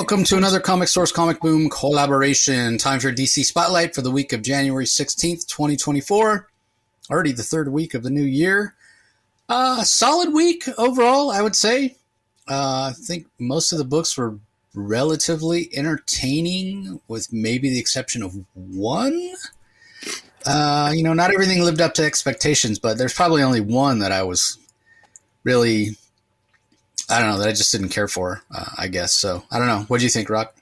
Welcome to another Comic Source Comic Boom collaboration. Time for DC Spotlight for the week of January 16th, 2024. Already the third week of the new year. Uh, solid week overall, I would say. Uh, I think most of the books were relatively entertaining, with maybe the exception of one. Uh, you know, not everything lived up to expectations, but there's probably only one that I was really I don't know that I just didn't care for. Uh, I guess so. I don't know. What do you think, Rock?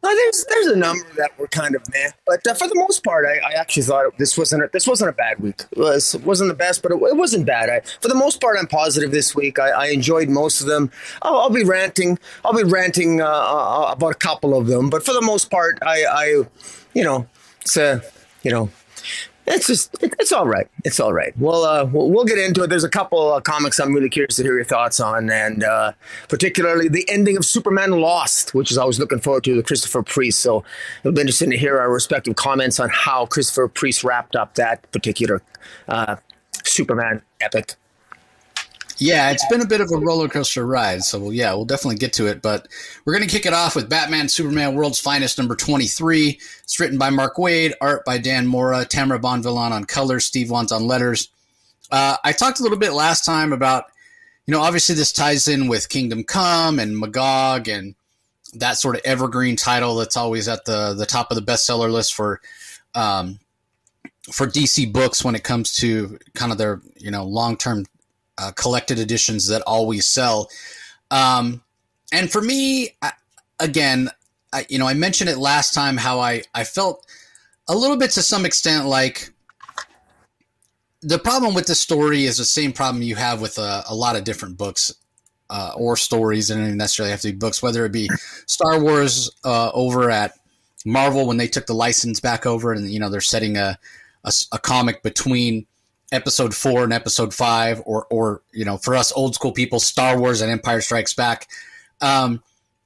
There's there's a number that were kind of meh, but uh, for the most part, I, I actually thought this wasn't a, this wasn't a bad week. It was, wasn't the best, but it, it wasn't bad. I, for the most part, I'm positive this week. I, I enjoyed most of them. I'll, I'll, be ranting. I'll be ranting uh, uh, about a couple of them, but for the most part, I, I you know, it's a you know it's just it's all right. It's all right. Well, uh, we'll, get into it. There's a couple comics I'm really curious to hear your thoughts on, and uh, particularly the ending of Superman Lost, which is I was looking forward to the Christopher Priest. So it'll be interesting to hear our respective comments on how Christopher Priest wrapped up that particular uh, Superman epic. Yeah, it's been a bit of a roller coaster ride. So, yeah, we'll definitely get to it. But we're going to kick it off with Batman Superman World's Finest number 23. It's written by Mark Waid, art by Dan Mora, Tamara Bonvillain on colors, Steve Wands on letters. Uh, I talked a little bit last time about, you know, obviously this ties in with Kingdom Come and Magog and that sort of evergreen title that's always at the, the top of the bestseller list for. Um, for DC books when it comes to kind of their you know long term uh, collected editions that always sell. Um, and for me, I, again, I, you know, I mentioned it last time how I, I felt a little bit to some extent like the problem with this story is the same problem you have with a, a lot of different books uh, or stories, and not necessarily have to be books, whether it be Star Wars uh, over at Marvel when they took the license back over, and you know they're setting a, a, a comic between episode four and episode five, or or you know, for us old school people, Star Wars and Empire Strikes Back, um,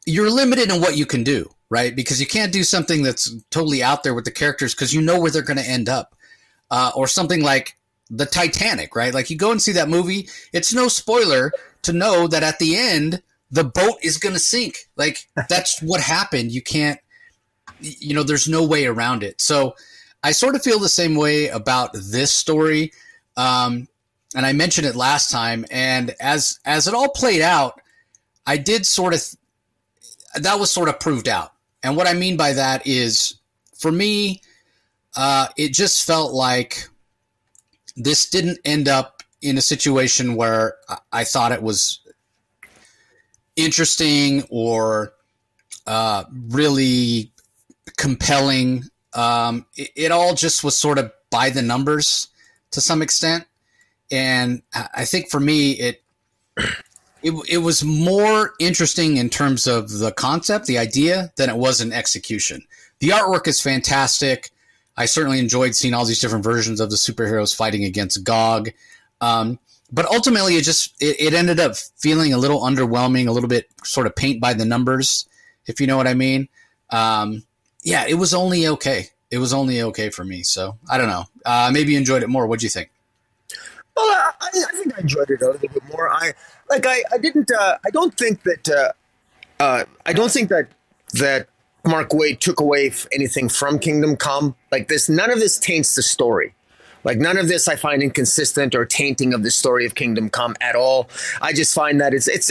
you're limited in what you can do, right? Because you can't do something that's totally out there with the characters because you know where they're going to end up, uh, or something like the Titanic, right? Like you go and see that movie, it's no spoiler to know that at the end the boat is going to sink. Like that's what happened. You can't, you know, there's no way around it. So. I sort of feel the same way about this story. Um, and I mentioned it last time. And as as it all played out, I did sort of that was sort of proved out. And what I mean by that is, for me, uh, it just felt like this didn't end up in a situation where I thought it was interesting or uh, really compelling. Um, it, it, all just was sort of by the numbers to some extent. And I think for me, it, it, it was more interesting in terms of the concept, the idea, than it was in execution. The artwork is fantastic. I certainly enjoyed seeing all these different versions of the superheroes fighting against Gog. Um, but ultimately, it just it, it, ended up feeling a little underwhelming, a little bit sort of paint by the numbers, if you know what I mean. Um, yeah, it was only okay it was only okay for me. So I don't know. Uh, maybe you enjoyed it more. What'd you think? Well, I, I, think I enjoyed it a little bit more. I like. I, I didn't. Uh, I don't think that. Uh, uh, I don't think that that Mark Waid took away anything from Kingdom Come. Like this, none of this taints the story. Like none of this I find inconsistent or tainting of the story of Kingdom Come at all. I just find that it's it's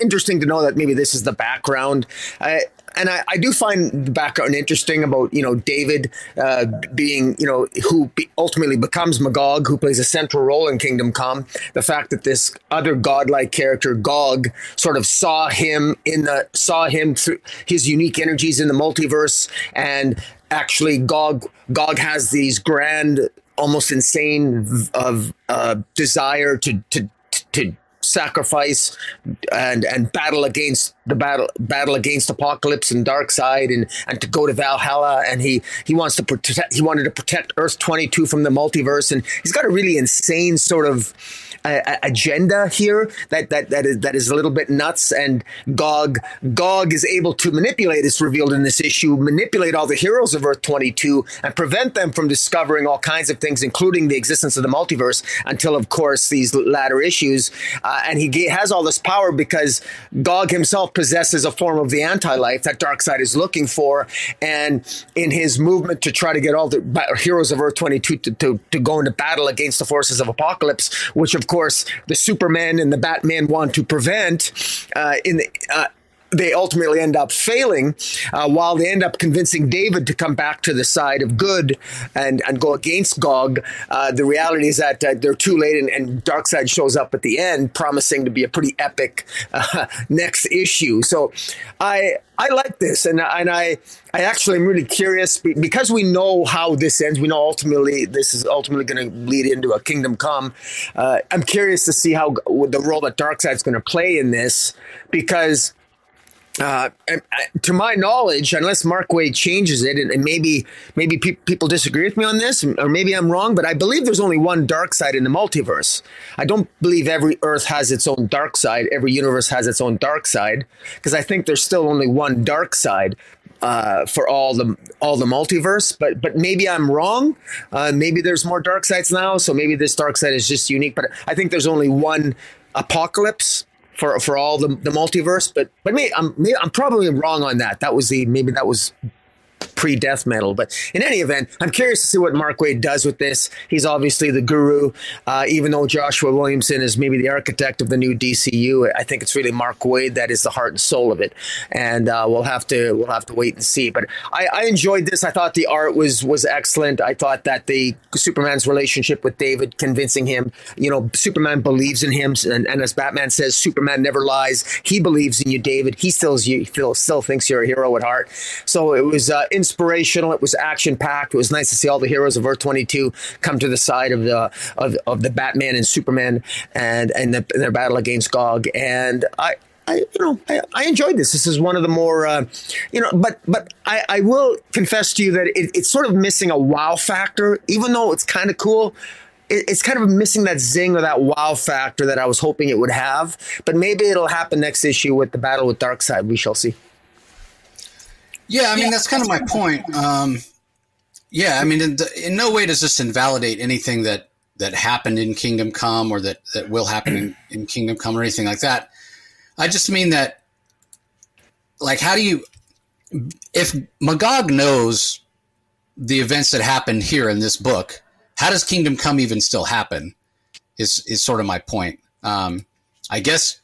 interesting to know that maybe this is the background. I, and I, I, do find the background interesting about you know David uh, being you know who be, ultimately becomes Magog, who plays a central role in Kingdom Come. The fact that this other godlike character Gog sort of saw him in the saw him through his unique energies in the multiverse, and actually Gog Gog has these grand almost insane of uh, desire to to to sacrifice and and battle against the battle battle against Apokolips and Darkseid and and to go to Valhalla. And he he wants to protect he wanted to protect Earth 22 from the multiverse. And he's got a really insane sort of uh, agenda here that that that is that is a little bit nuts. And Gog Gog is able to manipulate. It's revealed in this issue, manipulate all the heroes of Earth Twenty Two and prevent them from discovering all kinds of things, including the existence of the multiverse. Until, of course, these latter issues, uh, and he has all this power because Gog himself possesses a form of the anti-life that Darkseid is looking for, and in his movement to try to get all the heroes of Earth Twenty Two to to go into battle against the forces of Apokolips, which of course the Superman and the Batman want to prevent. Uh, in the, uh, they ultimately end up failing uh, while they end up convincing David to come back to the side of good and, and go against Gog. Uh, the reality is that uh, they're too late, and, and Darkseid shows up at the end, promising to be a pretty epic uh, next issue. So I I like this, and and I I actually am really curious because we know how this ends. We know ultimately this is ultimately going to lead into a Kingdom Come. Uh, I'm curious to see how the role that Darkseid's going to play in this because uh, to my knowledge, unless Mark Waid changes it, and, and maybe maybe pe- people disagree with me on this, or maybe I'm wrong, but I believe there's only one Darkseid in the multiverse. I don't believe every Earth has its own Darkseid, every universe has its own Darkseid, because I think there's still only one Darkseid uh, for all the all the multiverse. But but maybe I'm wrong. Uh, maybe there's more Darkseids now, so maybe this Darkseid is just unique. But I think there's only one Apokolips for for all the, the multiverse. But but me, I'm I'm probably wrong on that. That was the maybe that was pre death metal. But in any event, I'm curious to see what Mark Waid does with this. He's obviously the guru, uh, even though Joshua Williamson is maybe the architect of the new DCU. I think it's really Mark Waid that is the heart and soul of it, and uh, we'll have to we'll have to wait and see. But I, I, enjoyed this. I thought the art was was excellent. I thought that the Superman's relationship with David, convincing him, you know, Superman believes in him, and, and as Batman says, Superman never lies. He believes in you, David. He still you still, still thinks you're a hero at heart. So it was uh, inspirational. It was action packed. It was nice to see all the heroes of Earth 22 come to the side of the of, of the Batman and Superman and and the, their battle against Gog. And I. I, you know, I, I enjoyed this. This is one of the more, uh, you know, but but I, I will confess to you that it, it's sort of missing a wow factor, even though it's kind of cool it's kind of missing that zing or that wow factor that I was hoping it would have. But maybe it'll happen next issue with the battle with Darkseid. We shall see. Yeah, I mean that's kind of my point. Um, yeah, I mean, in, in, no way does this invalidate anything that that happened in Kingdom Come or that that will happen in, in Kingdom Come or anything like that. I just mean that, like, how do you, if Magog knows the events that happened here in this book, how does Kingdom Come even still happen? Is is sort of my point. Um, I guess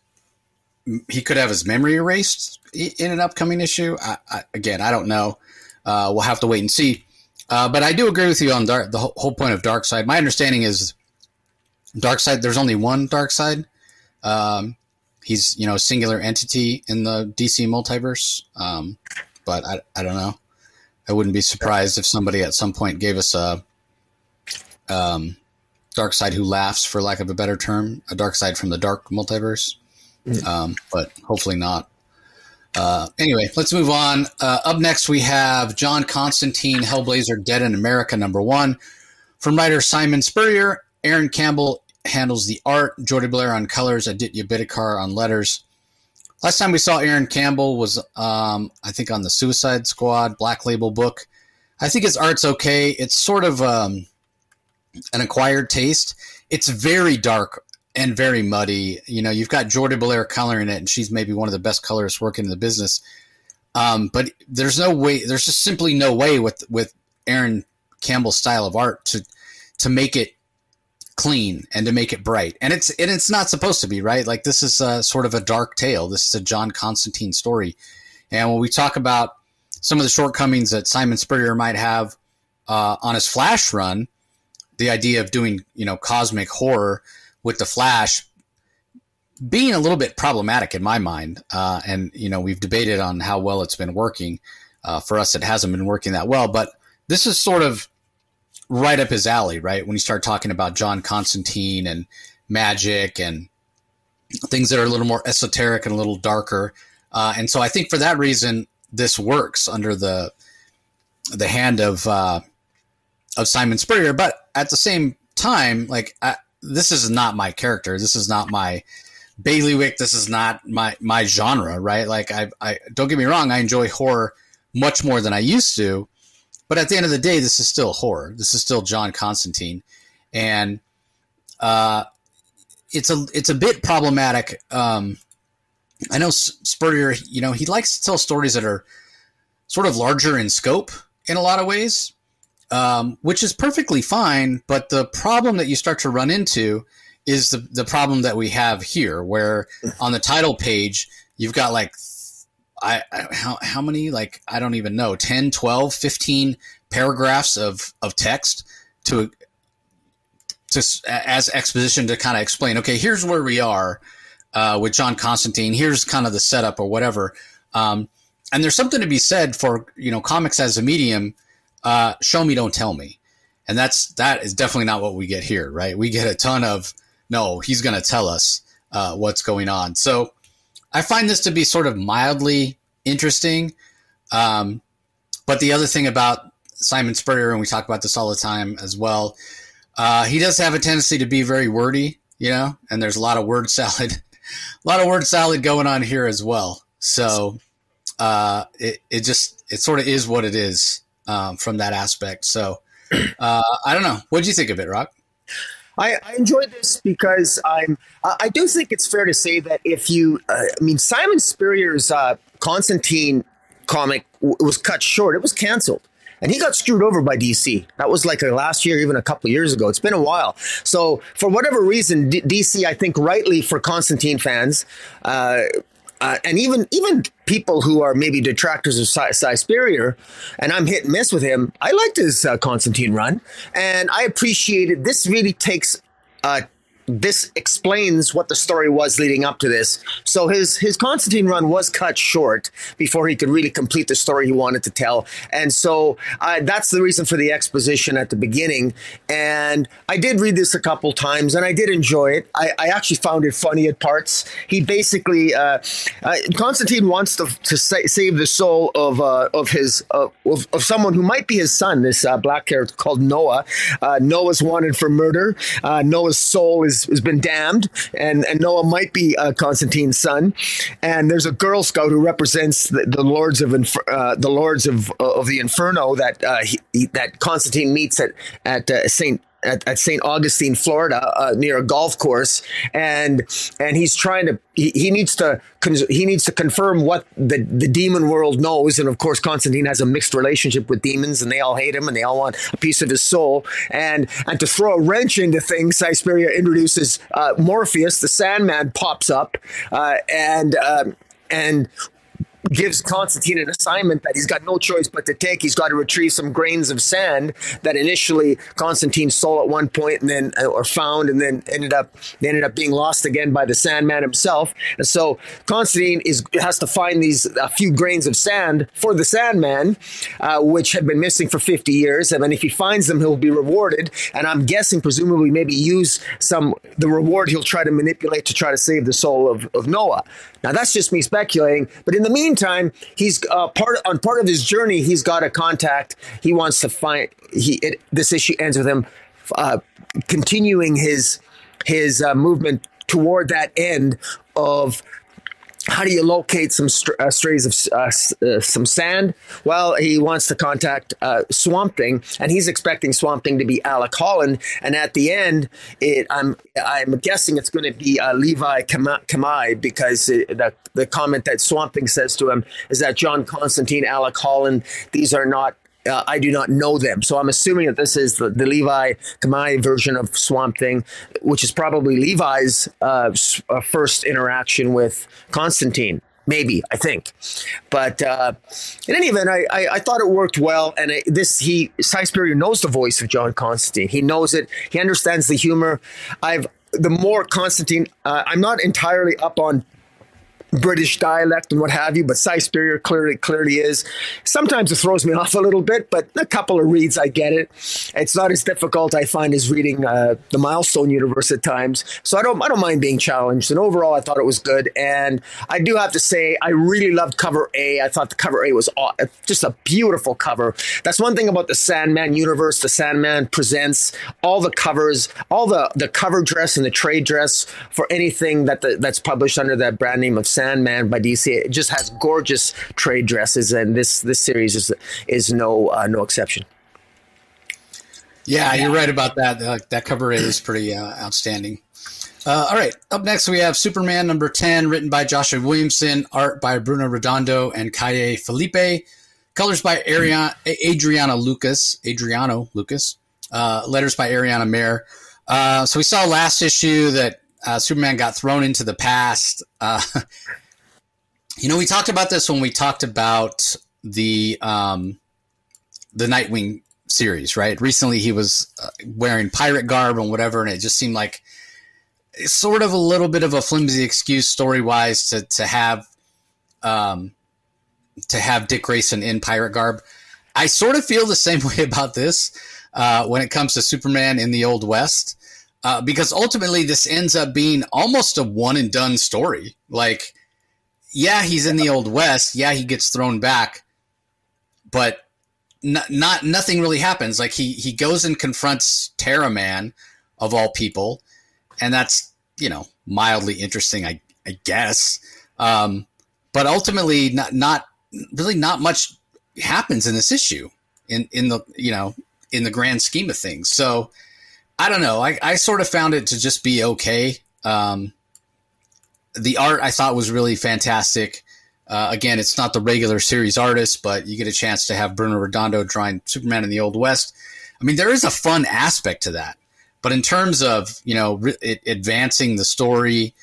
he could have his memory erased in an upcoming issue. I, I, again, I don't know. Uh, we'll have to wait and see. Uh, but I do agree with you on dark, the whole point of Darkseid. My understanding is Darkseid. There's only one Darkseid. Um, he's you know a singular entity in the DC multiverse. Um, but I, I don't know. I wouldn't be surprised if somebody at some point gave us a um, Darkseid who laughs, for lack of a better term, a Darkseid from the dark multiverse. Mm. Um, but hopefully not. Uh, anyway, let's move on. Uh, up next, we have John Constantine, Hellblazer, Dead in America, number one. From writer Simon Spurrier, Aaron Campbell handles the art, Jordie Bellaire on colors, Aditya Bidikar on letters. Last time we saw Aaron Campbell was, um, I think, on the Suicide Squad Black Label book. I think his art's okay. It's sort of um, an acquired taste. It's very dark and very muddy. You know, you've got Jordie Bellaire coloring it, and she's maybe one of the best colorists working in the business. Um, but there's no way. There's just simply no way with with Aaron Campbell's style of art to to make it clean and to make it bright. And it's and it's not supposed to be right. Like this is a, sort of a dark tale. This is a John Constantine story. And when we talk about some of the shortcomings that Simon Spurrier might have uh, on his Flash run, the idea of doing you know cosmic horror with the Flash being a little bit problematic in my mind. Uh, and, you know, we've debated on how well it's been working. Uh, for us, it hasn't been working that well, but this is sort of right up his alley, right? When you start talking about John Constantine and magic and things that are a little more esoteric and a little darker. Uh, and so I think for that reason, this works under the the hand of uh, of Simon Spurrier. But at the same time, like I, this is not my character. This is not my bailiwick. This is not my my genre, right? Like I, I don't get me wrong, I enjoy horror much more than I used to, but at the end of the day, this is still horror. This is still John Constantine, and uh, it's a it's a bit problematic. Um, I know Spurrier, you know, he likes to tell stories that are sort of larger in scope in a lot of ways, um, which is perfectly fine. But the problem that you start to run into is the, the problem that we have here, where on the title page, you've got like, I, I how, how many, like, I don't even know, 10, 12, 15 paragraphs of, of text to, to, as exposition to kind of explain, okay, here's where we are uh, with John Constantine. Here's kind of the setup or whatever. Um, and there's something to be said for you know comics as a medium. Uh, show me, don't tell me, and that's that is definitely not what we get here, right? We get a ton of no, he's going to tell us uh, what's going on. So I find this to be sort of mildly interesting. Um, but the other thing about Simon Spurrier, and we talk about this all the time as well, uh, he does have a tendency to be very wordy, you know, and there's a lot of word salad, a lot of word salad going on here as well. So uh, it, it just it sort of is what it is um, from that aspect. So uh, I don't know. What do you think of it, Rock? I, I enjoyed this because I'm. I do think it's fair to say that if you, uh, I mean, Simon Spurrier's uh, Constantine comic w- was cut short. It was canceled. And he got screwed over by DC. That was like last year, even a couple years ago. It's been a while. So, for whatever reason, D- DC, I think rightly for Constantine fans, uh, uh, and even even people who are maybe detractors of Si, Si Spurrier, and I'm hit and miss with him. I liked his uh, Constantine run, and I appreciated. This really takes uh, this explains what the story was leading up to this. So his his Constantine run was cut short before he could really complete the story he wanted to tell, and so uh, that's the reason for the exposition at the beginning. And I did read this a couple times, and I did enjoy it. I, I actually found it funny at parts. He basically uh, uh, Constantine wants to to sa- save the soul of uh, of his of, of someone who might be his son. This uh, black character called Noah. Uh, Noah's wanted for murder. Noah's soul is has been damned, and, and Noah might be uh, Constantine's son. And there's a Girl Scout who represents the, the lords of uh, the lords of of the Inferno that uh, he, that Constantine meets at at uh, Saint at, at St. Augustine, Florida, uh, near a golf course, and and he's trying to he, he needs to he needs to confirm what the the demon world knows, and of course Constantine has a mixed relationship with demons, and they all hate him, and they all want a piece of his soul, and and to throw a wrench into things, Spurrier introduces uh, Morpheus, the Sandman, pops up, uh, and. Um, and gives Constantine an assignment that he's got no choice but to take. He's got to retrieve some grains of sand that initially Constantine stole at one point and then uh, or found and then ended up they ended up being lost again by the Sandman himself. And so Constantine is has to find these a few grains of sand for the Sandman, uh, which had been missing for 50 years. And then if he finds them, he'll be rewarded. And I'm guessing, presumably, maybe use some the reward he'll try to manipulate to try to save the soul of, of Noah. Now that's just me speculating, but in the meantime, he's uh, part on part of his journey. He's got a contact. He wants to find. He it, this issue ends with him uh, continuing his his uh, movement toward that end of how do you locate some uh, strays of uh, uh, some sand? Well, he wants to contact uh, Swamp Thing, and he's expecting Swamp Thing to be Alec Holland. And at the end, it, I'm I'm guessing it's going to be uh, Levi Kamei because it, the the comment that Swamp Thing says to him is that John Constantine, Alec Holland, these are not uh, I do not know them. So I'm assuming that this is the, the Levi Kamei version of Swamp Thing, which is probably Levi's uh, uh, first interaction with Constantine. Maybe I think, but uh, in any event, I, I, I thought it worked well. And it, this he Spurrier knows the voice of John Constantine. He knows it. He understands the humor. I've the more Constantine. Uh, I'm not entirely up on British dialect and what have you, but Si Spurrier clearly clearly is. Sometimes it throws me off a little bit, but a couple of reads I get it. It's not as difficult I find as reading uh, the Milestone universe at times, so I don't I don't mind being challenged. And overall, I thought it was good. And I do have to say, I really loved cover A. I thought the cover A was just a beautiful cover. That's one thing about the Sandman universe. The Sandman presents all the covers, all the the cover dress and the trade dress for anything that the, that's published under that brand name of Sandman by DC. It just has gorgeous trade dresses, and this this series is is no uh, no exception. Yeah, you're right about that. Uh, that cover is pretty uh, outstanding. Uh, all right, up next we have Superman number 10, written by Joshua Williamson, art by Bruno Redondo and Caio Filipe, colors by Ariana, Adriano Lucas, Adriano Lucas, uh, letters by Ariana Maher. Uh, so we saw last issue that uh, Superman got thrown into the past. Uh, you know, we talked about this when we talked about the um, the Nightwing series, right? Recently, he was uh, wearing pirate garb and whatever, and it just seemed like sort of a little bit of a flimsy excuse story wise to to have um, to have Dick Grayson in pirate garb. I sort of feel the same way about this uh, when it comes to Superman in the Old West uh, because ultimately this ends up being almost a one and done story. Like, yeah, he's in the old west. Yeah, he gets thrown back, but not, not nothing really happens. Like he he goes and confronts Terra Man, of all people, and that's you know mildly interesting, I I guess. Um, but ultimately, not not really not much happens in this issue in in the you know in the grand scheme of things. So I don't know. I, I sort of found it to just be okay. Um, the art I thought was really fantastic. Uh, again, it's not the regular series artist, but you get a chance to have Bruno Redondo drawing Superman in the Old West. I mean, there is a fun aspect to that. But in terms of you know re- advancing the story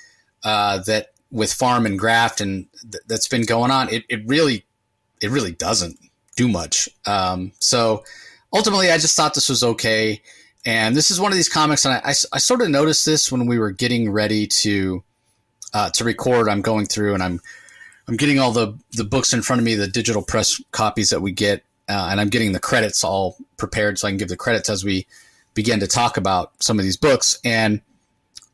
uh, that with Farm and Graft and th- that's been going on, it, it really it really doesn't do much. Um, so ultimately, I just thought this was okay. And this is one of these comics, and I, I, I sort of noticed this when we were getting ready to uh, to record. I'm going through and I'm I'm getting all the the books in front of me, the digital press copies that we get, uh, and I'm getting the credits all prepared so I can give the credits as we begin to talk about some of these books. And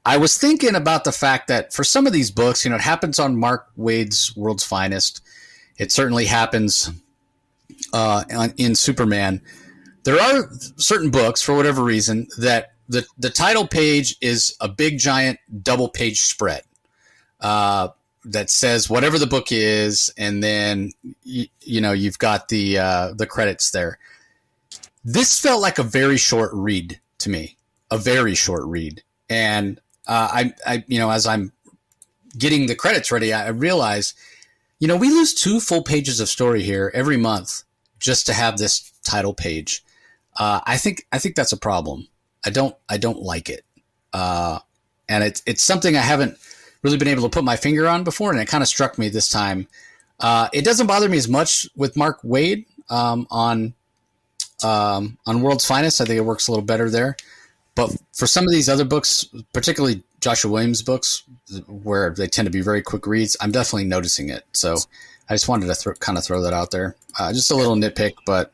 I was thinking about the fact that for some of these books, you know, it happens on Mark Waid's World's Finest. It certainly happens uh, in Superman there are certain books for whatever reason that the, the title page is a big giant double page spread uh, that says whatever the book is and then you, you know you've got the uh, the credits there. This felt like a very short read to me a very short read. And uh, I, I you know as i'm getting the credits ready i realize you know we lose two full pages of story here every month just to have this title page uh, I think I think that's a problem. I don't I don't like it, uh, and it's it's something I haven't really been able to put my finger on before, and it kind of struck me this time. Uh, it doesn't bother me as much with Mark Waid um, on um, on World's Finest. I think it works a little better there. But for some of these other books, particularly Joshua Williams books, where they tend to be very quick reads, I'm definitely noticing it. So I just wanted to th- kind of throw that out there. Uh, just a little nitpick, but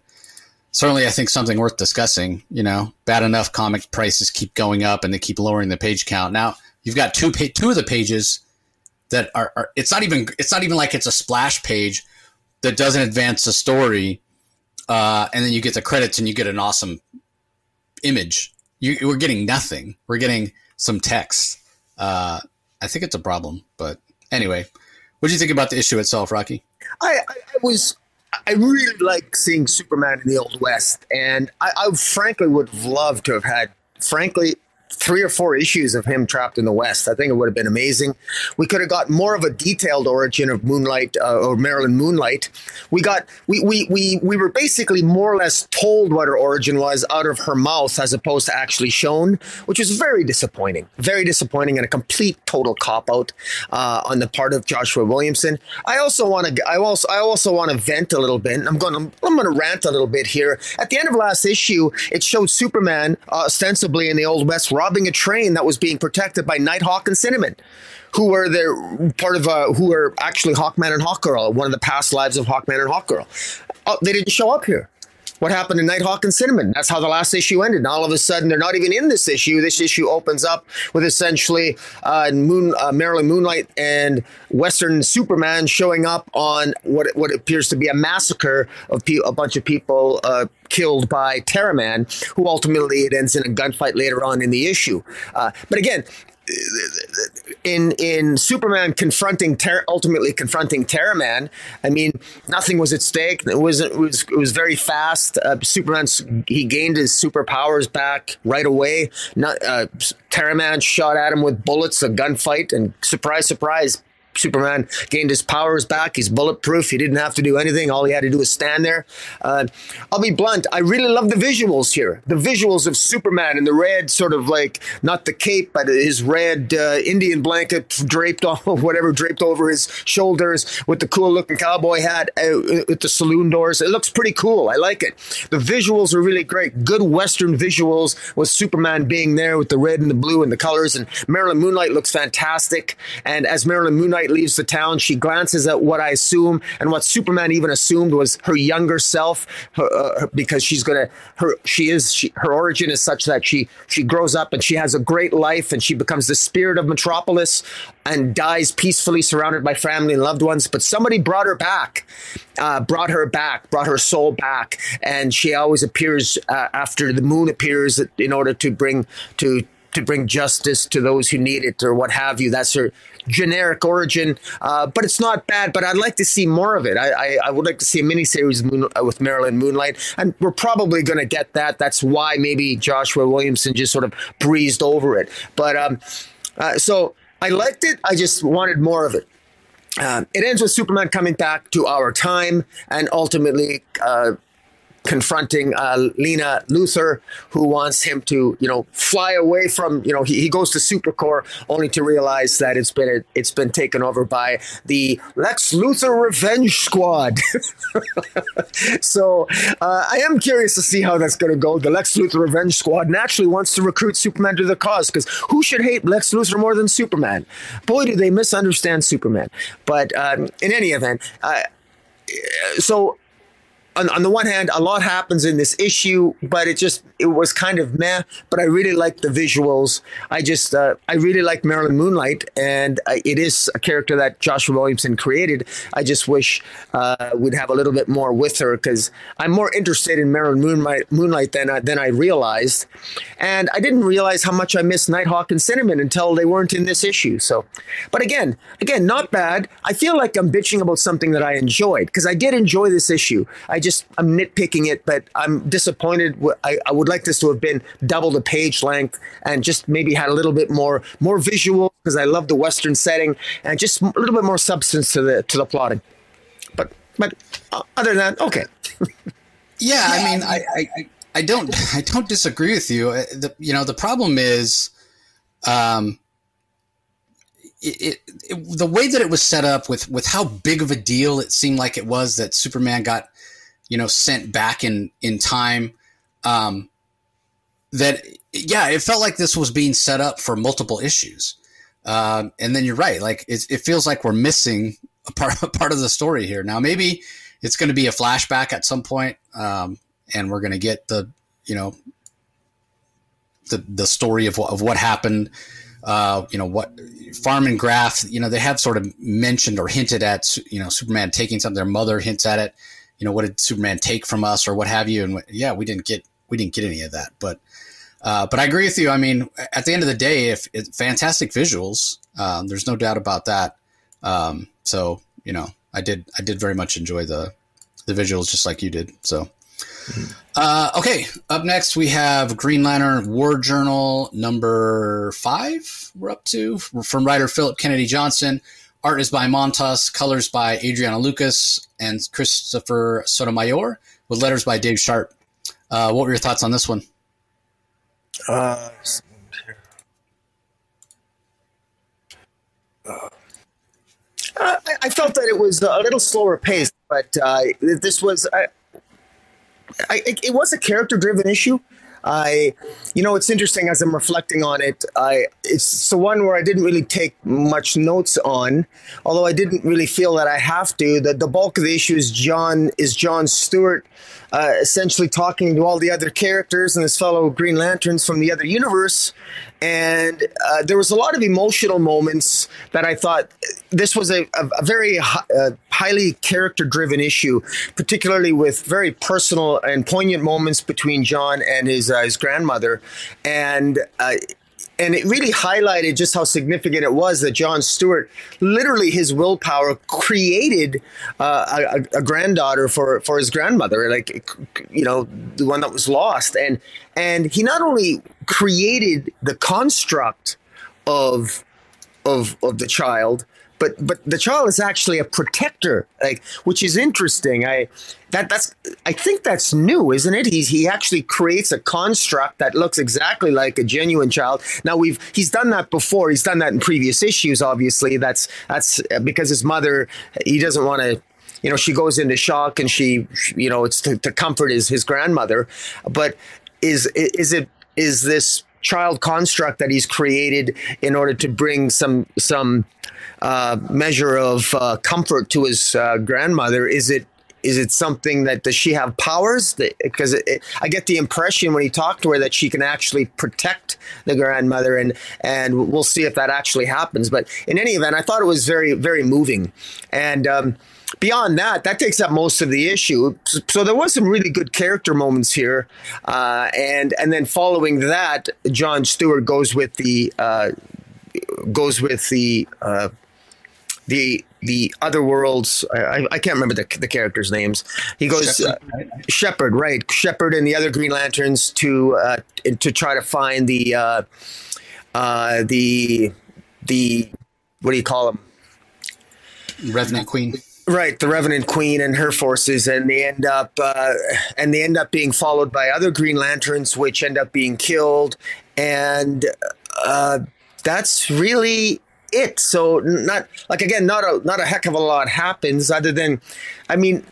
certainly I think something worth discussing. You know, bad enough comic prices keep going up and they keep lowering the page count. Now you've got two pa- two of the pages that are, are, it's not even it's not even like it's a splash page that doesn't advance the story, uh, and then you get the credits and you get an awesome image. You, we're getting nothing. We're getting some text. Uh, I think it's a problem, but anyway, what do you think about the issue itself, Rocky? I, I, I was I really like seeing Superman in the Old West, and I, I frankly would have loved to have had, frankly, three or four issues of him trapped in the West. I think it would have been amazing. We could have got more of a detailed origin of Moonlight uh, or Marilyn Moonlight. We got we, we we we were basically more or less told what her origin was out of her mouth as opposed to actually shown, which was very disappointing. Very disappointing and a complete total cop out uh, on the part of Joshua Williamson. I also want to I also I also want to vent a little bit. I'm going to I'm going to rant a little bit here. At the end of last issue, it showed Superman uh, ostensibly in the old West robbing a train that was being protected by Nighthawk and Cinnamon, who were the part of uh, who were actually Hawkman and Hawkgirl, one of the past lives of Hawkman and Hawkgirl. Oh, they didn't show up here what happened to Nighthawk and Cinnamon. That's how the last issue ended. And all of a sudden, they're not even in this issue. This issue opens up with essentially uh, Moon, uh, Marilyn Moonlight and Western Superman showing up on what what appears to be a massacre of pe- a bunch of people. Uh, killed by Terraman, who ultimately it ends in a gunfight later on in the issue. Uh, but again, in in Superman confronting Ter- ultimately confronting Terraman, I mean nothing was at stake. It was it was it was very fast. Uh, Superman he gained his superpowers back right away. Not, uh, Terraman shot at him with bullets, a gunfight, and surprise, surprise, Superman gained his powers back. He's bulletproof. He didn't have to do anything. All he had to do was stand there. Uh, I'll be blunt. I really love the visuals here. The visuals of Superman in the red, sort of like not the cape, but his red uh, Indian blanket draped on whatever draped over his shoulders with the cool looking cowboy hat uh, with the saloon doors. It looks pretty cool. I like it. The visuals are really great. Good Western visuals with Superman being there with the red and the blue and the colors. And Marilyn Moonlight looks fantastic. And as Marilyn Moonlight leaves the town. She glances at what I assume and what Superman even assumed was her younger self, her, uh, because she's gonna her she is she, her origin is such that she she grows up and she has a great life and she becomes the spirit of Metropolis and dies peacefully surrounded by family and loved ones. But somebody brought her back, uh, brought her back, brought her soul back, and she always appears uh, after the moon appears in order to bring to to bring justice to those who need it or what have you. That's her generic origin, uh, but it's not bad. But I'd like to see more of it. I, I, I would like to see a miniseries Moon, uh, with Marilyn Moonlight, and we're probably going to get that. That's why maybe Joshua Williamson just sort of breezed over it. But um, uh, so I liked it. I just wanted more of it. Uh, it ends with Superman coming back to our time and ultimately uh, confronting uh, Lena Luthor, who wants him to, you know, fly away from, you know, he, he goes to Supercorp only to realize that it's been it's been taken over by the Lex Luthor Revenge Squad. so uh, I am curious to see how that's going to go. The Lex Luthor Revenge Squad naturally wants to recruit Superman to the cause because who should hate Lex Luthor more than Superman? Boy, do they misunderstand Superman. But um, in any event, so on, on the one hand, a lot happens in this issue, but it just it was kind of meh. But I really like the visuals. I just uh, I really like Marilyn Moonlight, and uh, it is a character that Joshua Williamson created. I just wish uh, we'd have a little bit more with her because I'm more interested in Marilyn Moonlight, Moonlight than I, than I realized, and I didn't realize how much I missed Nighthawk and Cinnamon until they weren't in this issue. So, but again, again, not bad. I feel like I'm bitching about something that I enjoyed because I did enjoy this issue. I just I'm nitpicking it, but I'm disappointed. I, I would like this to have been double the page length and just maybe had a little bit more more visual because I love the western setting and just a little bit more substance to the to the plotting. But but uh, other than that, okay. yeah, I mean, I, I I don't I don't disagree with you. Uh, the, you know, the problem is, um, it, it, the way that it was set up with with how big of a deal it seemed like it was that Superman got you know, sent back in in time. Um, that yeah, it felt like this was being set up for multiple issues. Um, and then you're right, like it, it feels like we're missing a part a part of the story here. Now maybe it's going to be a flashback at some point, um, and we're going to get the you know the the story of what, of what happened. Uh, you know what Farm and Graff, you know, they have sort of mentioned or hinted at, you know, Superman taking something. Their mother hints at it you know, what did Superman take from us or what have you? And yeah, we didn't get we didn't get any of that. But uh, but I agree with you. I mean, at the end of the day, if it's fantastic visuals, um, there's no doubt about that. Um, so you know, I did I did very much enjoy the the visuals just like you did. So. Uh, okay, up next we have Green Lantern War Journal number five. We're up to from writer Philip Kennedy Johnson. Art is by Montos, colors by Adriana Lucas and Christopher Sotomayor, with letters by Dave Sharp. Uh, what were your thoughts on this one? Uh, uh, I, felt that it was a little slower paced, but uh, this was I, I, it was a character driven issue. I, you know, it's interesting as I'm reflecting on it. I it's the one where I didn't really take much notes on, although I didn't really feel that I have to. That the bulk of the issue is John is John Stewart uh, essentially talking to all the other characters and his fellow Green Lanterns from the other universe. And uh, there was a lot of emotional moments that I thought this was a, a, very uh, highly character driven issue, particularly with very personal and poignant moments between John and his, uh, his grandmother. And uh, and it really highlighted just how significant it was that John Stewart, literally his willpower, created uh, a, a, granddaughter for for his grandmother, like you know the one that was lost, and and he not only created the construct of of of the child, but but the child is actually a protector, like which is interesting. I that that's I think that's new, isn't it? He's he actually creates a construct that looks exactly like a genuine child. Now we've he's done that before. He's done that in previous issues. Obviously, that's that's uh, because his mother he doesn't want to you know she goes into shock and she you know it's to, to comfort his his grandmother but is is it is this child construct that he's created in order to bring some some uh, measure of uh, comfort to his uh, grandmother? Is it is it something that does she have powers? Because I get the impression when he talked to her that she can actually protect the grandmother, and and we'll see if that actually happens. But in any event, I thought it was very very moving, and. Um, beyond that, that takes up most of the issue. So there was some really good character moments here, uh, and and then following that, John Stewart goes with the uh, goes with the uh, the the other worlds. I, I can't remember the, the characters' names. He goes Shepherd, uh, right? Shepherd, right? And the other Green Lanterns to uh, to try to find the uh, uh, the the what do you call them? Revenant Queen. Right, the Revenant Queen and her forces, and they end up uh, and they end up being followed by other Green Lanterns, which end up being killed, and uh, that's really it. So not like again, not a not a heck of a lot happens other than, I mean,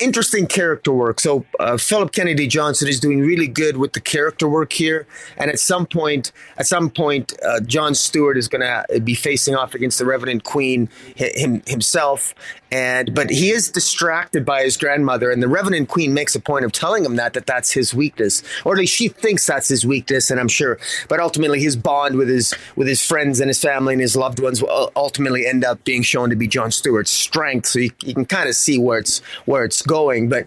interesting character work. So uh, Philip Kennedy Johnson is doing really good with the character work here, and at some point, at some point, uh, John Stewart is going to be facing off against the Revenant Queen him, himself, and but he is distracted by his grandmother, and the Revenant Queen makes a point of telling him that that that's his weakness, or at least she thinks that's his weakness, and I'm sure. But ultimately, his bond with his with his friends and his family and his loved ones will ultimately end up being shown to be John Stewart's strength. So you, you can kind of see where it's where it's going. But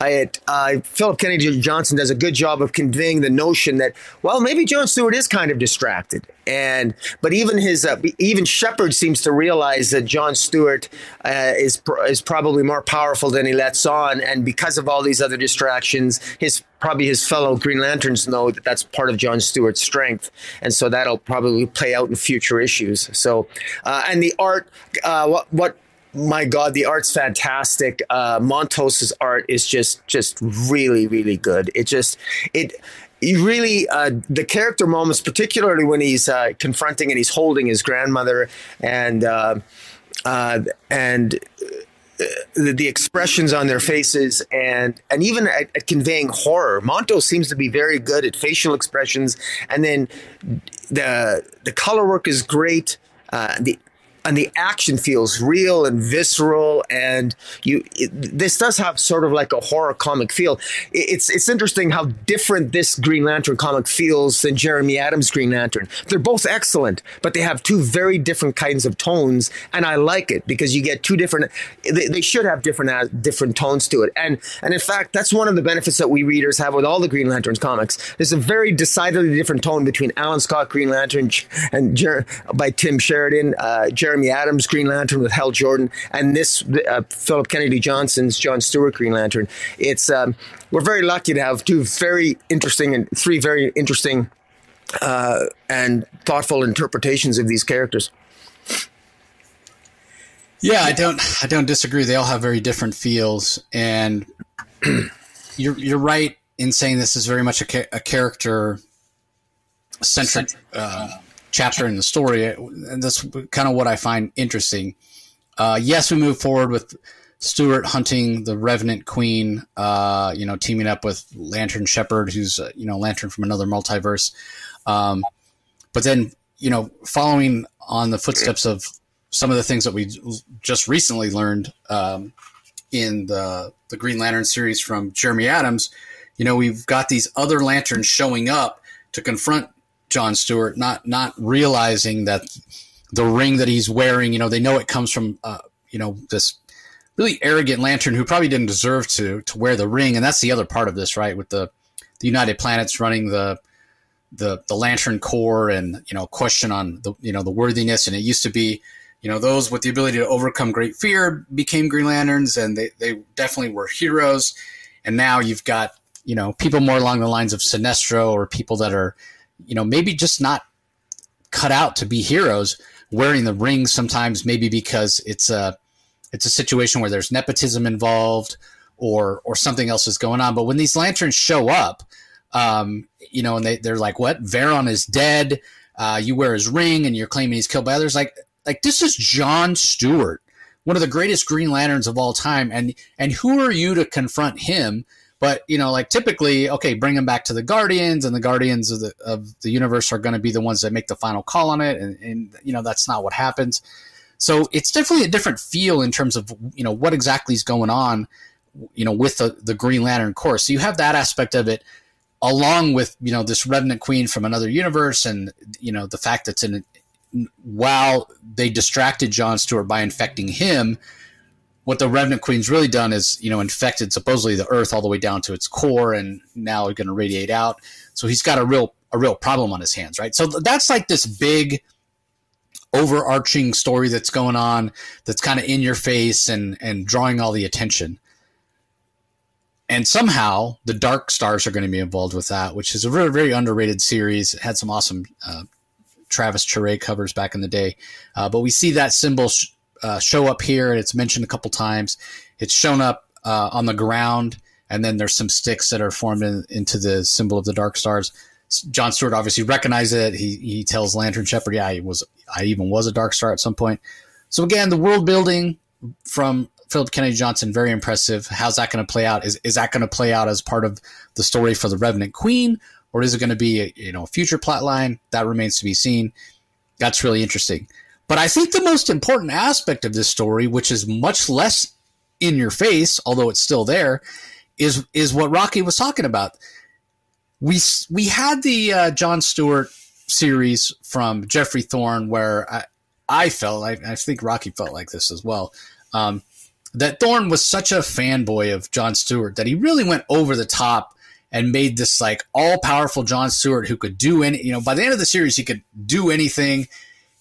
I, uh, Philip Kennedy Johnson does a good job of conveying the notion that well, maybe John Stewart is kind of distracted, and but even his uh, even Shepherd seems to realize that John Stewart uh, is is probably more powerful than he lets on, and because of all these other distractions, his probably his fellow Green Lanterns know that that's part of John Stewart's strength, and so that'll probably play out in future issues. So, uh, and the art, uh, what what my god the art's fantastic uh montos's art is just just really really good it just it he really uh, the character moments, particularly when he's uh, confronting and he's holding his grandmother, and uh, uh and uh, the, the, expressions on their faces, and and even at, at, conveying horror. Monto seems to be very good at facial expressions, and then the the color work is great. Uh, the and the action feels real and visceral and you it, this does have sort of like a horror comic feel. It's it's interesting how different this green lantern comic feels than jeremy adams green lantern. They're both excellent but they have two very different kinds of tones and i like it because you get two different they, they should have different uh, different tones to it. And and in fact that's one of the benefits that we readers have with all the green lanterns comics. There's a very decidedly different tone between alan scott green lantern and Jer- by tim sheridan uh, jeremy Jeremy Adams Green Lantern with Hal Jordan, and this uh, Philip Kennedy Johnson's John Stewart Green Lantern. It's um, we're very lucky to have two very interesting and three very interesting uh, and thoughtful interpretations of these characters. Yeah, I don't I don't disagree. They all have very different feels, and you're you're right in saying this is very much a, a character centric uh, chapter in the story, and that's kind of what I find interesting. Uh, yes, we move forward with Stewart hunting the Revenant Queen, uh, you know, teaming up with Lantern Shepherd, who's uh, you know Lantern from another multiverse. Um, but then you know, following on the footsteps of some of the things that we just recently learned um, in the the Green Lantern series from Jeremy Adams, you know, we've got these other lanterns showing up to confront John Stewart, not not realizing that the ring that he's wearing, you know, they know it comes from, uh, you know, this really arrogant lantern who probably didn't deserve to to wear the ring, and that's the other part of this, right? With the the United Planets running the the the lantern corps, and you know, question on the you know the worthiness, and it used to be. You know, those with the ability to overcome great fear became Green Lanterns, and they, they definitely were heroes. And now you've got, you know, people more along the lines of Sinestro or people that are, you know, maybe just not cut out to be heroes, wearing the ring sometimes, maybe because it's a it's a situation where there's nepotism involved or or something else is going on. But when these lanterns show up, um, you know, and they, they're like, "What? Varon is dead. Uh, you wear his ring, and you're claiming he's killed by others." Like, like this is John Stewart, one of the greatest Green Lanterns of all time, and and who are you to confront him? But you know, like typically, okay, bring him back to the Guardians, and the Guardians of the of the universe are going to be the ones that make the final call on it, and, and you know that's not what happens. So it's definitely a different feel in terms of you know what exactly is going on, you know, with the the Green Lantern Corps. So you have that aspect of it, along with you know this Revenant Queen from another universe, and you know the fact that's in while they distracted John Stewart by infecting him. What the Revenant Queen's really done is, you know, infected supposedly the Earth all the way down to its core, and now it's going to radiate out. So he's got a real a real problem on his hands, right? So that's like this big overarching story that's going on that's kind of in your face and and drawing all the attention and somehow the dark stars are going to be involved with that which is a very very underrated series it had some awesome uh, travis Charest covers back in the day uh, but we see that symbol sh- uh, show up here and it's mentioned a couple times it's shown up uh, on the ground and then there's some sticks that are formed in, into the symbol of the dark stars John Stewart obviously recognizes it. He he tells Lantern Shepherd, "Yeah, he was. I even was a Dark Star at some point." So again, the world building from Philip Kennedy Johnson very impressive. How's that going to play out? Is is that going to play out as part of the story for the Revenant Queen, or is it going to be a, you know a future plot line? That remains to be seen. That's really interesting. But I think the most important aspect of this story, which is much less in your face, although it's still there, is is what Rocky was talking about we we had the uh, John Stewart series from Geoffrey Thorne where I, I felt I, I think Rocky felt like this as well. Um, that Thorne was such a fanboy of John Stewart that he really went over the top and made this like all powerful John Stewart who could do any. You know, by the end of the series, he could do anything.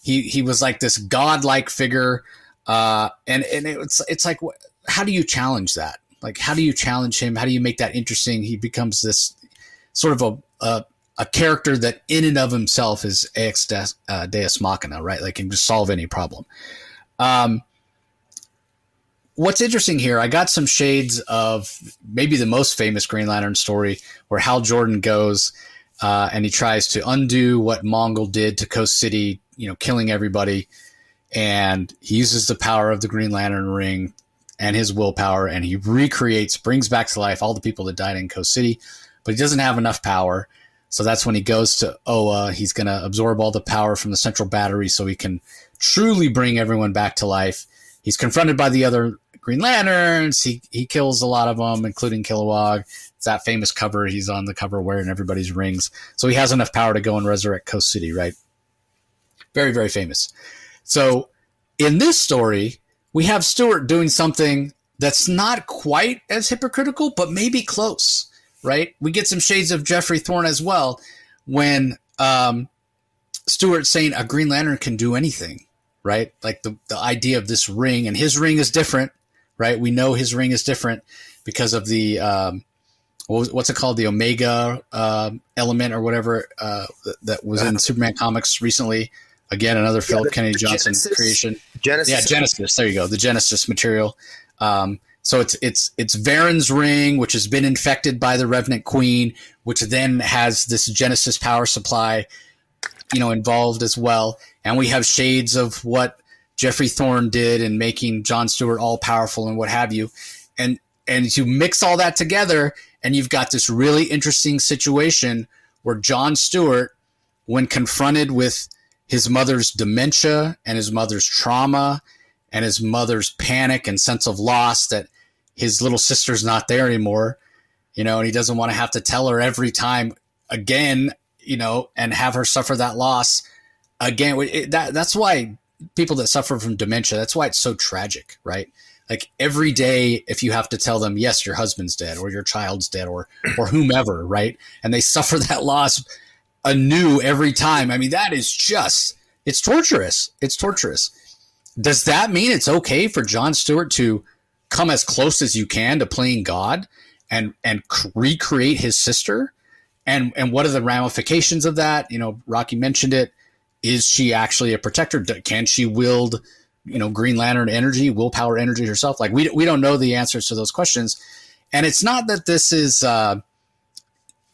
He he was like this godlike figure, uh, and and it's it's like how do you challenge that? Like how do you challenge him? How do you make that interesting? He becomes this sort of a, a, a character that in and of himself is ex uh, deus machina, right? Like can just solve any problem. Um, what's interesting here, I got some shades of maybe the most famous Green Lantern story where Hal Jordan goes uh, and he tries to undo what Mongul did to Coast City, you know, killing everybody. And he uses the power of the Green Lantern ring and his willpower and he recreates, brings back to life all the people that died in Coast City but he doesn't have enough power. So that's when he goes to Oa. He's going to absorb all the power from the central battery so he can truly bring everyone back to life. He's confronted by the other Green Lanterns. He he kills a lot of them, including Kilowog. It's that famous cover. He's on the cover wearing everybody's rings. So he has enough power to go and resurrect Coast City, right? Very, very famous. So in this story, we have Stewart doing something that's not quite as hypocritical, but maybe close right? We get some shades of Geoffrey Thorne as well when um, Stewart's saying a Green Lantern can do anything, right? Like the, the idea of this ring, and his ring is different, right? We know his ring is different because of the um, what's it called, the Omega uh, element or whatever uh, that was in Superman comics recently. Again, another Philip yeah, Kennedy Johnson Genesis, creation. Genesis. Yeah, Genesis. There you go. The Genesis material. Um, so it's it's it's Varon's ring, which has been infected by the Revenant Queen, which then has this Genesis power supply, you know, involved as well. And we have shades of what Geoffrey Thorne did in making John Stewart all powerful and what have you. And and you mix all that together and you've got this really interesting situation where John Stewart, when confronted with his mother's dementia and his mother's trauma and his mother's panic and sense of loss that his little sister's not there anymore, you know, and he doesn't want to have to tell her every time again, you know, and have her suffer that loss again. It, that that's why people that suffer from dementia, that's why it's so tragic, right? Like every day, if you have to tell them, yes, your husband's dead or your child's dead or, or whomever, right? And they suffer that loss anew every time. I mean, that is just, it's torturous. It's torturous. Does that mean it's okay for John Stewart to come as close as you can to playing God and, and recreate his sister? And, and what are the ramifications of that? You know, Rocky mentioned it is she actually a protector? Can she wield, you know, Green Lantern energy, willpower energy herself? Like we we don't know the answers to those questions, and it's not that this is uh,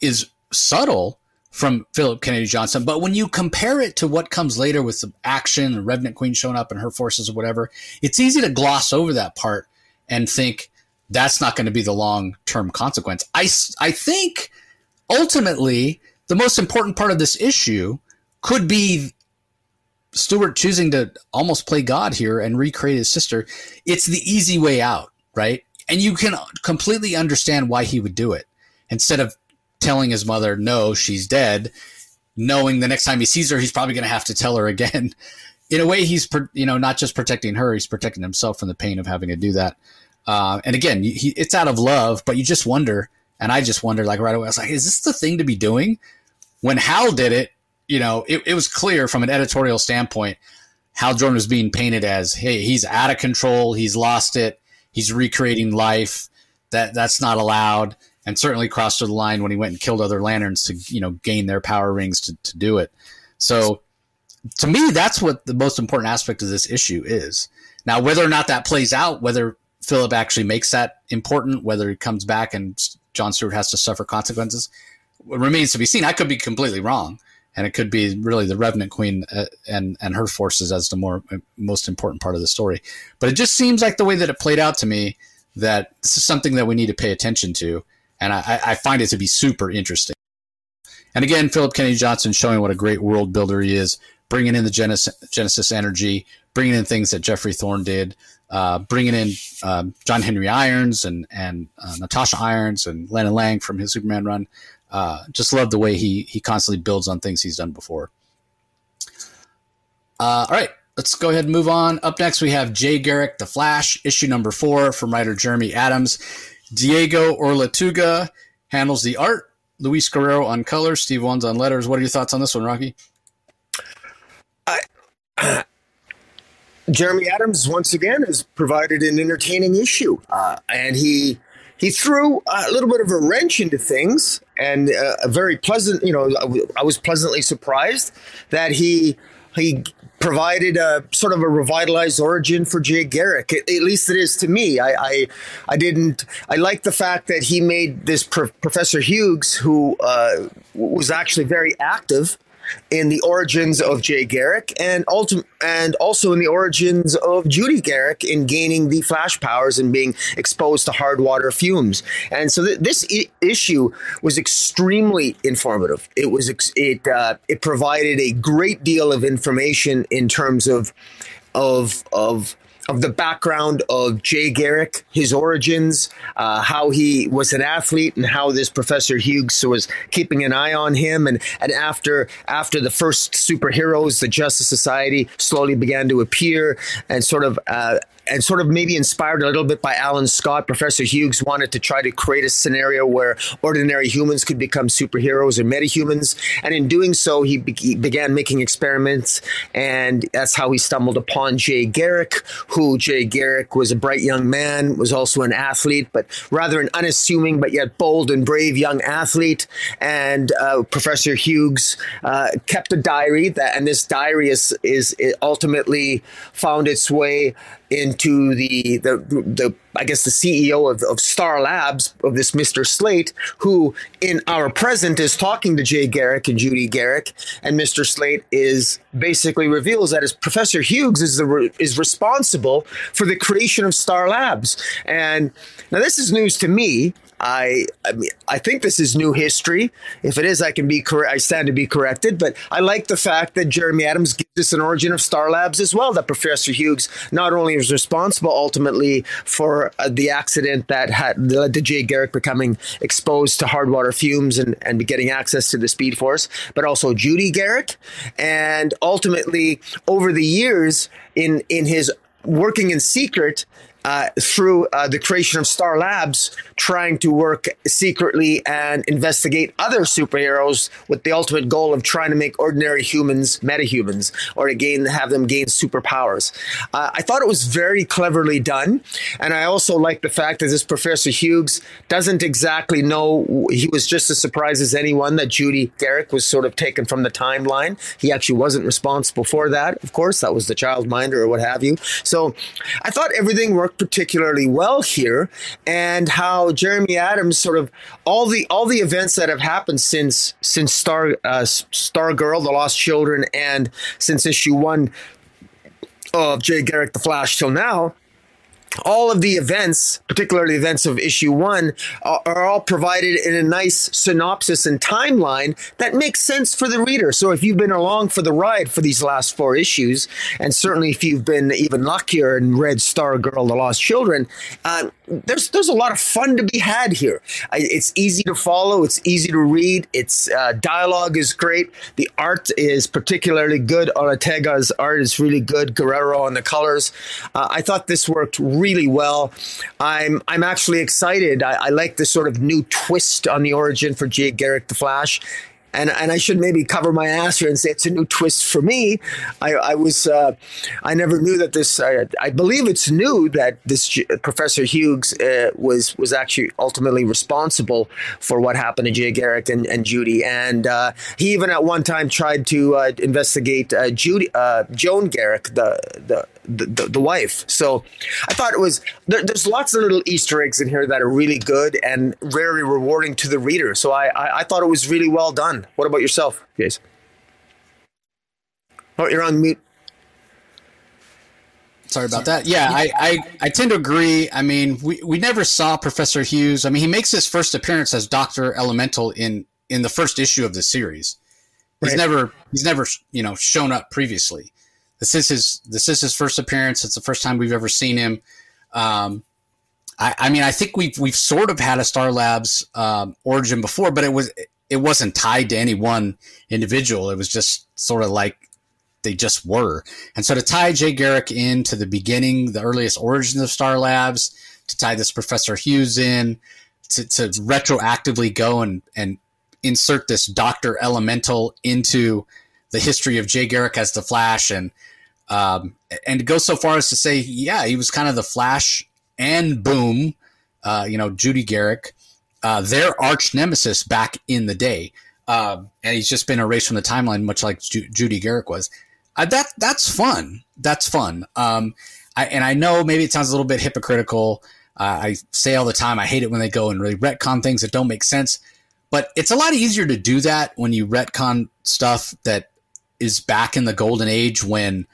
is subtle from Philip Kennedy Johnson, but when you compare it to what comes later with the action, the Revenant Queen showing up and her forces or whatever, it's easy to gloss over that part and think that's not going to be the long term consequence. I I think ultimately the most important part of this issue could be Stewart choosing to almost play God here and recreate his sister. It's the easy way out, right? And you can completely understand why he would do it instead of telling his mother, no, she's dead, knowing the next time he sees her, he's probably going to have to tell her again. In a way, he's, you know, not just protecting her, he's protecting himself from the pain of having to do that. Uh, and again, he, it's out of love, but you just wonder, and I just wonder, like right away, I was like, is this the thing to be doing? When Hal did it, you know, it, it was clear from an editorial standpoint Hal Jordan was being painted as, hey, he's out of control, he's lost it, he's recreating life. That that's not allowed, and certainly crossed the line when he went and killed other lanterns to you know gain their power rings to, to do it. So to me, that's what the most important aspect of this issue is. Now, whether or not that plays out, whether Philip actually makes that important, whether he comes back and John Stewart has to suffer consequences, remains to be seen. I could be completely wrong and it could be really the Revenant Queen uh, and and her forces as the more uh, most important part of the story. But it just seems like the way that it played out to me that this is something that we need to pay attention to, and I, I find it to be super interesting. And again, Philip Kennedy Johnson showing what a great world builder he is, bringing in the Genesis, Genesis energy, bringing in things that Geoffrey Thorne did, uh, bringing in um, John Henry Irons and and uh, Natasha Irons and Lana Lang from his Superman run. Uh, just love the way he he constantly builds on things he's done before. Uh, all right, let's go ahead and move on. Up next, we have Jay Garrick, The Flash, issue number four from writer Jeremy Adams. Diego Olortegui handles the art. Luis Guerrero on colors. Steve Wands on letters. What are your thoughts on this one, Rocky? I, uh, Jeremy Adams once again has provided an entertaining issue, uh, and he he threw a little bit of a wrench into things and uh, a very pleasant, you know, I was pleasantly surprised that he he provided a sort of a revitalized origin for Jay Garrick. At, at least it is to me. I, I, I didn't. I like the fact that he made this pro- Professor Hughes, who uh, was actually very active in the origins of Jay Garrick and ultim- and also in the origins of Judy Garrick in gaining the flash powers and being exposed to hard water fumes. And so th- this I- issue was extremely informative. It was ex- it uh, it provided a great deal of information in terms of of of of the background of Jay Garrick, his origins, uh, how he was an athlete, and how this Professor Hughes was keeping an eye on him. And, and after after the first superheroes, the Justice Society slowly began to appear, and sort of uh, and sort of maybe inspired a little bit by Alan Scott, Professor Hughes wanted to try to create a scenario where ordinary humans could become superheroes or metahumans. And in doing so, he, be- he began making experiments. And that's how he stumbled upon Jay Garrick, who Jay Garrick was a bright young man, was also an athlete, but rather an unassuming but yet bold and brave young athlete. And uh, Professor Hughes uh, kept a diary that, and this diary is, is ultimately found its way in talking to the the, the I guess the CEO of, of Star Labs of this Mr. Slate, who in our present is talking to Jay Garrick and Judy Garrick, and Mr. Slate is basically reveals that his Professor Hughes is the is responsible for the creation of Star Labs. And now this is news to me I, I mean, I think this is new history. If it is, I can be. I stand to be corrected. But I like the fact that Jeremy Adams gives us an origin of Star Labs as well. That Professor Hughes not only is responsible ultimately for uh, the accident that had led to Jay Garrick becoming exposed to hard water fumes and, and getting access to the Speed Force, but also Judy Garrick, and ultimately over the years in in his working in secret uh, through uh, the creation of Star Labs, trying to work secretly and investigate other superheroes with the ultimate goal of trying to make ordinary humans metahumans or to gain have them gain superpowers. Uh, I thought it was very cleverly done, and I also like the fact that this Professor Hughes doesn't exactly know. He was just as surprised as anyone that Judy Garrick was sort of taken from the timeline. He actually wasn't responsible for that. Of course, that was the childminder or what have you. So I thought everything worked particularly well here, and how Jeremy Adams sort of all the all the events that have happened since since Star uh, Star Girl, The Lost Children, and since issue one of Jay Garrick the Flash till now all of the events, particularly events of issue one, are all provided in a nice synopsis and timeline that makes sense for the reader. So if you've been along for the ride for these last four issues, and certainly if you've been even luckier and read Star Girl, The Lost Children, uh, there's there's a lot of fun to be had here. It's easy to follow. It's easy to read. Its uh, dialogue is great. The art is particularly good. Ortega's art is really good. Guerrero on the colors. Uh, I thought this worked really well. I'm I'm actually excited. I, I like this sort of new twist on the origin for Jay Garrick the Flash and and I should maybe cover my ass here and say it's a new twist for me. I, I was uh, I never knew that this. I, I, believe it's new that this Professor Hughes uh, was was actually ultimately responsible for what happened to Jay Garrick and, and Judy, and uh, he even at one time tried to uh, investigate uh, Judy uh, Joan Garrick, the the the, the, the, wife. So I thought it was there, there's lots of little Easter eggs in here that are really good and very rewarding to the reader. So I, I, I thought it was really well done. What about yourself, Jace? Oh, you're on mute. Sorry about that. Yeah, I, I, I tend to agree. I mean, we, we never saw Professor Hughes. I mean, he makes his first appearance as Doctor Elemental in in the first issue of the series. He's right. never he's never you know shown up previously. This is his this is his first appearance. It's the first time we've ever seen him. Um, I, I, mean, I think we've we've sort of had a Star Labs um, origin before, but it was it wasn't tied to any one individual. It was just sort of like they just were. And so to tie Jay Garrick into the beginning, the earliest origins of Star Labs, to tie this Professor Hughes in, to, to retroactively go and, and insert this Doctor Elemental into the history of Jay Garrick as the Flash and um, and go so far as to say, yeah, he was kind of the Flash and Boom, uh, you know, Judy Garrick, uh, their arch nemesis back in the day. Um, and he's just been erased from the timeline, much like Ju- Judy Garrick was. Uh, that that's fun. That's fun. Um, I, and I know maybe it sounds a little bit hypocritical. Uh, I say all the time, I hate it when they go and really retcon things that don't make sense. But it's a lot easier to do that when you retcon stuff that is back in the golden age when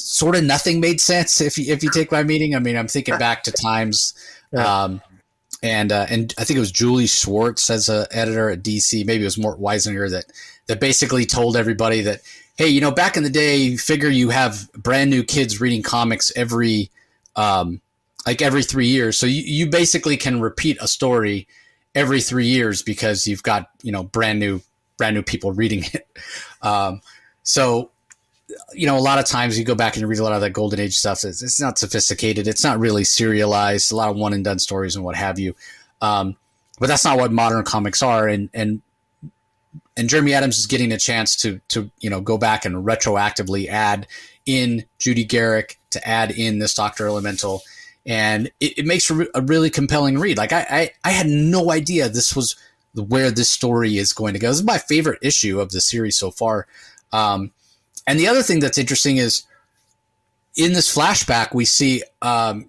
sort of nothing made sense. If you, if you take my meaning, I mean, I'm thinking back to times, um, and uh, and I think it was Julie Schwartz as a editor at DC. Maybe it was Mort Weisinger that that basically told everybody that hey, you know, back in the day, you figure you have brand new kids reading comics every um, like every three years, so you, you basically can repeat a story every three years because you've got you know brand new brand new people reading it. Um, so you know, a lot of times you go back and read a lot of that golden age stuff. It's, it's not sophisticated. It's not really serialized. A lot of one and done stories and what have you. Um, but that's not what modern comics are. And, and, and Jeremy Adams is getting a chance to, to, you know, go back and retroactively add in Judy Garrick to add in this Dr. Elemental. And it, it makes a really compelling read. Like I, I, I had no idea this was where this story is going to go. This is my favorite issue of the series so far. Um, and the other thing that's interesting is in this flashback, we see um,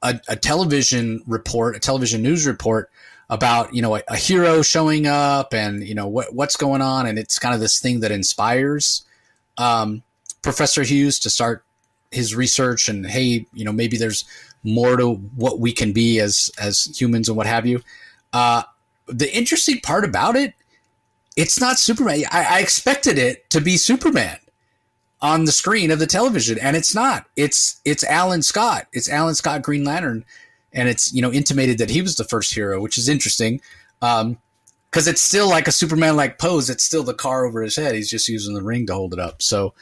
a, a, television report, a television news report about you know a, a, hero showing up and you know what what's going on, and it's kind of this thing that inspires um, Professor Hughes to start his research and hey, you know maybe there's more to what we can be as as humans and what have you. Uh, the interesting part about it, it's not Superman. I, I expected it to be Superman on the screen of the television, and it's not. It's it's Alan Scott. It's Alan Scott Green Lantern, and it's you know intimated that he was the first hero, which is interesting. Um, because it's still like a Superman like pose. It's still the car over his head. He's just using the ring to hold it up. So,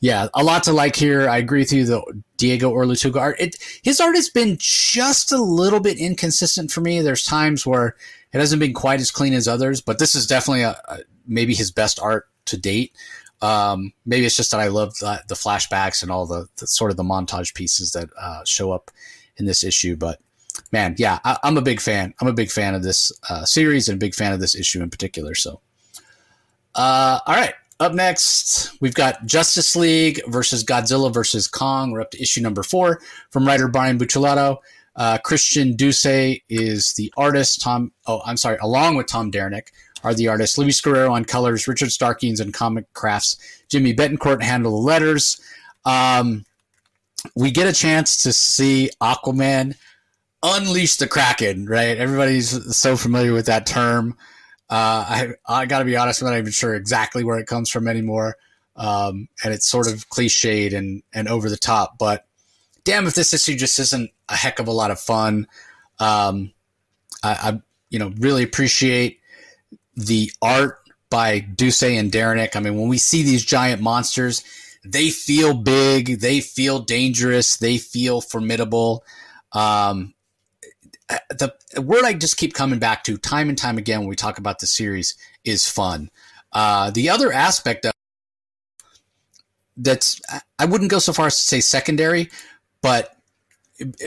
yeah, a lot to like here. I agree with you. The Diego Olortegui art, it his art has been just a little bit inconsistent for me. There's times where it hasn't been quite as clean as others, but this is definitely a, a maybe his best art to date. Um, maybe it's just that I love the, the flashbacks and all the, the, sort of the montage pieces that uh, show up in this issue. But man, yeah, I, am a big fan. I'm a big fan of this uh, series and a big fan of this issue in particular. So, uh, all right. Up next, we've got Justice League versus Godzilla versus Kong. We're up to issue number four from writer Brian Buccellato. Uh, Christian Duce is the artist. Tom, oh, I'm sorry, along with Tom Derenick are the artists. Luis Guerrero on colors, Richard Starkings on comic crafts, Jimmy Betancourt handle the letters. Um, we get a chance to see Aquaman unleash the Kraken, right? Everybody's so familiar with that term. Uh, I, I got to be honest, I'm not even sure exactly where it comes from anymore. Um, and it's sort of cliched and, and over the top, but damn if this issue just isn't a heck of a lot of fun. Um, I, I, you know, really appreciate the art by Duce and Derenick. I mean, when we see these giant monsters, they feel big, they feel dangerous, they feel formidable. Um, the word I just keep coming back to time and time again when we talk about the series is fun. Uh, the other aspect of that's I wouldn't go so far as to say secondary, but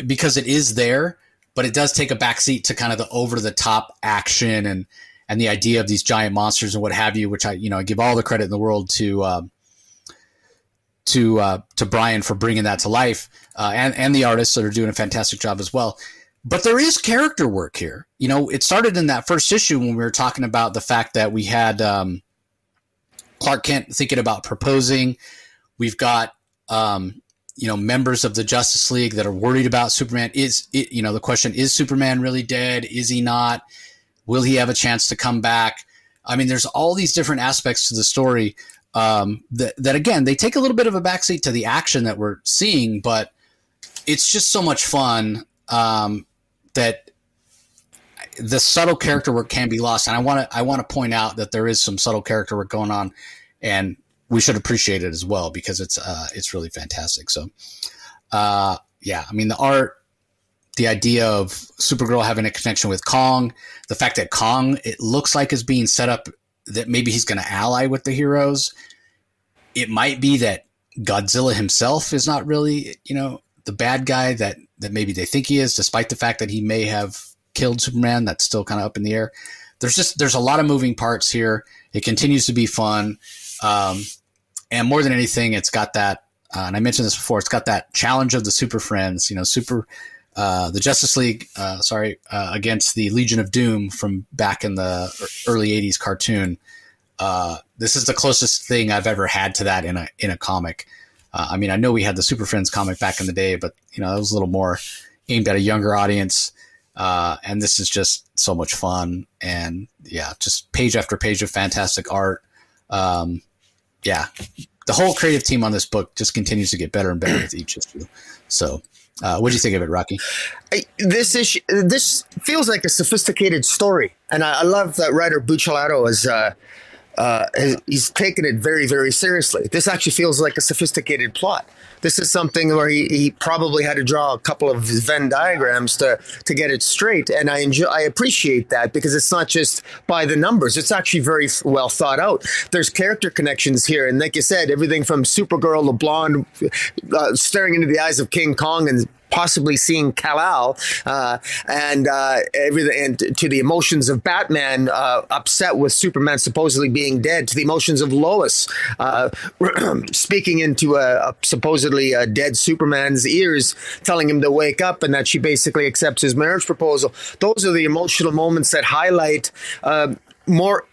because it is there, but it does take a backseat to kind of the over the top action and and the idea of these giant monsters and what have you, which I you know I give all the credit in the world to um, to uh, to Brian for bringing that to life, uh, and and the artists that are doing a fantastic job as well. But there is character work here. You know, it started in that first issue when we were talking about the fact that we had um, Clark Kent thinking about proposing. We've got um, you know members of the Justice League that are worried about Superman. Is it, you know the question is Superman really dead? Is he not? Will he have a chance to come back? I mean, there's all these different aspects to the story um, that, that, again, they take a little bit of a backseat to the action that we're seeing, but it's just so much fun um, that the subtle character work can be lost. And I want to I want to point out that there is some subtle character work going on, and we should appreciate it as well because it's uh, it's really fantastic. So, uh, yeah, I mean the art the idea of Supergirl having a connection with Kong, the fact that Kong it looks like is being set up that maybe he's going to ally with the heroes. It might be that Godzilla himself is not really, you know, the bad guy that that maybe they think he is, despite the fact that he may have killed Superman. That's still kind of up in the air. There's just there's a lot of moving parts here. It continues to be fun, um, and more than anything, it's got that. Uh, and I mentioned this before. It's got that challenge of the Super Friends. You know, Super uh, the Justice League, uh, sorry, uh, against the Legion of Doom from back in the early '80s cartoon. Uh, this is the closest thing I've ever had to that in a in a comic. Uh, I mean, I know we had the Super Friends comic back in the day, but you know, it was a little more aimed at a younger audience. and this is just so much fun, and yeah, just page after page of fantastic art. Um, yeah, the whole creative team on this book just continues to get better and better with each issue. So uh, what do you think of it, Rocky? I, this issue, this feels like a sophisticated story, and I, I love that writer Buccellato is. Uh, uh, he's taken it very, very seriously. This actually feels like a sophisticated plot. This is something where he, he probably had to draw a couple of Venn diagrams to to get it straight, and I enjoy, I appreciate that because it's not just by the numbers. It's actually very well thought out. There's character connections here, and like you said, everything from Supergirl, the blonde, uh, staring into the eyes of King Kong, and possibly seeing Kal-El, uh, and uh, everything, and to the emotions of Batman, uh, upset with Superman supposedly being dead, to the emotions of Lois, uh, speaking into a, a supposedly a dead Superman's ears, telling him to wake up, and that she basically accepts his marriage proposal. Those are the emotional moments that highlight uh, more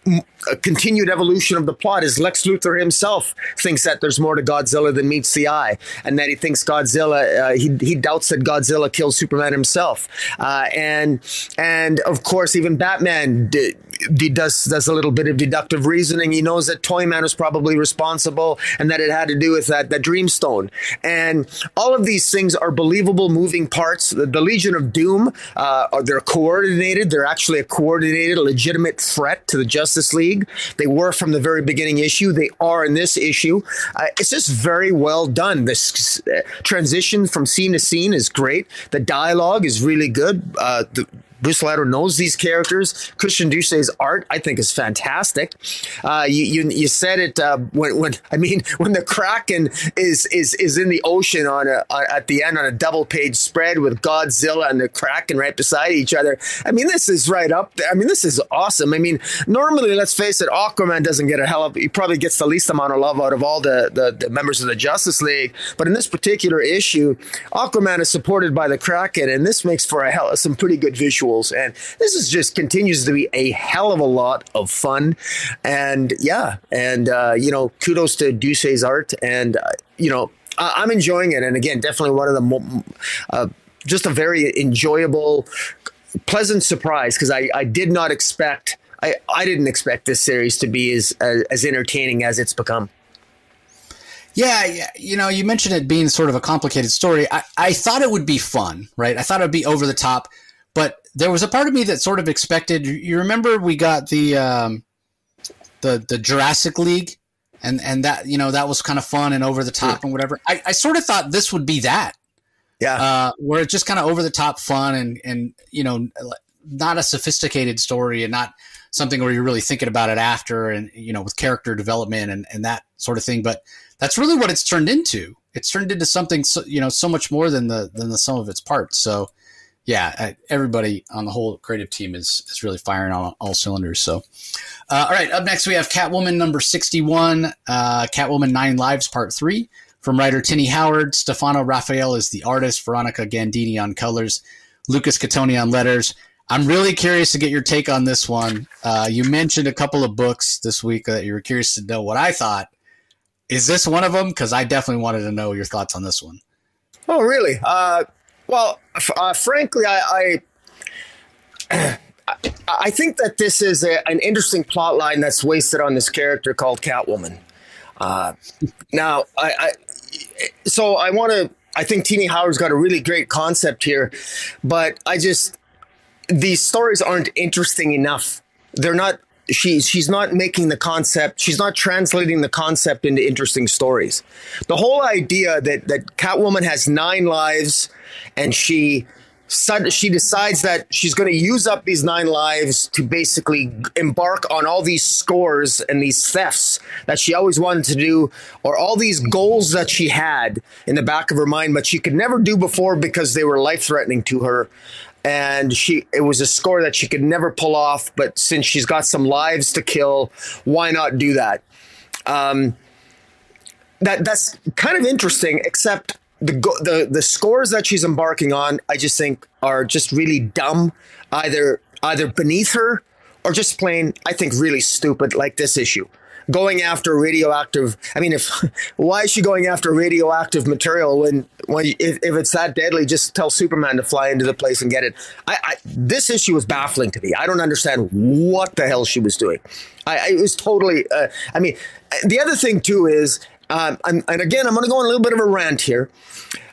continued evolution of the plot is Lex Luthor himself thinks that there's more to Godzilla than meets the eye, and that he thinks Godzilla uh, he he doubts that Godzilla kills Superman himself, uh, and and of course even Batman did, he does does a little bit of deductive reasoning. He knows that Toyman was probably responsible and that it had to do with that that Dreamstone. And all of these things are believable moving parts. The, the Legion of Doom, uh, they're coordinated. They're actually a coordinated, legitimate threat to the Justice League. They were from the very beginning issue. They are in this issue. Uh, it's just very well done. This uh, transition from scene to scene is great. The dialogue is really good. Uh, the Buccellato knows these characters. Christian Duce's art, I think, is fantastic. Uh, you, you, you said it uh, when when I mean when the Kraken is is is in the ocean on a at the end on a double page spread with Godzilla and the Kraken right beside each other. I mean, this is right up there. I mean, this is awesome. I mean, normally, let's face it, Aquaman doesn't get a hell of. He probably gets the least amount of love out of all the, the, the members of the Justice League. But in this particular issue, Aquaman is supported by the Kraken, and this makes for a hell of some pretty good visual And this is just continues to be a hell of a lot of fun. And yeah, and, uh, you know, kudos to Duce's art. And, uh, you know, I- am enjoying it. And again, definitely one of the, mo- uh, just a very enjoyable, pleasant surprise because I, I did not expect. I, I didn't expect this series to be as, as, as entertaining as it's become. Yeah, yeah, you know, you mentioned it being sort of a complicated story. I, I thought it would be fun, right? I thought it would be over the top. But there was a part of me that sort of expected. You remember we got the um, the the Jurassic League, and and that you know that was kind of fun and over the top yeah. and whatever. I, I sort of thought this would be that. Yeah, uh, where it's just kind of over the top fun and and you know not a sophisticated story and not something where you're really thinking about it after and you know with character development and, and that sort of thing but that's really what it's turned into it's turned into something so, you know so much more than the than the sum of its parts so yeah, everybody on the whole creative team is is really firing on all cylinders. So, uh, all right, up next we have Catwoman number sixty one, uh, Catwoman Nine Lives Part Three from writer Tini Howard. Stefano Raffaele is the artist. Veronica Gandini on colors. Lucas Gattoni on letters. I'm really curious to get your take on this one. Uh, you mentioned a couple of books this week that you were curious to know what I thought. Is this one of them? Because I definitely wanted to know your thoughts on this one. Oh, really? Well, uh, frankly, I, I, I think that this is a, an interesting plot line that's wasted on this character called Catwoman. Uh, now, I, I, so I want to. I think Tini Howard's got a really great concept here, but I just these stories aren't interesting enough. They're not she's she's not making the concept she's not translating the concept into interesting stories. The whole idea that that catwoman has nine lives and she she decides that she's going to use up these nine lives to basically embark on all these scores and these thefts that she always wanted to do, or all these goals that she had in the back of her mind, but she could never do before because they were life threatening to her and she it was a score that she could never pull off but since she's got some lives to kill why not do that? Um, that that's kind of interesting except the the the scores that she's embarking on i just think are just really dumb either either beneath her or just plain i think really stupid like this issue going after radioactive. I mean, if why is she going after radioactive material when when if, if it's that deadly? Just tell Superman to fly into the place and get it. I, I this issue was baffling to me. I don't understand what the hell she was doing. I, I it was totally. Uh, I mean, the other thing too is, um, and again, I'm going to go on a little bit of a rant here.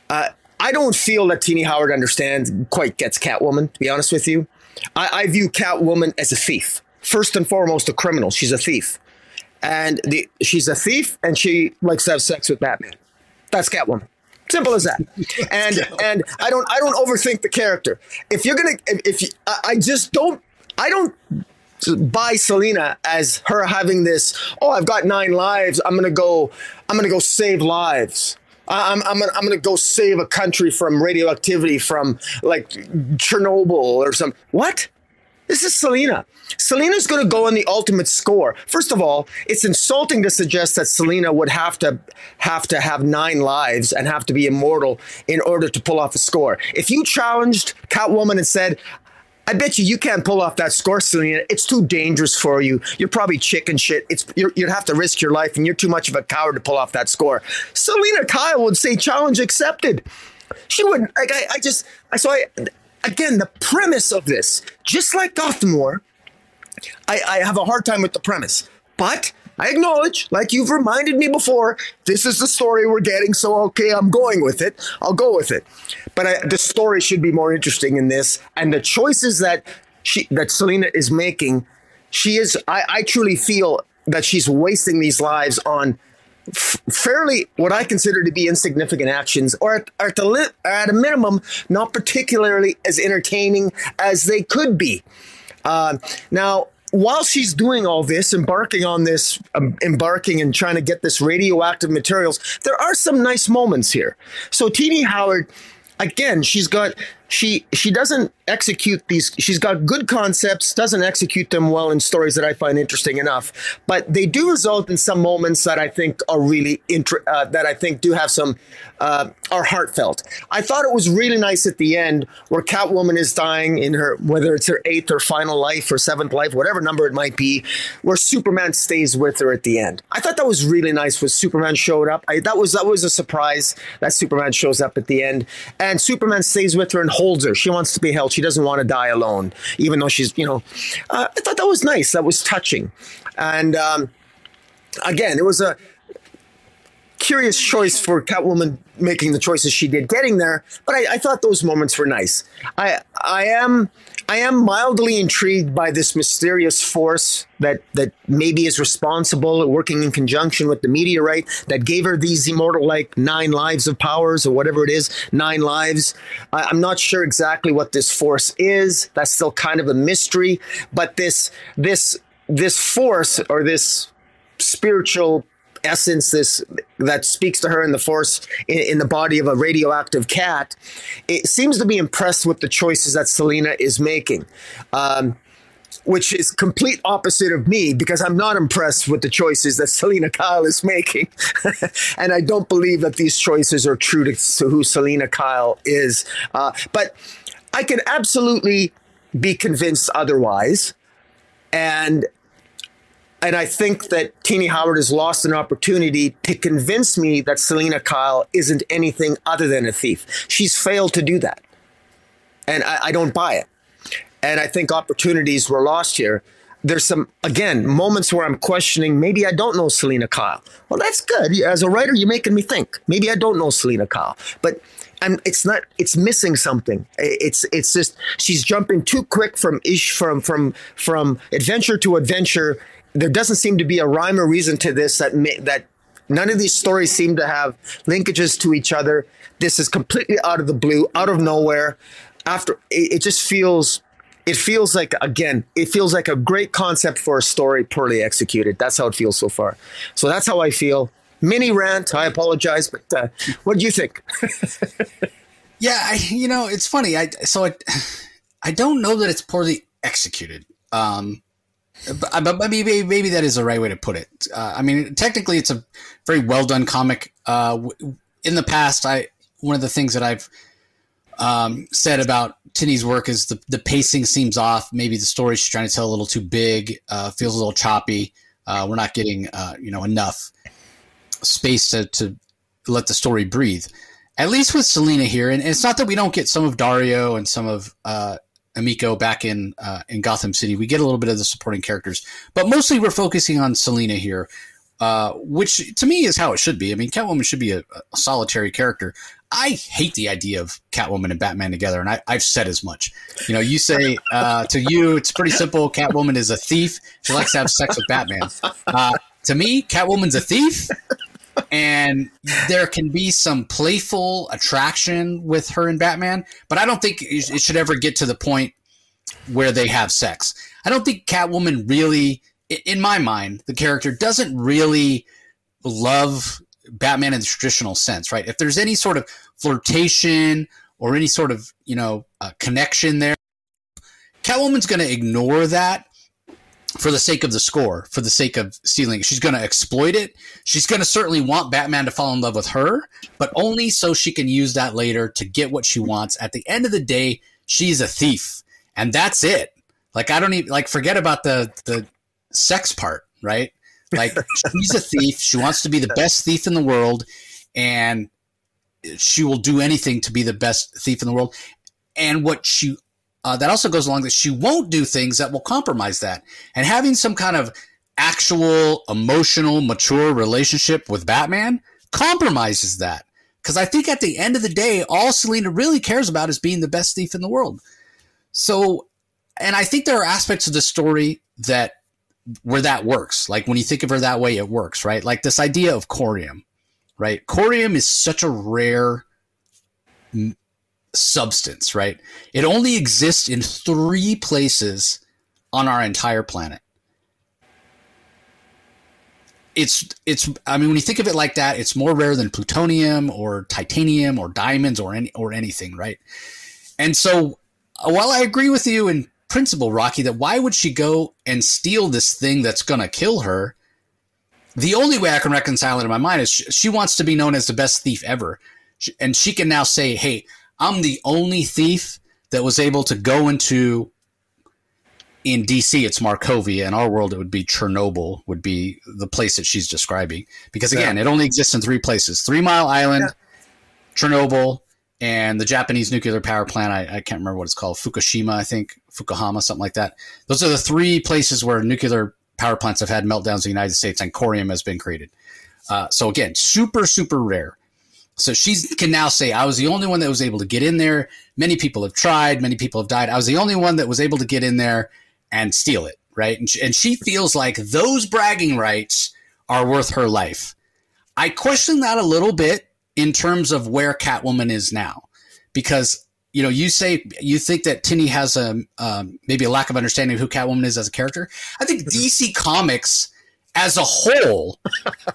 Uh, I don't feel that Tini Howard understands quite gets Catwoman. To be honest with you, I, I view Catwoman as a thief. First and foremost, a criminal. She's a thief and the she's a thief and she likes to have sex with Batman. That's Catwoman. Simple as that. And and I don't I don't overthink the character. If you're gonna if, if you, I, I just don't I don't buy Selina as her having this. Oh, I've got nine lives. I'm gonna go. I'm gonna go save lives. I'm I'm gonna, I'm gonna go save a country from radioactivity from like Chernobyl or some what? This is Selina. Selina's going to go on the ultimate score. First of all, it's insulting to suggest that Selina would have to have to have nine lives and have to be immortal in order to pull off a score. If you challenged Catwoman and said, I bet you you can't pull off that score, Selina. It's too dangerous for you. You're probably chicken shit. It's you would have to risk your life, and you're too much of a coward to pull off that score. Selena Kyle would say challenge accepted. She wouldn't. Like I, I just, I so I again the premise of this, just like Gotham War, I, I have a hard time with the premise, but I acknowledge, like you've reminded me before, this is the story we're getting. So, okay, I'm going with it. I'll go with it. But I, the story should be more interesting in this. And the choices that she, that Selina is making, she is, I, I truly feel that she's wasting these lives on f- fairly what I consider to be insignificant actions, or at, or li- at a minimum, not particularly as entertaining as they could be. Uh, now, while she's doing all this, embarking on this, um, embarking and trying to get this radioactive materials, there are some nice moments here. So, Tini Howard, again, she's got she she doesn't execute these she's got good concepts doesn't execute them well in stories that i find interesting enough. But they do result in some moments that i think are really inter- uh, that i think do have some uh, are heartfelt. I thought it was really nice at the end where catwoman is dying in her whether it's her eighth or final life or seventh life whatever number it might be where superman stays with her at the end. I thought that was really nice when superman showed up. I, that was that was a surprise that superman shows up at the end. And superman stays with her and holds her. She wants to be held. She doesn't want to die alone, even though she's, you know, uh, I thought that was nice. That was touching. And um, again, it was a curious choice for Catwoman making the choices she did getting there, but I, I thought those moments were nice. I I am I am mildly intrigued by this mysterious force that that maybe is responsible, working in conjunction with the meteorite that gave her these immortal like nine lives of powers or whatever it is, nine lives. I, I'm not sure exactly what this force is. That's still kind of a mystery. But this this this force or this spiritual essence this that speaks to her in the force in, in, the body of a radioactive cat it seems to be impressed with the choices that selina is making um, which is complete opposite of me because i'm not impressed with the choices that selina kyle is making. And i don't believe that these choices are true to, to who selina kyle is. Uh, but i can absolutely be convinced otherwise. And and I think that Tini Howard has lost an opportunity to convince me that Selina Kyle isn't anything other than a thief. She's failed to do that. And I, I don't buy it. And I think opportunities were lost here. There's some, again, moments where I'm questioning maybe I don't know Selina Kyle. Well, that's good. As a writer, you're making me think. Maybe I don't know Selina Kyle. But and it's not it's missing something it's it's just she's jumping too quick from ish from from from adventure to adventure there doesn't seem to be a rhyme or reason to this that may, that none of these stories seem to have linkages to each other. This is completely out of the blue, out of nowhere. After it, it just feels it feels like again it feels like a great concept for a story poorly executed. That's how it feels so far. So that's how i feel. Mini rant. I apologize but uh, what do you think? Yeah I, you know it's funny. I so I, I don't know that it's poorly executed. Um but, but maybe maybe that is the right way to put it. Uh, I mean, technically, it's a very well done comic. Uh, in the past, I one of the things that I've um, said about Tini's work is the the pacing seems off. Maybe the story she's trying to tell a little too big, uh, feels a little choppy. Uh, we're not getting uh, you know enough space to to let the story breathe. At least with Selina here, and it's not that we don't get some of Dario and some of Emiko back in uh, in Gotham City. We get a little bit of the supporting characters, but mostly we're focusing on Selina here, uh, which to me is how it should be. I mean, Catwoman should be a, a, solitary character. I hate the idea of Catwoman and Batman together, and I, have said as much. You know, you say uh, to you, it's pretty simple. Catwoman is a thief. She likes to have sex with Batman. Uh, to me, Catwoman's a thief and there can be some playful attraction with her and Batman, but I don't think it should ever get to the point where they have sex. I don't think Catwoman really, in my mind, the character doesn't really love Batman in the traditional sense, right? If there's any sort of flirtation or any sort of you know connection there, Catwoman's going to ignore that for the sake of the score, for the sake of stealing. She's going to exploit it. She's going to certainly want Batman to fall in love with her, but only so she can use that later to get what she wants. At the end of the day, she's a thief, and that's it. Like I don't even like forget about the the sex part, right? Like she's a thief. She wants to be the best thief in the world, and she will do anything to be the best thief in the world. And what she uh, that also goes along that she won't do things that will compromise that. And having some kind of actual emotional, mature relationship with Batman compromises that. Because I think at the end of the day, all Selina really cares about is being the best thief in the world. So, and I think there are aspects of the story that where that works. Like when you think of her that way, it works, right? Like this idea of corium, right? Corium is such a rare substance, right? It only exists in three places on our entire planet. It's it's I mean when you think of it like that, it's more rare than plutonium or titanium or diamonds or any or anything, right? And so uh, while I agree with you in principle, Rocky, that why would she go and steal this thing that's going to kill her? The only way I can reconcile it in my mind is she, she wants to be known as the best thief ever. And she can now say, hey, I'm the only thief that was able to go into in DC it's Markovia. In our world it would be Chernobyl would be the place that she's describing. Because again, yeah. it only exists in three places. Three Mile Island, yeah. Chernobyl, and the Japanese nuclear power plant. I, I, can't remember what it's called. Fukushima, I think. Fukuhama, something like that. Those are the three places where nuclear power plants have had meltdowns in the United States and corium has been created. Uh, so again, super, super rare. So she can now say, I was the only one that was able to get in there. Many people have tried, many people have died. I was the only one that was able to get in there and steal it, right? And she, and she feels like those bragging rights are worth her life. I question that a little bit in terms of where Catwoman is now, because you know you say you think that Tini has a um, maybe a lack of understanding of who Catwoman is as a character. I think mm-hmm. DC Comics as a whole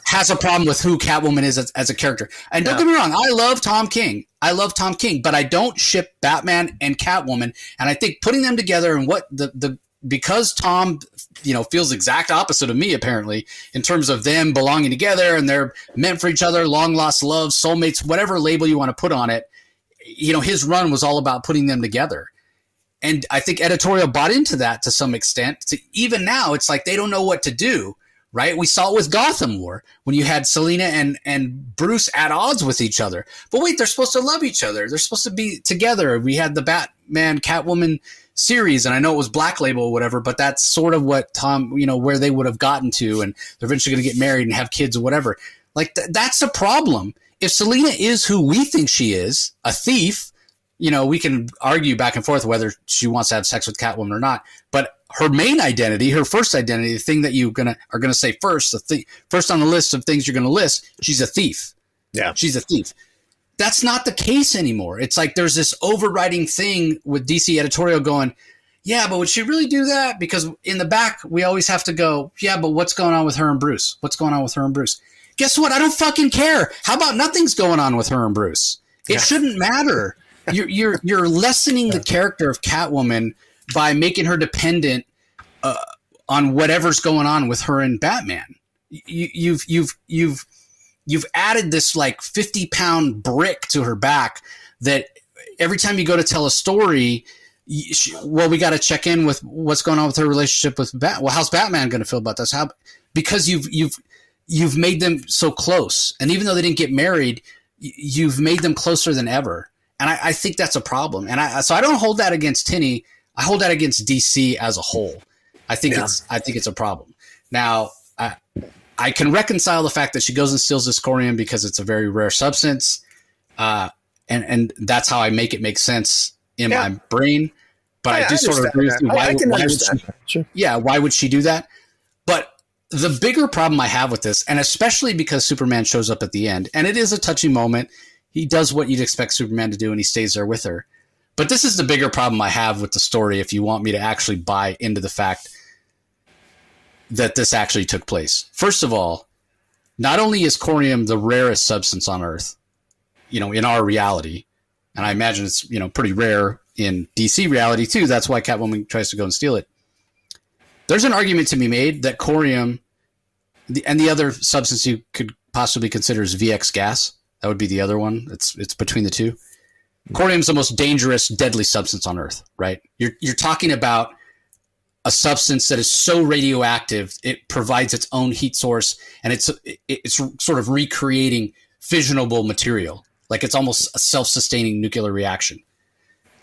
has a problem with who Catwoman is as, as a character. And don't yeah. get me wrong, I love Tom King. I love Tom King, but I don't ship Batman and Catwoman. And I think putting them together and what the the because Tom, you know, feels exact opposite of me apparently in terms of them belonging together and they're meant for each other, long lost love, soulmates, whatever label you want to put on it. You know, his run was all about putting them together. And I think editorial bought into that to some extent. To even now, it's like they don't know what to do right? We saw it with Gotham War when you had Selina and and Bruce at odds with each other. But wait, they're supposed to love each other. They're supposed to be together. We had the Batman Catwoman series, and I know it was Black Label or whatever, but that's sort of what Tom, you know, where they would have gotten to, and they're eventually going to get married and have kids or whatever. Like th- that's a problem. If Selina is who we think she is, a thief, you know, we can argue back and forth whether she wants to have sex with Catwoman or not. But her main identity, her first identity, the thing that you gonna are gonna say first, the thing first on the list of things you're gonna list, she's a thief. Yeah, she's a thief. That's not the case anymore. It's like there's this overriding thing with DC editorial going, yeah, but would she really do that? Because in the back we always have to go, yeah, but what's going on with her and Bruce? What's going on with her and Bruce? Guess what? I don't fucking care. How about nothing's going on with her and Bruce? It yeah. shouldn't matter. You're you're you're lessening the character of Catwoman by making her dependent uh, on whatever's going on with her and Batman. You, you've you've you've you've added this like fifty pound brick to her back that every time you go to tell a story. Well, we got to check in with what's going on with her relationship with Bat. Well, how's Batman going to feel about this? How because you've you've you've made them so close, and even though they didn't get married, you've made them closer than ever. And I, I think that's a problem. And I so I don't hold that against Tini I hold that against DC as a whole. I think yeah. it's I think it's a problem. Now, I, I can reconcile the fact that she goes and steals this corium because it's a very rare substance, uh, and and that's how I make it make sense in yeah. my brain. But I, I do sort of agree with you. Why, why would she, sure. Yeah, why would she do that? But the bigger problem I have with this, and especially because Superman shows up at the end, and it is a touching moment. He does what you'd expect Superman to do, and he stays there with her. But this is the bigger problem I have with the story if you want me to actually buy into the fact that this actually took place. First of all, not only is corium the rarest substance on Earth, you know, in our reality, and I imagine it's you know pretty rare in DC reality too. That's why Catwoman tries to go and steal it. There's an argument to be made that corium, and the other substance you could possibly consider is VX gas. That would be the other one. It's it's between the two. Corium is the most dangerous, deadly substance on Earth. Right? You're you're talking about a substance that is so radioactive it provides its own heat source, and it's it's sort of recreating fissionable material. Like it's almost a self-sustaining nuclear reaction.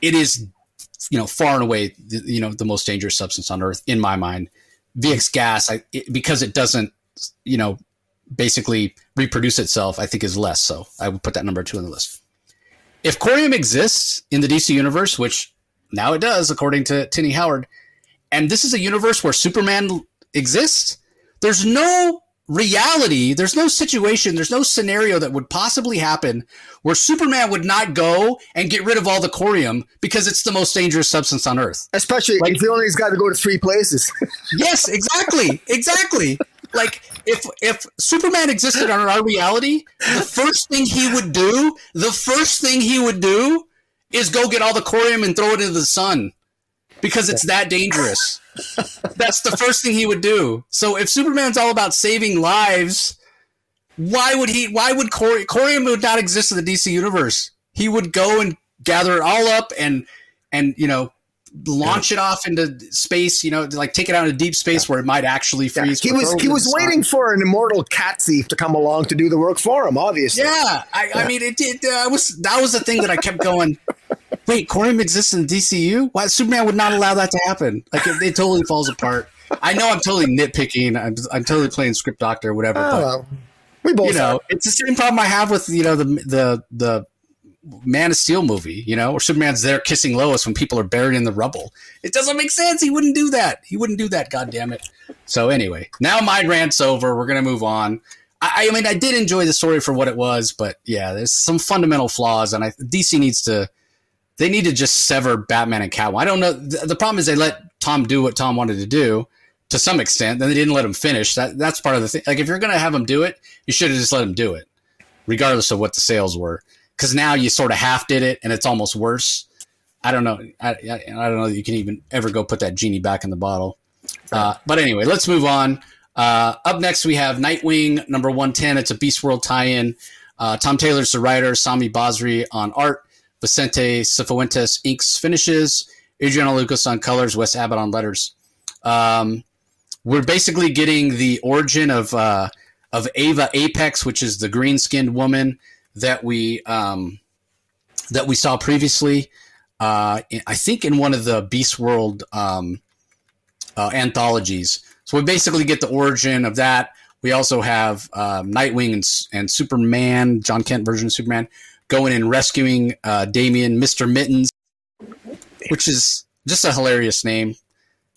It is, you know, far and away, the, you know, the most dangerous substance on Earth in my mind. VX gas, I, it, because it doesn't, you know, basically reproduce itself, I think is less. So I would put that number two on the list. If corium exists in the DC universe, which now it does, according to Tini Howard, and this is a universe where Superman exists, there's no reality, there's no situation, there's no scenario that would possibly happen where Superman would not go and get rid of all the corium because it's the most dangerous substance on Earth. Especially like, if he only's got to go to three places. yes, exactly, exactly like if if Superman existed on our reality, the first thing he would do, the first thing he would do is go get all the corium and throw it into the sun because it's that dangerous. That's the first thing he would do. So if Superman's all about saving lives, why would he why would corium, corium would not exist in the DC universe? He would go and gather it all up and and you know launch yeah. it off into space, you know, like take it out into deep space yeah. where it might actually freeze. Yeah. He was he was waiting for an immortal cat thief to come along to do the work for him. Obviously, yeah. I, I mean, it did. Uh, was that was the thing that I kept going. Wait, Corium exists in DCU? Why Superman would not allow that to happen? Like it, it totally falls apart. I know I'm totally nitpicking. I'm, I'm totally playing script doctor, or whatever. Oh, but, we both, you know, are. it's the same problem I have with you know the the the Man of Steel movie, you know, or Superman's there kissing Lois when people are buried in the rubble. It doesn't make sense. He wouldn't do that. He wouldn't do that. God damn it. So anyway, now my rant's over. We're gonna move on. I, I mean, I did enjoy the story for what it was, but yeah, there's some fundamental flaws, and I DC needs to. They need to just sever Batman and Catwoman. I don't know. The, the problem is they let Tom do what Tom wanted to do to some extent. Then they didn't let him finish. That that's part of the thing. Like if you're gonna have him do it, you should have just let him do it, regardless of what the sales were because now you sort of half did it and it's almost worse. I don't know. I, I, I, don't know that you can even ever go put that genie back in the bottle. Uh, but anyway, let's move on. Uh, up next, we have Nightwing number 110. It's a Beast World tie in. Uh, Tom Taylor's the writer, Sami Basri on art, Vicente Cifuentes inks finishes, Adriano Lucas on colors, Wes Abbott on letters. Um, we're basically getting the origin of uh, of Ava Apex, which is the green skinned woman that we um, that we saw previously. Uh, I think in one of the Beast World um, uh, anthologies. So we basically get the origin of that. We also have uh, Nightwing and, and, Superman, Jon Kent version of Superman, going and rescuing uh, Damian, Mister Mittens, which is just a hilarious name,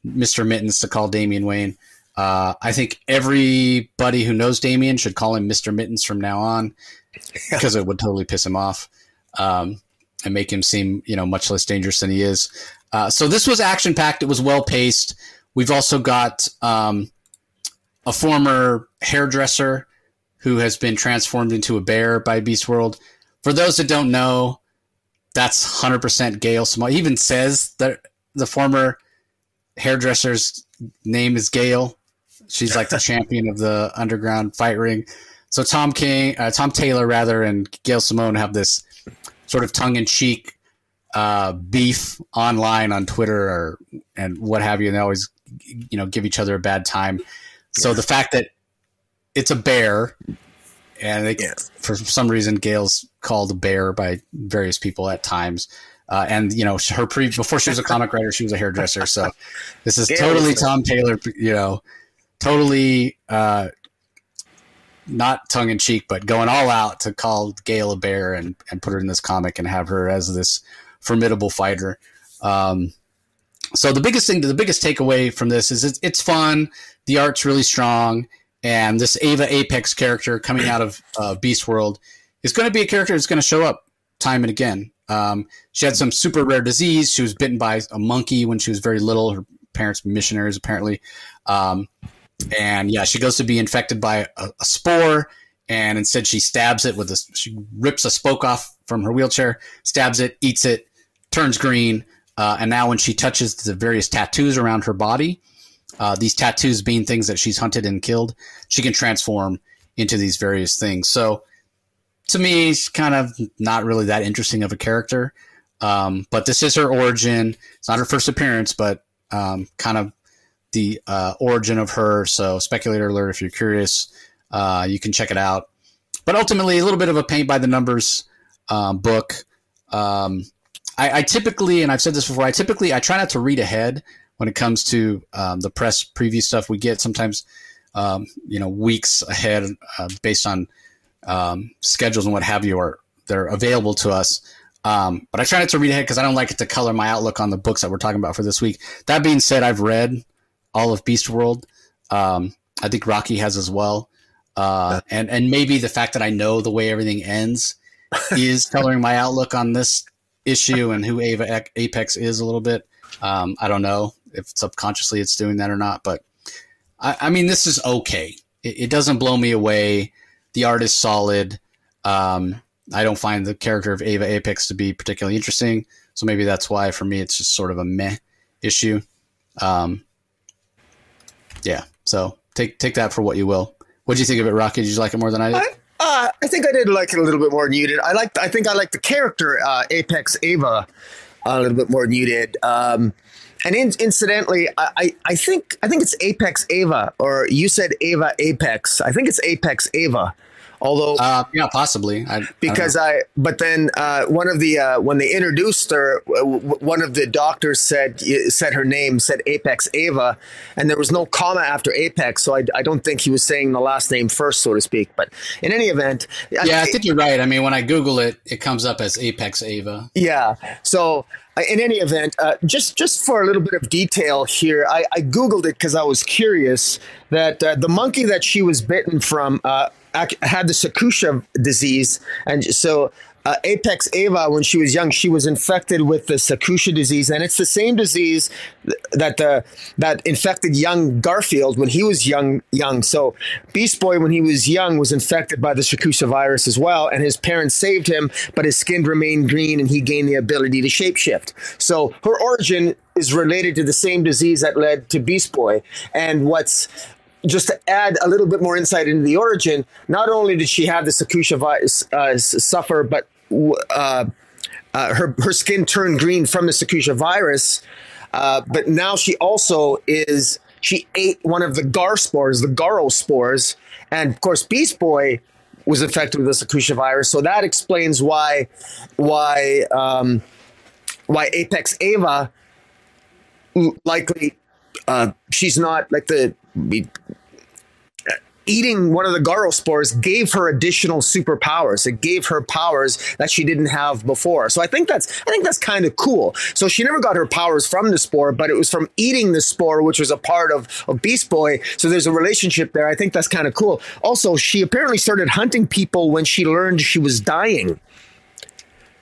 Mister Mittens to call Damian Wayne. Uh, I think everybody who knows Damian should call him Mister Mittens from now on because it would totally piss him off um, and make him seem you know much less dangerous than he is. Uh, so this was action packed. It was well paced. We've also got um, a former hairdresser who has been transformed into a bear by Beast World. For those that don't know, that's 100% Gail Simone. He even says that the former hairdresser's name is Gail. She's like the champion of the underground fight ring. So Tom King, uh, Tom Taylor, rather, and Gail Simone have this sort of tongue-in-cheek uh, beef online on Twitter or and what have you, and they always, you know, give each other a bad time. So yeah. the fact that it's a bear, and yeah. for some reason, Gail's called a bear by various people at times. Uh, and you know, her pre before she was a comic writer, she was a hairdresser. So this is Gail totally Tom Taylor. You know, totally uh, not tongue in cheek, but going all out to call Gail a bear and, and put her in this comic and have her as this formidable fighter. Um, so the biggest thing, the biggest takeaway from this is it's, it's fun. The art's really strong, and this Ava Apex character coming out of uh, Beast World is going to be a character that's going to show up time and again. Um, she had some super rare disease. She was bitten by a monkey when she was very little. Her parents missionaries apparently. Um, and yeah, she goes to be infected by a, a spore, and instead she stabs it with a she rips a spoke off from her wheelchair, stabs it, eats it, turns green, uh, and now when she touches the various tattoos around her body, uh, these tattoos being things that she's hunted and killed, she can transform into these various things. So to me, it's kind of not really that interesting of a character. Um, but this is her origin. It's not her first appearance, but um, kind of the uh, origin of her. So, speculator alert, if you're curious, uh, you can check it out. But ultimately, a little bit of a paint by the numbers um, book. Um, I, I, typically, and I've said this before, I typically I try not to read ahead when it comes to um, the press preview stuff we get. Sometimes, um, you know, weeks ahead uh, based on um, schedules and what have you are they're available to us. Um, but I try not to read ahead because I don't like it to color my outlook on the books that we're talking about for this week. That being said, I've read all of Beast World. Um, I think Rocky has as well. Uh, and and maybe the fact that I know the way everything ends is coloring my outlook on this issue and who Ava Apex is a little bit. Um, I don't know if subconsciously it's doing that or not, but I, I mean this is okay. It, it, doesn't blow me away. The art is solid. Um, I don't find the character of Ava Apex to be particularly interesting. So maybe that's why for me it's just sort of a meh issue. Um, yeah. So take take that for what you will. What do you think of it, Rocky? Did you like it more than I did? I, uh, I think I did like it a little bit more muted. I like. I think I like the character uh, Apex Ava a little bit more muted. Um, and in, incidentally, I, I think I think it's Apex Ava, or you said Ava Apex. I think it's Apex Ava. Although, uh, yeah, possibly. I, because I, I, but then uh, one of the uh, when they introduced her, one of the doctors said said her name, said Apex Ava, and there was no comma after Apex, so I, I don't think he was saying the last name first, so to speak. But in any event, yeah, I, I think you're right. I mean, when I Google it, it comes up as Apex Ava. Yeah, so uh, in any event, uh, just just for a little bit of detail here, I, I googled it because I was curious that uh, the monkey that she was bitten from uh, had the Sakutia disease, and so uh, Apex Ava, when she was young, she was infected with the Sakutia disease, and it's the same disease that that infected young Garfield when he was young. Young, so Beast Boy, when he was young, was infected by the Sakutia virus as well, and his parents saved him, but his skin remained green, and he gained the ability to shapeshift. So her origin is related to the same disease that led to Beast Boy, and what's just to add a little bit more insight into the origin, not only did she have the Sakutia virus uh, suffer, but uh, uh, her her skin turned green from the Sakutia virus. Uh, but now she also is she ate one of the gar spores, the garo spores, and of course Beast Boy was infected with the Sakutia virus. So that explains why why um, why Apex Ava likely uh, she's not like the eating one of the Garo spores gave her additional superpowers. It gave her powers that she didn't have before. So I think that's I think that's kind of cool. So she never got her powers from the spore, but it was from eating the spore, which was a part of, of Beast Boy. So there's a relationship there. I think that's kind of cool. Also, she apparently started hunting people when she learned she was dying.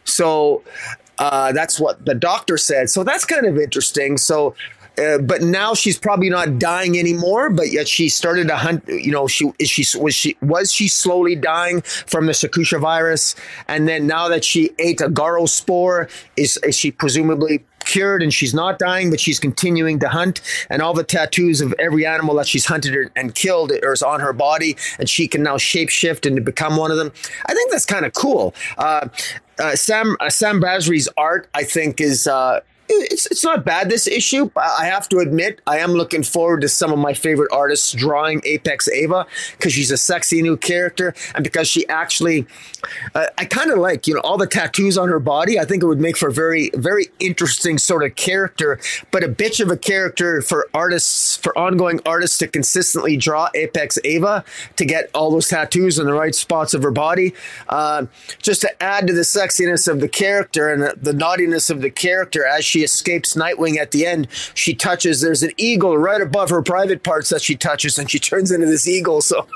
So uh, that's what the doctor said. So that's kind of interesting. So uh, but now she's probably not dying anymore. But yet she started to hunt. You know, she is she was she was she slowly dying from the Sakutia virus, and then now that she ate a Garo spore, is, is she presumably cured and she's not dying, but she's continuing to hunt. And all the tattoos of every animal that she's hunted and killed is on her body, and she can now shapeshift and become one of them. I think that's kind of cool. Uh, uh, Sam uh, Sam Basri's art, I think, is uh, it's it's not bad this issue. I have to admit, I am looking forward to some of my favorite artists drawing Apex Ava because she's a sexy new character and because she actually, uh, I kind of like you know all the tattoos on her body. I think it would make for a very very interesting sort of character, but a bitch of a character for artists for ongoing artists to consistently draw Apex Ava to get all those tattoos in the right spots of her body, uh, just to add to the sexiness of the character and the, the naughtiness of the character as she escapes Nightwing at the end, she touches, there's an eagle right above her private parts that she touches, and she turns into this eagle. So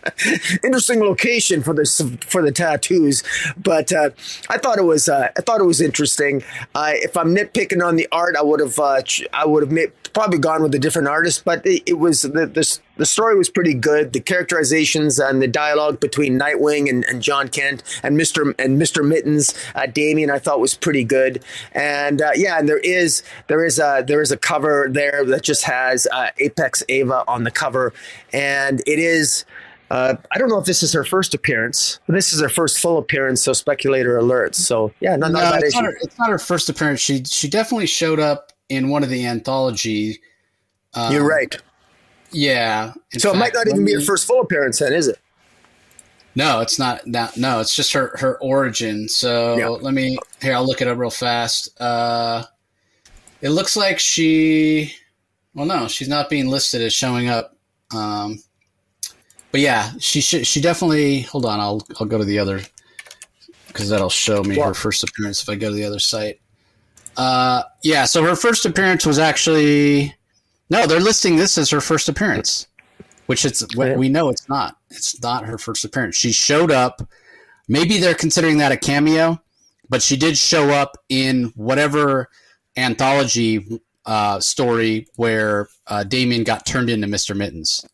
interesting location for this for the tattoos. But uh, I thought it was uh, I thought it was interesting. Uh, if I'm nitpicking on the art, I would have uh, I would have probably gone with a different artist, but it, it was the, this the story was pretty good. The characterizations and the dialogue between Nightwing and, and Jon Kent and Mister and Mister Mittens, uh, Damian, I thought was pretty good. And uh, yeah, and there is there is a there is a cover there that just has uh, Apex Ava on the cover, and it is. Uh, I don't know if this is her first appearance. This is her first full appearance, so speculator alerts. So yeah, not, no, not it's, not her, it's not her first appearance. She she definitely showed up in one of the anthology. Um, You're right. Yeah. So fact, it might not even be her first full appearance, then, is it? No, it's not. That, no, it's just her her origin. So yeah. let me here. I'll look it up real fast. Uh, it looks like she. Well, no, she's not being listed as showing up. Um, but yeah, she should. She definitely. Hold on. I'll I'll go to the other because that'll show me her first appearance if I go to the other site. Uh, yeah. So her first appearance was actually no, they're listing this as her first appearance, which it's we know it's not. It's not her first appearance. She showed up. Maybe they're considering that a cameo, but she did show up in whatever anthology uh, story where uh, Damian got turned into Mister Mittens.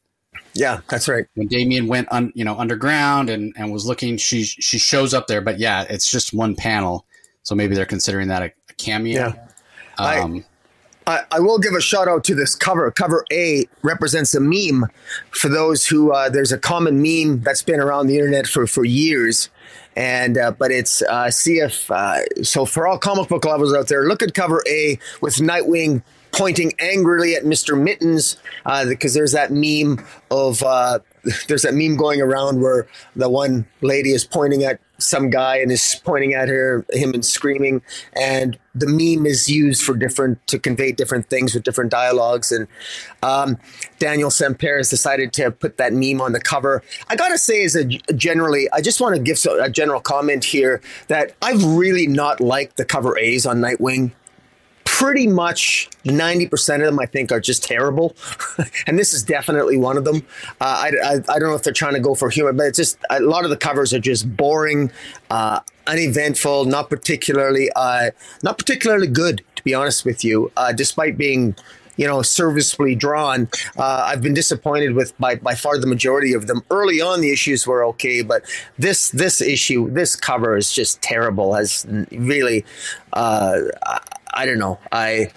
Yeah, that's right. When Damian went un, you know underground and, and was looking, she she shows up there. But yeah, it's just one panel, so maybe they're considering that a cameo. Yeah. Um, I, I, I, will give a shout out to this cover. Cover A represents a meme for those who uh, there's a common meme that's been around the internet for for years, and uh, but it's uh, see if uh, so for all comic book lovers out there, look at cover A with Nightwing pointing angrily at Mister Mittens because uh, there's that meme of uh, there's that meme going around where the one lady is pointing at some guy and is pointing at her, him and screaming. And the meme is used for different to convey different things with different dialogues. And um, Daniel Sampere has decided to put that meme on the cover. I gotta say, as a generally, I just want to give a general comment here that I've really not liked the cover A's on Nightwing pretty much 90% of them I think are just terrible. and this is definitely one of them. Uh, I, I, I, don't know if they're trying to go for humor, but it's just a lot of the covers are just boring, uh, uneventful, not particularly, uh, not particularly good, to be honest with you, uh, despite being you know, serviceably drawn. Uh, I've been disappointed with by, by far the majority of them. Early on, the issues were okay, but this this issue, this cover is just terrible. Has really, uh, I don't know. I,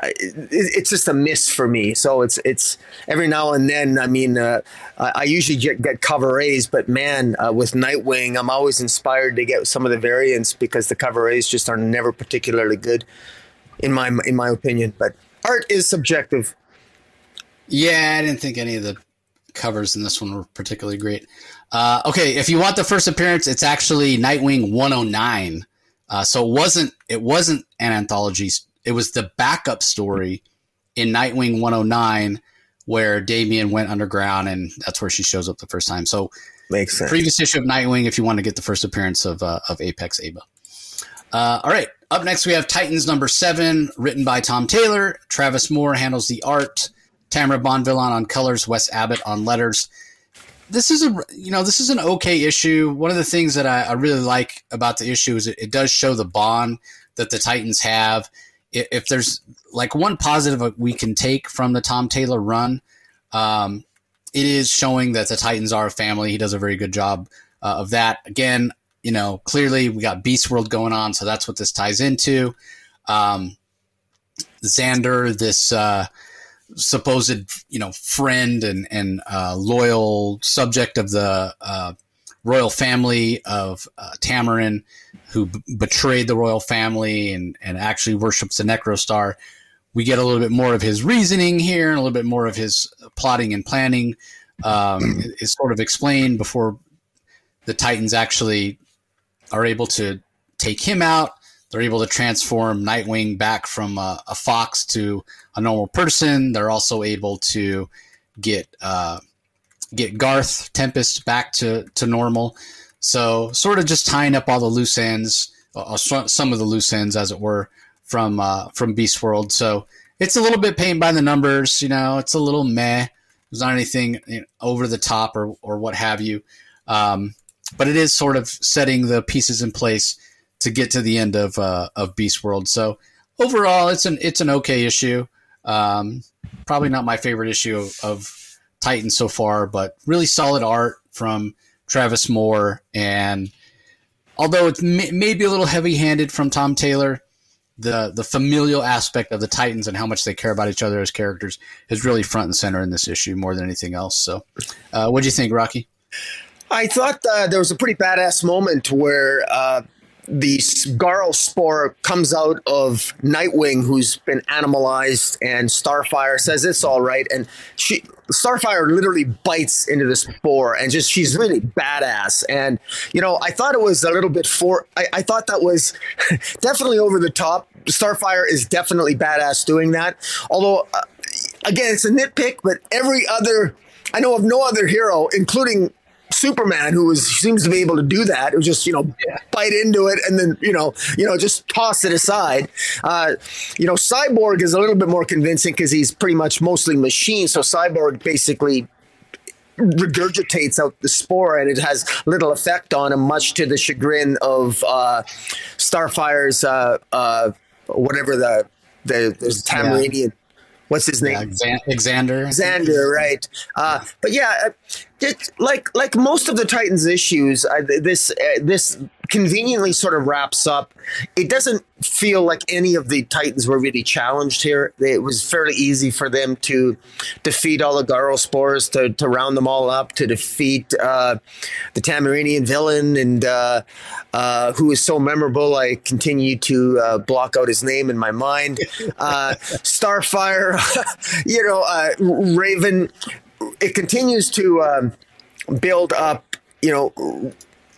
I, it's just a miss for me. So it's it's every now and then. I mean, uh, I usually get, get, cover A's, but man, uh, with Nightwing, I'm always inspired to get some of the variants because the cover A's just are never particularly good, in my in my opinion. But art is subjective. Yeah, I didn't think any of the covers in this one were particularly great. Uh, okay, if you want the first appearance, it's actually Nightwing 109. Uh, so it wasn't it wasn't an anthology. It was the backup story in Nightwing 109 where Damian went underground, and that's where she shows up the first time. So makes sense. Previous issue of Nightwing, if you want to get the first appearance of uh, of Apex Ava. Uh, all right, up next we have Titans number seven, written by Tom Taylor. Travis Moore handles the art. Tamara Bonvillain on colors. Wes Abbott on letters this is a you know this is an okay issue. One of the things that I, I really like about the issue is it, it, does show the bond that the Titans have. If, if, there's like one positive we can take from the Tom Taylor run, um, it is showing that the Titans are a family. He does a very good job uh, of that. Again, you know, clearly we got Beast World going on, so that's what this ties into. Um, Xander, this. Uh, supposed you know friend and and uh, loyal subject of the uh, royal family of uh, Tamaran, who b- betrayed the royal family and and actually worships the Necrostar. We get a little bit more of his reasoning here and a little bit more of his plotting and planning um, is sort of explained before the Titans actually are able to take him out. They're able to transform Nightwing back from a, a fox to a normal person. They're also able to get uh, get Garth Tempest back to to normal. So sort of just tying up all the loose ends, uh, some of the loose ends, as it were, from uh, from Beast World. So it's a little bit paint by the numbers. You know, it's a little meh. There's not anything you know, over the top or or what have you. Um, but it is sort of setting the pieces in place to get to the end of uh, of Beast World. So overall, it's an it's an okay issue. Um, probably not my favorite issue of, of Titans so far, but really solid art from Travis Moore. And although it's may, maybe a little heavy handed from Tom Taylor, the the familial aspect of the Titans and how much they care about each other as characters is really front and center in this issue more than anything else. So, uh, what do you think, Rocky? I thought uh, there was a pretty badass moment where uh, the Garl spore comes out of Nightwing, who's been animalized, and Starfire says it's all right, and she Starfire literally bites into the spore, and just she's really badass. And you know, I thought it was a little bit for. I, I thought that was definitely over the top. Starfire is definitely badass doing that. Although, uh, again, it's a nitpick, but every other I know of no other hero, including Superman, who seems to be able to do that, it was just you know yeah. bite into it and then you know you know just toss it aside. Uh, you know, Cyborg is a little bit more convincing because he's pretty much mostly machine. So Cyborg basically regurgitates out the spore and it has little effect on him, much to the chagrin of uh, Starfire's uh, uh, whatever the the, the Tamaranean. Yeah what's his name? Yeah, Xander. Xander, right? Uh, but yeah, it, like like most of the Titans issues, uh, this uh, this conveniently sort of wraps up. It doesn't feel like any of the Titans were really challenged here. It was fairly easy for them to defeat all the Garl spores, to, to round them all up, to defeat uh, the Tamaranean villain, and uh, uh, who is so memorable. I continue to uh, block out his name in my mind. Uh, Starfire, you know, uh, Raven. It continues to um, build up you know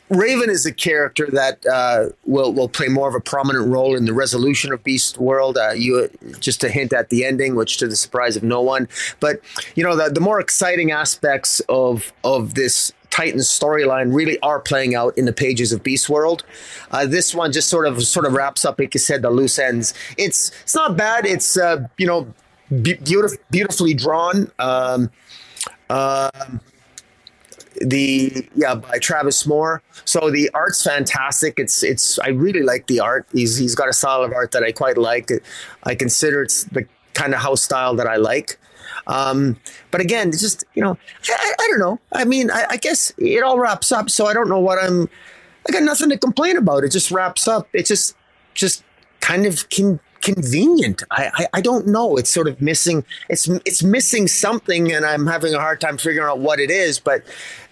Raven is a character that uh, will will play more of a prominent role in the resolution of Beast World. Uh, you just a hint at the ending, which to the surprise of no one. But you know the the more exciting aspects of of this Titans storyline really are playing out in the pages of Beast World. Uh, this one just sort of sort of wraps up, like you said, the loose ends. It's it's not bad. It's uh, you know be- beautiful, beautifully drawn. Um, um the yeah by Travis Moore. So the art's fantastic. It's it's I really like the art. He's he's got a style of art that I quite like. I consider it's the kind of house style that I like. Um, but again, it's just you know I, I don't know. I mean, I, I, guess it all wraps up. So I don't know what I'm. I got nothing to complain about. It just wraps up. It just just kind of convenient. I, I, I don't know. It's sort of missing. It's it's missing something, and I'm having a hard time figuring out what it is. But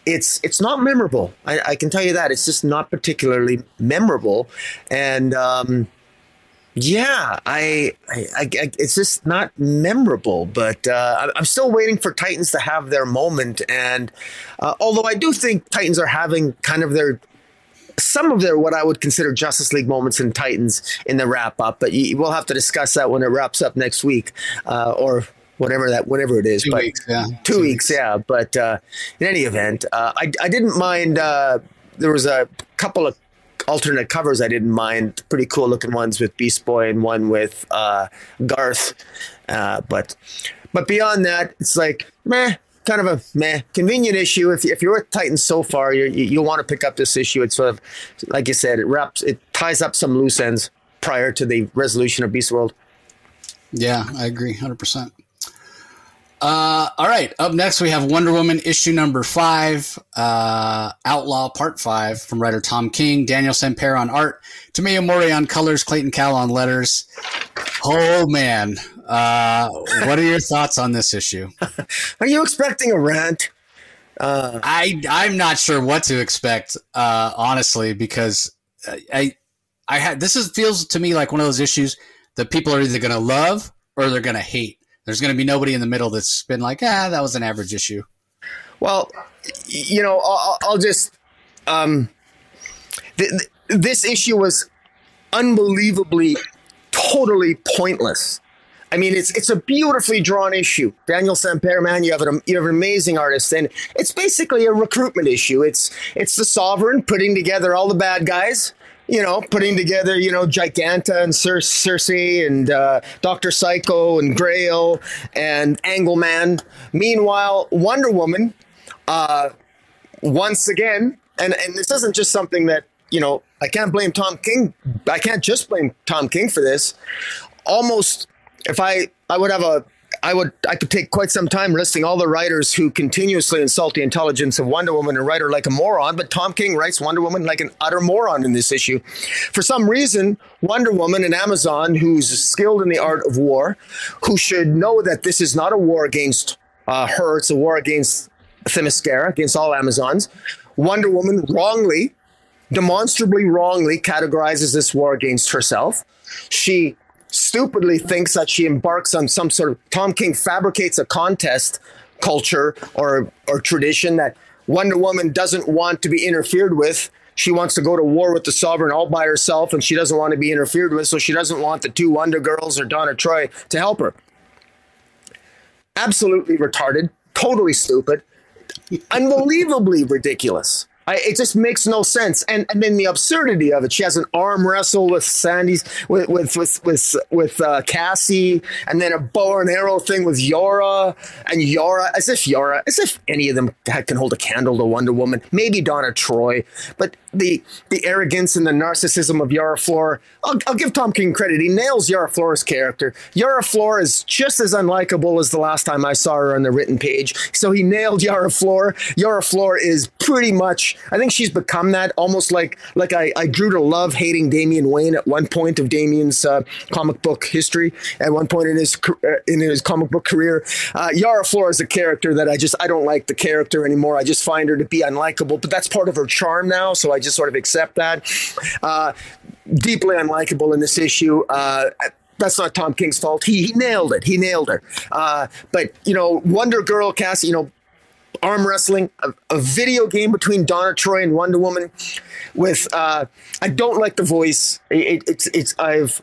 it's it's not memorable. I, I can tell you that it's just not particularly memorable, and um, yeah, I, I, I, it's just not memorable. But uh, I'm still waiting for Titans to have their moment, and uh, although I do think Titans are having kind of their some of their what I would consider Justice League moments in Titans in the wrap up, but you, we'll have to discuss that when it wraps up next week, uh, or whatever that whatever it is. Two but weeks, yeah. Two, two weeks, weeks, yeah. But uh, in any event, uh, I I didn't mind. Uh, there was a couple of alternate covers I didn't mind. Pretty cool looking ones with Beast Boy and one with uh, Garth. Uh, but but beyond that, it's like meh. Kind of a meh, convenient issue. If, if you're with Titans so far, you you want to pick up this issue. It's sort of, like you said, it wraps, it ties up some loose ends prior to the resolution of Beast World. Yeah, I agree, hundred percent. Uh, all right. Up next, we have Wonder Woman issue number five, uh, Outlaw Part Five from writer Tom King, Daniel Sampere on art, Tomeu Morey on colors, Clayton Cowles on letters. Oh man, uh, what are your thoughts on this issue? Are you expecting a rant? Uh, I I'm not sure what to expect, uh, honestly, because I I had this is feels to me like one of those issues that people are either going to love or they're going to hate there's going to be nobody in the middle that's been like, ah, that was an average issue. Well, you know, I'll, I'll just. Um, th- th- this issue was unbelievably, totally pointless. I mean, it's it's a beautifully drawn issue. Daniel Sampere, man, you have an you have an amazing artist, and it's basically a recruitment issue. It's it's the Sovereign putting together all the bad guys you know, putting together, you know, Giganta and Cer- Circe and uh, Doctor Psycho and Grail and Angleman. Meanwhile, Wonder Woman, uh, once again, and and this isn't just something that you know, I can't blame Tom King. I can't just blame Tom King for this. Almost, if I I would have a I would I could take quite some time listing all the writers who continuously insult the intelligence of Wonder Woman and write her like a moron, but Tom King writes Wonder Woman like an utter moron in this issue. For some reason, Wonder Woman, an Amazon who's skilled in the art of war, who should know that this is not a war against uh, her, it's a war against Themyscira, against all Amazons. Wonder Woman wrongly, demonstrably wrongly categorizes this war against herself. She stupidly thinks that she embarks on some sort of Tom King fabricates a contest culture or or tradition that Wonder Woman doesn't want to be interfered with. She wants to go to war with the sovereign all by herself, and she doesn't want to be interfered with, so she doesn't want the two Wonder Girls or Donna Troy to help her. Absolutely retarded, totally stupid, unbelievably ridiculous. I, it just makes no sense. And and then the absurdity of it. She has an arm wrestle with Sandy's with with with with, with uh, Cassie, and then a bow and arrow thing with Yara and Yara, as if Yara, as if any of them can hold a candle to Wonder Woman. Maybe Donna Troy, but the the arrogance and the narcissism of Yara Flor. I'll, I'll give Tom King credit. He nails Yara Flor's character. Yara Flor is just as unlikable as the last time I saw her on the written page. So he nailed Yara Flor. Yara Flor is pretty much. I think she's become that almost like like I, I grew to love hating Damian Wayne at one point of Damian's uh, comic book history. At one point in his uh, in his comic book career, uh, Yara Flora is a character that I just I don't like the character anymore. I just find her to be unlikable. But that's part of her charm now. So I just sort of accept that. Uh, deeply unlikable in this issue. Uh, that's not Tom King's fault. He, he nailed it. He nailed her. Uh, but you know, Wonder Girl, Cassie, you know, arm wrestling, a, a, video game between Donna Troy and Wonder Woman. With uh, I don't like the voice. It, it's it's I've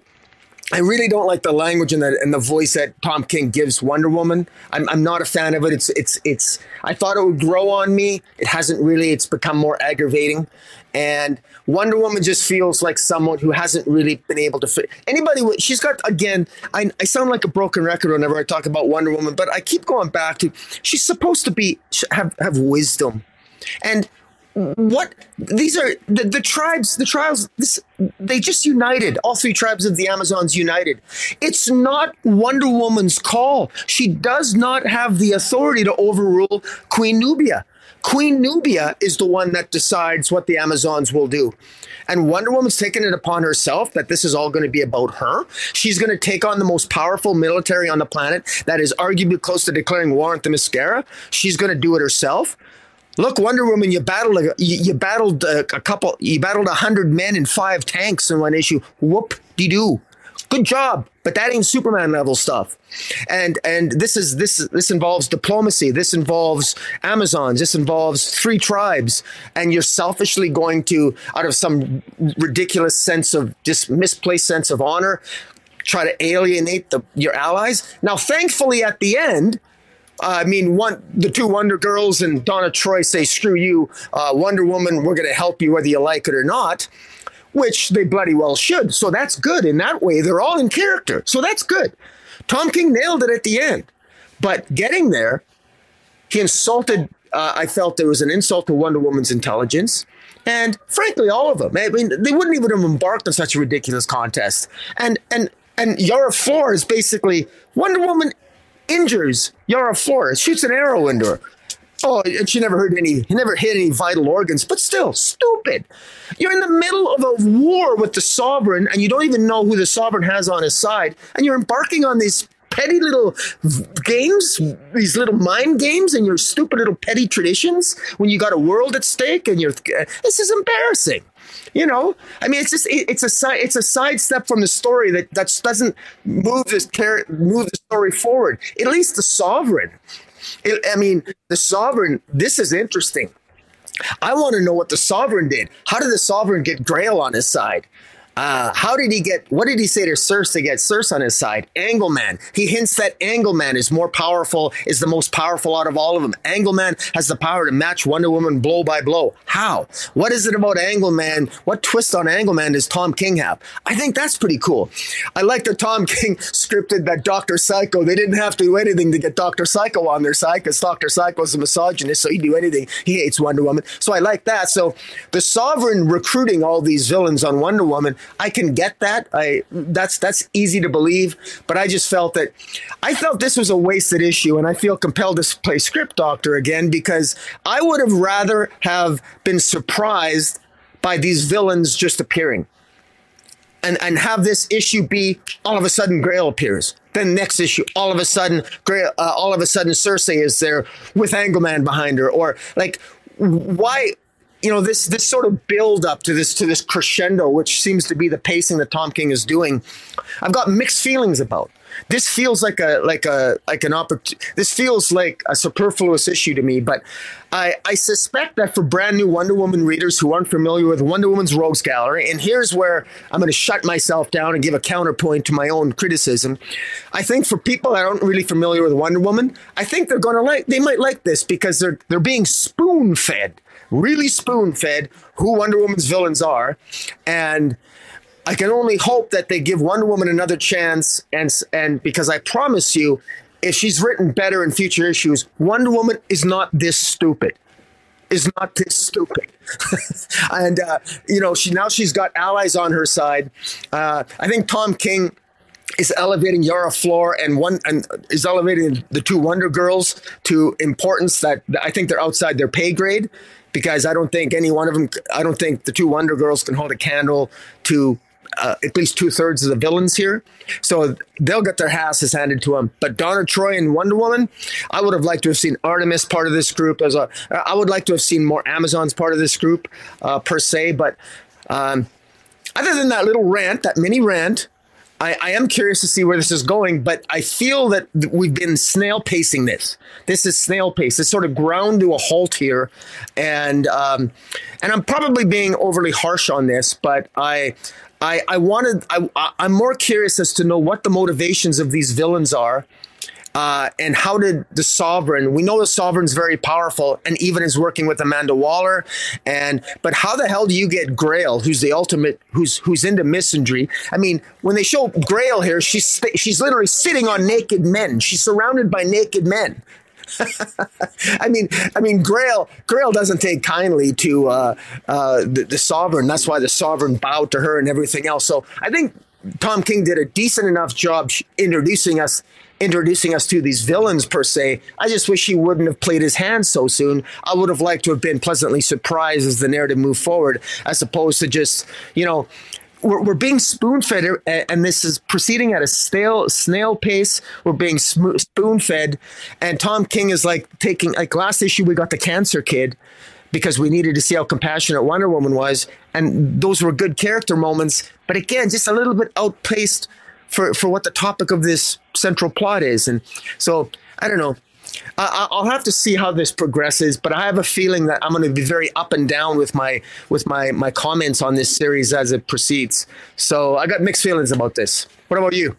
I really don't like the language and the and the voice that Tom King gives Wonder Woman. I'm, I'm not a fan of it. It's it's it's. I thought it would grow on me. It hasn't really. It's become more aggravating, and Wonder Woman just feels like someone who hasn't really been able to fit. Anybody, she's got again. I I sound like a broken record whenever I talk about Wonder Woman, but I keep going back to she's supposed to be have have wisdom, and what these are the, the tribes the tribes this they just united all three tribes of the amazons united it's not wonder woman's call she does not have the authority to overrule queen nubia queen nubia is the one that decides what the amazons will do and wonder woman's taken it upon herself that this is all going to be about her she's going to take on the most powerful military on the planet that is arguably close to declaring war on Themyscira she's going to do it herself Look, Wonder Woman, you battled a, you, you battled a, a, couple, you battled a hundred men and five tanks in one issue. Whoop de doo. Good job, but that ain't Superman level stuff. And and this is this this involves diplomacy. This involves Amazons. This involves three tribes. And you're selfishly going to, out of some ridiculous sense of just misplaced sense of honor, try to alienate the, your allies. Now, thankfully, at the end, I mean, one the two Wonder Girls and Donna Troy say, "Screw you, uh, Wonder Woman. We're going to help you whether you like it or not." Which they bloody well should. So that's good. In that way, they're all in character. So that's good. Tom King nailed it at the end. But getting there, he insulted. Uh, I felt there was an insult to Wonder Woman's intelligence. And frankly, all of them. I mean, they wouldn't even have embarked on such a ridiculous contest. And and and Yara Flor is basically Wonder Woman injures Yara Flores, shoots an arrow into her. Oh, and she never hurt any, he never hit any vital organs, but still, stupid. You're in the middle of a war with the sovereign, and you don't even know who the sovereign has on his side, and you're embarking on these petty little games, these little mind games, and your stupid little petty traditions when you got a world at stake, and you're. This is embarrassing. You know, I mean, it's just it's a side it's a sidestep from the story that that doesn't move this move the story forward. At least the sovereign. It, I mean, the sovereign. This is interesting. I want to know what the sovereign did. How did the sovereign get Grail on his side? Uh, how did he get? What did he say to Circe to get Circe on his side? Angleman. He hints that Angleman is more powerful, is the most powerful out of all of them. Angleman has the power to match Wonder Woman blow by blow. How? What is it about Angleman? What twist on Angleman does Tom King have? I think that's pretty cool. I like that Tom King scripted that Doctor Psycho. They didn't have to do anything to get Doctor Psycho on their side because Doctor Psycho is a misogynist, so he'd do anything. He hates Wonder Woman, so I like that. So the Sovereign recruiting all these villains on Wonder Woman I can get that. I that's that's easy to believe, but I just felt that I felt this was a wasted issue, and I feel compelled to play script doctor again because I would have rather have been surprised by these villains just appearing. And, and have this issue be all of a sudden Grail appears. Then next issue, all of a sudden, Grail, uh, all of a sudden Circe is there with Angleman behind her, or like why you know this this sort of build up to this to this crescendo which seems to be the pacing that Tom King is doing I've got mixed feelings about this feels like a like a like an opportunity this feels like a superfluous issue to me but I, I suspect that for brand new Wonder Woman readers who aren't familiar with Wonder Woman's Rogues Gallery, and here's where I'm going to shut myself down and give a counterpoint to my own criticism. I think for people that aren't really familiar with Wonder Woman, I think they're going to like they might like this because they're they're being spoon fed really spoon fed who Wonder Woman's villains are. And I can only hope that they give Wonder Woman another chance. And, and because I promise you, if she's written better in future issues, Wonder Woman is not this stupid. Is not this stupid, and uh, you know she now she's got allies on her side. Uh, I think Tom King is elevating Yara Flor and one and is elevating the two Wonder Girls to importance that I think they're outside their pay grade because I don't think any one of them, I don't think the two Wonder Girls can hold a candle to uh, at least two thirds of the villains here. So they'll get their asses handed to them. But Donna Troy and Wonder Woman, I would have liked to have seen Artemis part of this group. As a, I would like to have seen more Amazons part of this group uh, per se. But um, other than that little rant, that mini rant, I, I, am curious to see where this is going, but I feel that we've been snail pacing this. This is snail pace. It's sort of ground to a halt here, and um, and I'm probably being overly harsh on this, but I. I, I wanted I, I'm more curious as to know what the motivations of these villains are uh, and how did the sovereign? We know the sovereign's very powerful, and even is working with Amanda Waller. And but how the hell do you get Grail, who's the ultimate, who's who's into misandry? I mean, when they show Grail here, she's she's literally sitting on naked men. She's surrounded by naked men. I mean, I mean, Grail Grail doesn't take kindly to uh, uh, the, the sovereign. That's why the sovereign bowed to her and everything else. So I think Tom King did a decent enough job introducing us introducing us to these villains per se. I just wish he wouldn't have played his hand so soon. I would have liked to have been pleasantly surprised as the narrative moved forward, as opposed to just, you know, we're, we're being spoon fed, and this is proceeding at a stale snail pace. We're being spoon fed, and Tom King is like taking like last issue we got the cancer kid because we needed to see how compassionate Wonder Woman was, and those were good character moments. But again, just a little bit outpaced for for what the topic of this central plot is. And so I don't know. I, will have to see how this progresses, but I have a feeling that I'm going to be very up and down with my with my my comments on this series as it proceeds. So I got mixed feelings about this. What about you?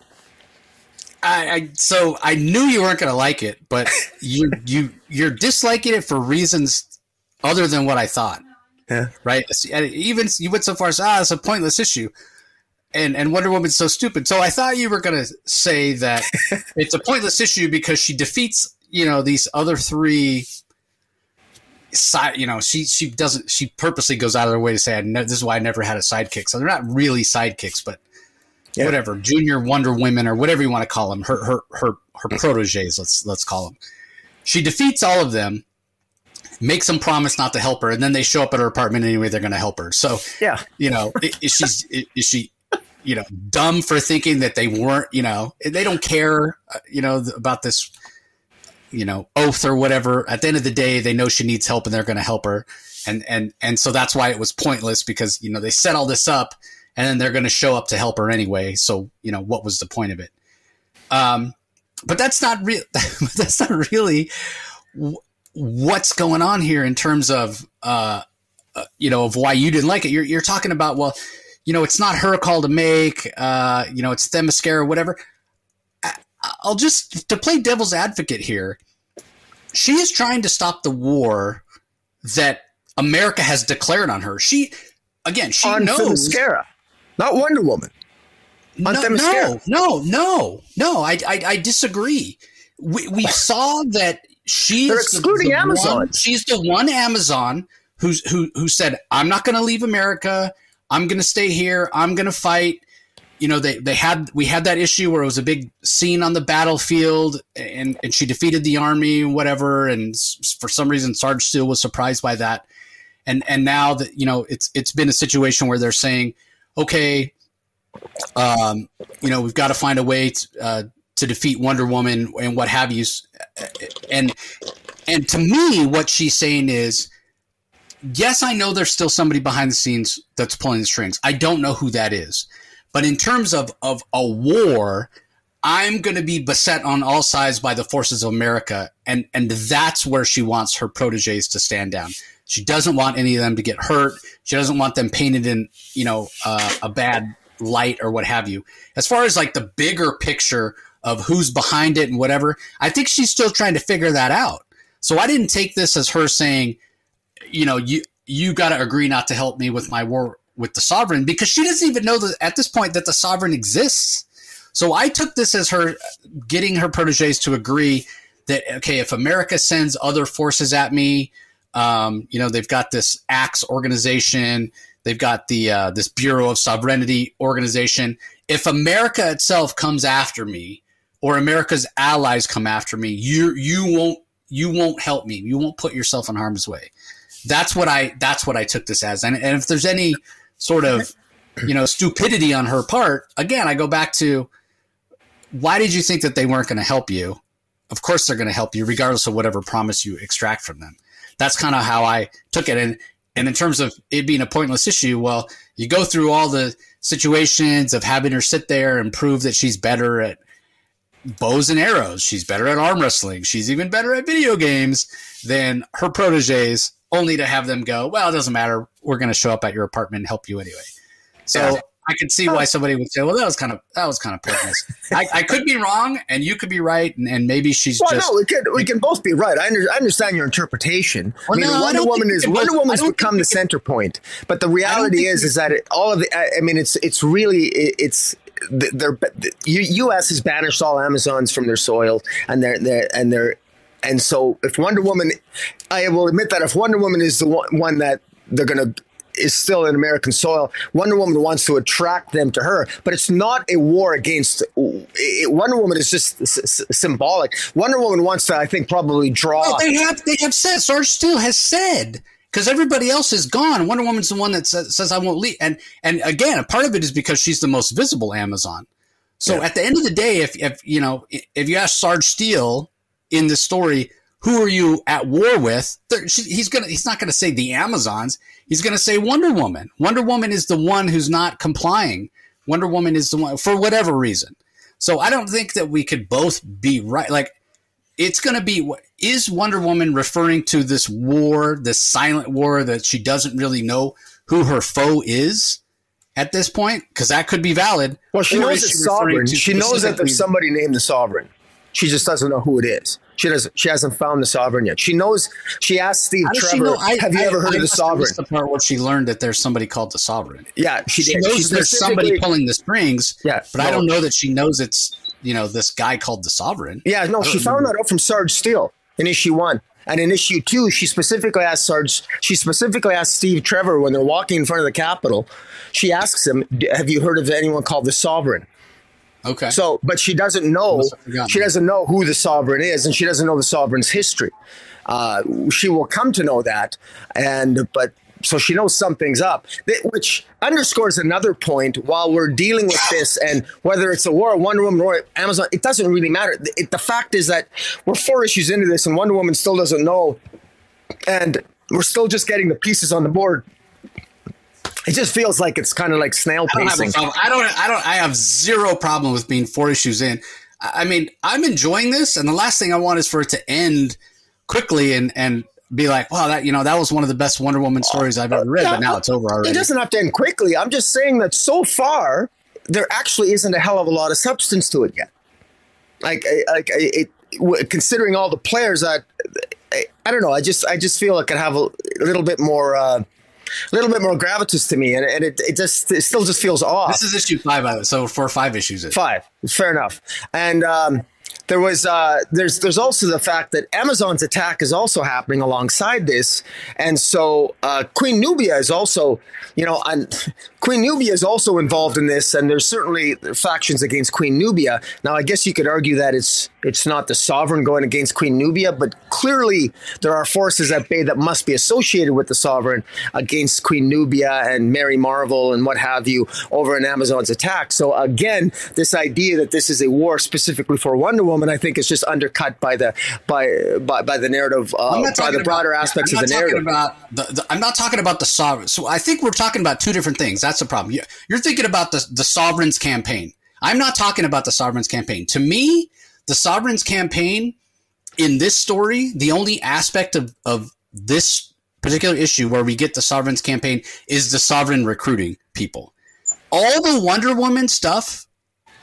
I, I so I knew you weren't going to like it, but you you you're disliking it for reasons other than what I thought. Yeah. Right. Even you went so far as ah, it's a pointless issue and and Wonder Woman's so stupid. So I thought you were going to say that it's a pointless issue because she defeats you know these other three side. You know she she doesn't she purposely goes out of her way to say ne- this is why I never had a sidekick. So they're not really sidekicks, but yeah. whatever junior Wonder Women or whatever you want to call them. Her her her her proteges. Let's let's call them. She defeats all of them. Makes them promise not to help her, and then they show up at her apartment anyway. They're going to help her. So, yeah, you know, is she's is she you know, dumb for thinking that they weren't, you know, they don't care, uh, you know, about this, you know, oath or whatever. At the end of the day, they know she needs help and they're going to help her. And, and, and so that's why it was pointless because, you know, they set all this up and then they're going to show up to help her anyway. So, you know, what was the point of it? Um, but that's not real. that's not really w- what's going on here in terms of, uh, uh, you know, of why you didn't like it. You're, you're talking about, well, you know, it's not her call to make, uh, you know, it's Themyscira, whatever. I'll just, to play devil's advocate here, she is trying to stop the war that America has declared on her. She, again, she on knows. Themyscira, not Wonder Woman. On no, no, no, no, no. I, I, I disagree. We, we saw that she's They're excluding the, the Amazon. One, she's the one Amazon who's who who said, "I'm not going to leave America. I'm going to stay here. I'm going to fight. You know, they, they had, we had that issue where it was a big scene on the battlefield and, and she defeated the army and whatever. And for some reason, Sarge Steel was surprised by that. And, and now that, you know, it's, it's been a situation where they're saying, okay, um, you know, we've got to find a way to, uh, to defeat Wonder Woman and what have you. And, and to me, what she's saying is, yes, I know there's still somebody behind the scenes that's pulling the strings. I don't know who that is. But in terms of, of a war, I'm going to be beset on all sides by the forces of America. And, and that's where she wants her proteges to stand down. She doesn't want any of them to get hurt. She doesn't want them painted in, you know, uh, a bad light or what have you. As far as like the bigger picture of who's behind it and whatever, I think she's still trying to figure that out. So I didn't take this as her saying, you know, you you got to agree not to help me with my war with the sovereign because she doesn't even know that at this point that the sovereign exists. So I took this as her getting her proteges to agree that okay, if America sends other forces at me, um, you know, they've got this Axe organization, they've got the uh, this Bureau of Sovereignty organization. If America itself comes after me, or America's allies come after me, you you won't you won't help me. You won't put yourself in harm's way. That's what I that's what I took this as. And, and if there's any sort of you know stupidity on her part, again, I go back to why did you think that they weren't going to help you? Of course they're going to help you, regardless of whatever promise you extract from them. That's kind of how I took it. And and in terms of it being a pointless issue, well, you go through all the situations of having her sit there and prove that she's better at bows and arrows. She's better at arm wrestling. She's even better at video games than her proteges, only to have them go, well, it doesn't matter. We're going to show up at your apartment and help you anyway. So yeah. I could see why somebody would say, well, that was kind of, that was kind of pointless. I, I, could be wrong and you could be right. And, and maybe she's well, just. no, we, could, we can both be right. I, under, I understand your interpretation. Well, I mean, no, Wonder I Woman is, Wonder both, Woman's become the center point. But the reality is, is that it, all of the, I mean, it's, it's really, it, it's, their the U.S. has banished all Amazons from their soil, and they're, they're and they're and so if Wonder Woman, I will admit that if Wonder Woman is the one that they're going to is still in American soil. Wonder Woman wants to attract them to her, but it's not a war against Wonder Woman. Is just s- symbolic. Wonder Woman wants to, I think, probably draw. Well, they have they have said. Sarge Steel has said because everybody else is gone. Wonder Woman's the one that says, says I won't leave. And and again, a part of it is because she's the most visible Amazon. So yeah. at the end of the day, if if you know if you ask Sarge Steel in the story, who are you at war with? He's gonna he's not gonna say the Amazons. He's gonna say Wonder Woman. Wonder Woman is the one who's not complying. Wonder Woman is the one for whatever reason. So I don't think that we could both be right. Like it's going to be is Wonder Woman referring to this war, this silent war that she doesn't really know who her foe is at this point? Because that could be valid. Well, she knows it's sovereign. She knows that there's somebody named the sovereign. She just doesn't know who it is. She doesn't. She hasn't found the sovereign yet. She knows. She asked Steve Trevor, I, "Have you I, ever heard I, of the sovereign?" The part where she learned that there's somebody called the sovereign. Yeah, she, she knows she there's somebody pulling the strings. Yeah, but no. I don't know that she knows it's you know this guy called the sovereign. Yeah, no, she found that out from Sarge Steel in issue one. And in issue two, she specifically asked Sarge, she specifically asked Steve Trevor when they're walking in front of the Capitol, she asks him, Have you heard of anyone called the Sovereign? Okay. So, but she doesn't know. She doesn't know who the sovereign is, and she doesn't know the sovereign's history. Uh, she will come to know that, and but so she knows something's up, which underscores another point. While we're dealing with this, and whether it's a war, Wonder Woman, or Amazon, it doesn't really matter. It, the fact is that we're four issues into this, and Wonder Woman still doesn't know, and we're still just getting the pieces on the board it just feels like it's kind of like snail pacing. I don't, I don't, I don't, I have zero problem with being four issues in. I mean, I'm enjoying this, and the last thing I want is for it to end quickly and and be like, wow, that you know that was one of the best Wonder Woman stories I've ever read, but now it's over already. It doesn't have to end quickly. I'm just saying that so far there actually isn't a hell of a lot of substance to it yet. Like, like it, considering all the players that I, I, don't know. I just I just feel it could have a, a little bit more. Uh, a little bit more gravitas to me, and, and it, it just it still just feels off. This is issue five, so four or five issues. Five, fair enough. And um, there was uh, there's there's also the fact that Amazon's attack is also happening alongside this, and so uh, Queen Nubia is also, you know, Queen Nubia is also involved in this, and there's certainly factions against Queen Nubia. Now, I guess you could argue that it's it's not the sovereign going against Queen Nubia, but clearly there are forces at bay that must be associated with the sovereign against Queen Nubia and Mary Marvel and what have you over an Amazon's attack. So again, this idea that this is a war specifically for Wonder Woman, I think, is just undercut by the by by, by the narrative, uh, by the broader about, aspects of the narrative. About the, the, I'm not talking about the sovereign. So I think we're talking about two different things. That's the problem. You're thinking about the the sovereign's campaign. I'm not talking about the sovereign's campaign. To me, the sovereign's campaign in this story, the only aspect of, of this particular issue where we get the sovereign's campaign is the sovereign recruiting people. All the Wonder Woman stuff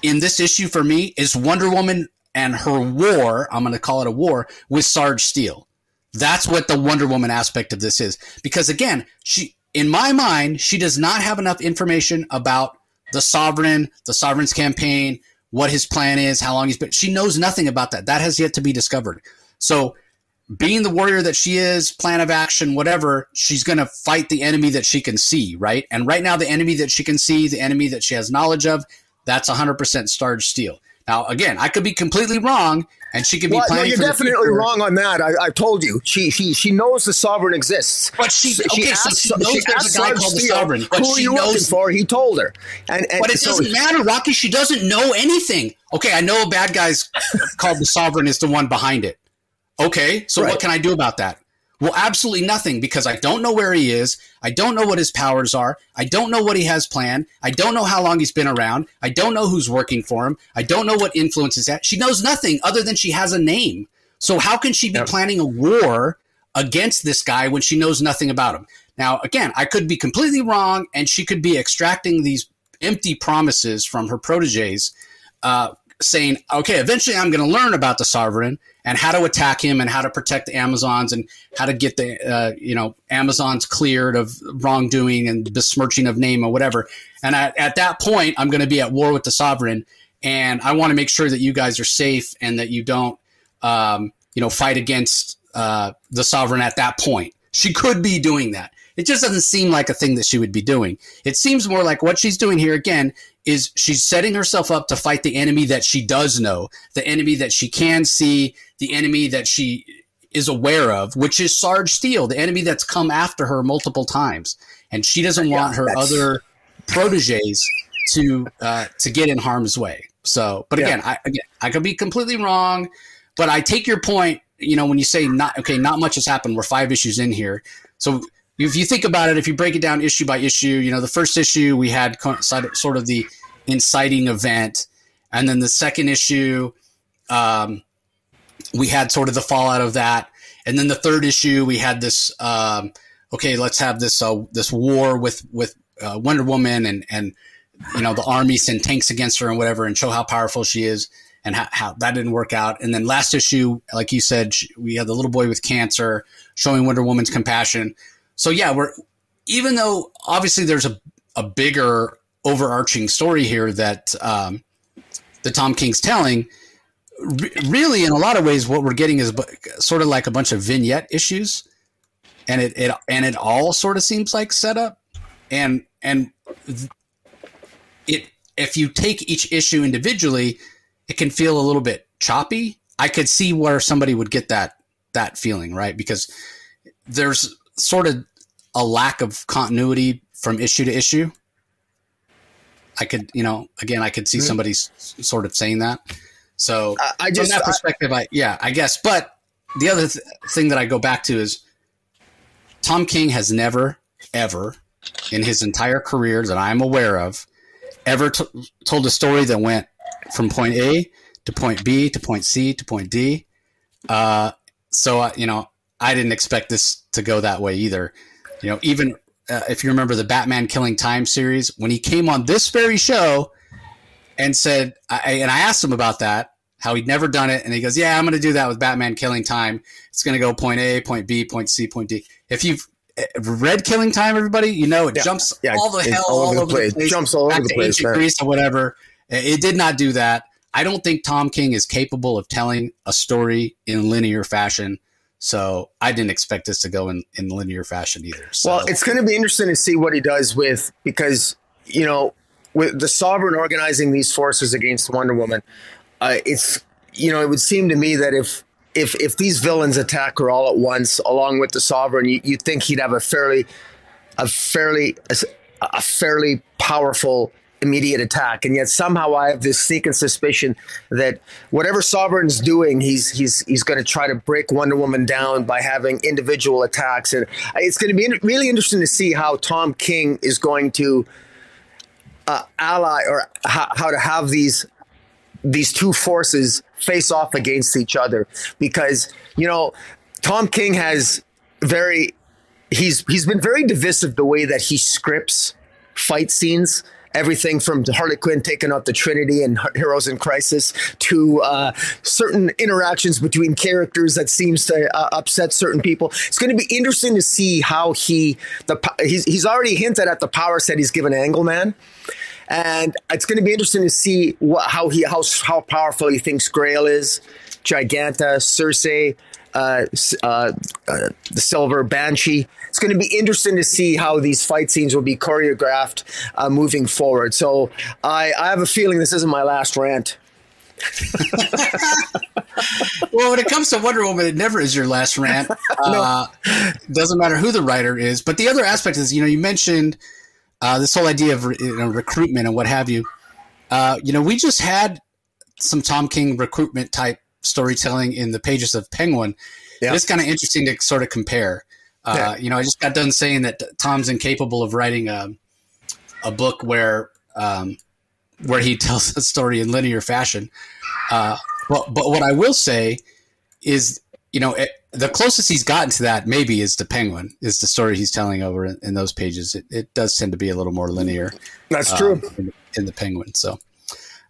in this issue for me is Wonder Woman and her war. I'm going to call it a war with Sarge Steel. That's what the Wonder Woman aspect of this is. Because again, she, in my mind, she does not have enough information about the sovereign, the sovereign's campaign, what his plan is, how long he's been. She knows nothing about that. That has yet to be discovered. So, being the warrior that she is, plan of action, whatever, she's going to fight the enemy that she can see, right? And right now, the enemy that she can see, the enemy that she has knowledge of, that's 100% Sarge Steel. Now, again, I could be completely wrong, and she could be well, planning. No, you're definitely wrong on that. I, I, told you. She she she knows the sovereign exists. But she, okay, she so she knows she there's a guy called the sovereign. But who are you knows, for? He told her. And, and but it so doesn't matter, Rocky. She doesn't know anything. Okay, I know a bad guy's called the sovereign is the one behind it. Okay, so right. what can I do about that? Well, absolutely nothing because I don't know where he is. I don't know what his powers are. I don't know what he has planned. I don't know how long he's been around. I don't know who's working for him. I don't know what influence is at. She knows nothing other than she has a name. So how can she be planning a war against this guy when she knows nothing about him? Now, again, I could be completely wrong, and she could be extracting these empty promises from her proteges, uh, saying, "Okay, eventually I'm going to learn about the sovereign." and how to attack him and how to protect the Amazons and how to get the uh, you know Amazons cleared of wrongdoing and besmirching of name or whatever. And at, at that point, I'm going to be at war with the sovereign, and I want to make sure that you guys are safe and that you don't um, you know fight against uh, the sovereign at that point. She could be doing that. It just doesn't seem like a thing that she would be doing. It seems more like what she's doing here again is she's setting herself up to fight the enemy that she does know, the enemy that she can see, the enemy that she is aware of, which is Sarge Steel, the enemy that's come after her multiple times, and she doesn't yeah, want her other proteges to uh, to get in harm's way. So, but again, yeah. I again I could be completely wrong, but I take your point. You know, when you say not okay, not much has happened. We're five issues in here, so if you think about it, if you break it down issue by issue, you know, the first issue we had sort of the inciting event, and then the second issue, um, we had sort of the fallout of that, and then the third issue we had this. Um, okay, let's have this uh, this war with with uh, Wonder Woman and and you know the army send tanks against her and whatever, and show how powerful she is. And how, how that didn't work out. And then last issue, like you said, we had the little boy with cancer showing Wonder Woman's compassion so yeah, we're even though obviously there's a, a bigger overarching story here that um, the Tom King's telling. Re- really, in a lot of ways, what we're getting is sort of like a bunch of vignette issues, and it, it and it all sort of seems like setup, and and it if you take each issue individually, it can feel a little bit choppy. I could see where somebody would get that that feeling, right? Because there's sort of a lack of continuity from issue to issue. I could, you know, again, I could see mm-hmm. somebody sort of saying that. So I, I just, from that perspective, I, I, yeah, I guess. But the other th- thing that I go back to is Tom King has never, ever, in his entire career that I'm aware of, ever t- told a story that went from point A to point B to point C to point D. Uh, so uh, you know, I didn't expect this to go that way either. You know, even uh, if you remember the Batman Killing Time series, when he came on this very show and said, I, and I asked him about that, how he'd never done it, and he goes, "Yeah, I'm going to do that with Batman Killing Time. It's going to go point A, point B, point C, point D." If you've uh, read Killing Time, everybody, you know it yeah, jumps yeah, all the hell all, all over the place. place. jumps all over the place, Greece or whatever. It did not do that. I don't think Tom King is capable of telling a story in linear fashion so I didn't expect this to go in, in linear fashion either. So. Well, it's going to be interesting to see what he does with because you know, with the Sovereign organizing these forces against Wonder Woman, uh, it's you know, it would seem to me that if if if these villains attack her all at once, along with the Sovereign, you, you'd think he'd have a fairly a fairly a, a fairly powerful immediate attack. And yet somehow I have this sneaking suspicion that whatever Sovereign's doing, he's he's he's going to try to break Wonder Woman down by having individual attacks. And it's going to be really interesting to see how Tom King is going to uh, ally or how, how to have these these two forces face off against each other because you know Tom King has very he's he's been very divisive the way that he scripts fight scenes everything from Harley Quinn taking out the Trinity and Heroes in Crisis to uh, certain interactions between characters that seems to uh, upset certain people. It's going to be interesting to see how he the he's he's already hinted at the power set he's given Angleman. And it's going to be interesting to see what, how he how how powerful he thinks Grail is, Giganta, Circe, uh, uh, uh, the Silver Banshee. It's going to be interesting to see how these fight scenes will be choreographed uh, moving forward. So I, I have a feeling this isn't my last rant. well, when it comes to Wonder Woman, it never is your last rant. Uh, doesn't matter who the writer is. But the other aspect is, you know, you mentioned uh, this whole idea of you know, recruitment and what have you. Uh, you know, we just had some Tom King recruitment type storytelling in the pages of Penguin. Yeah. It's kind of interesting to sort of compare. Uh, yeah. You know, I just got done saying that Tom's incapable of writing a, a book where um, where he tells a story in linear fashion. Uh, but but what I will say is, you know, it, the closest he's gotten to that maybe is the Penguin, is the story he's telling over in, in those pages. It, it, does tend to be a little more linear. That's true um, in, in, the Penguin. So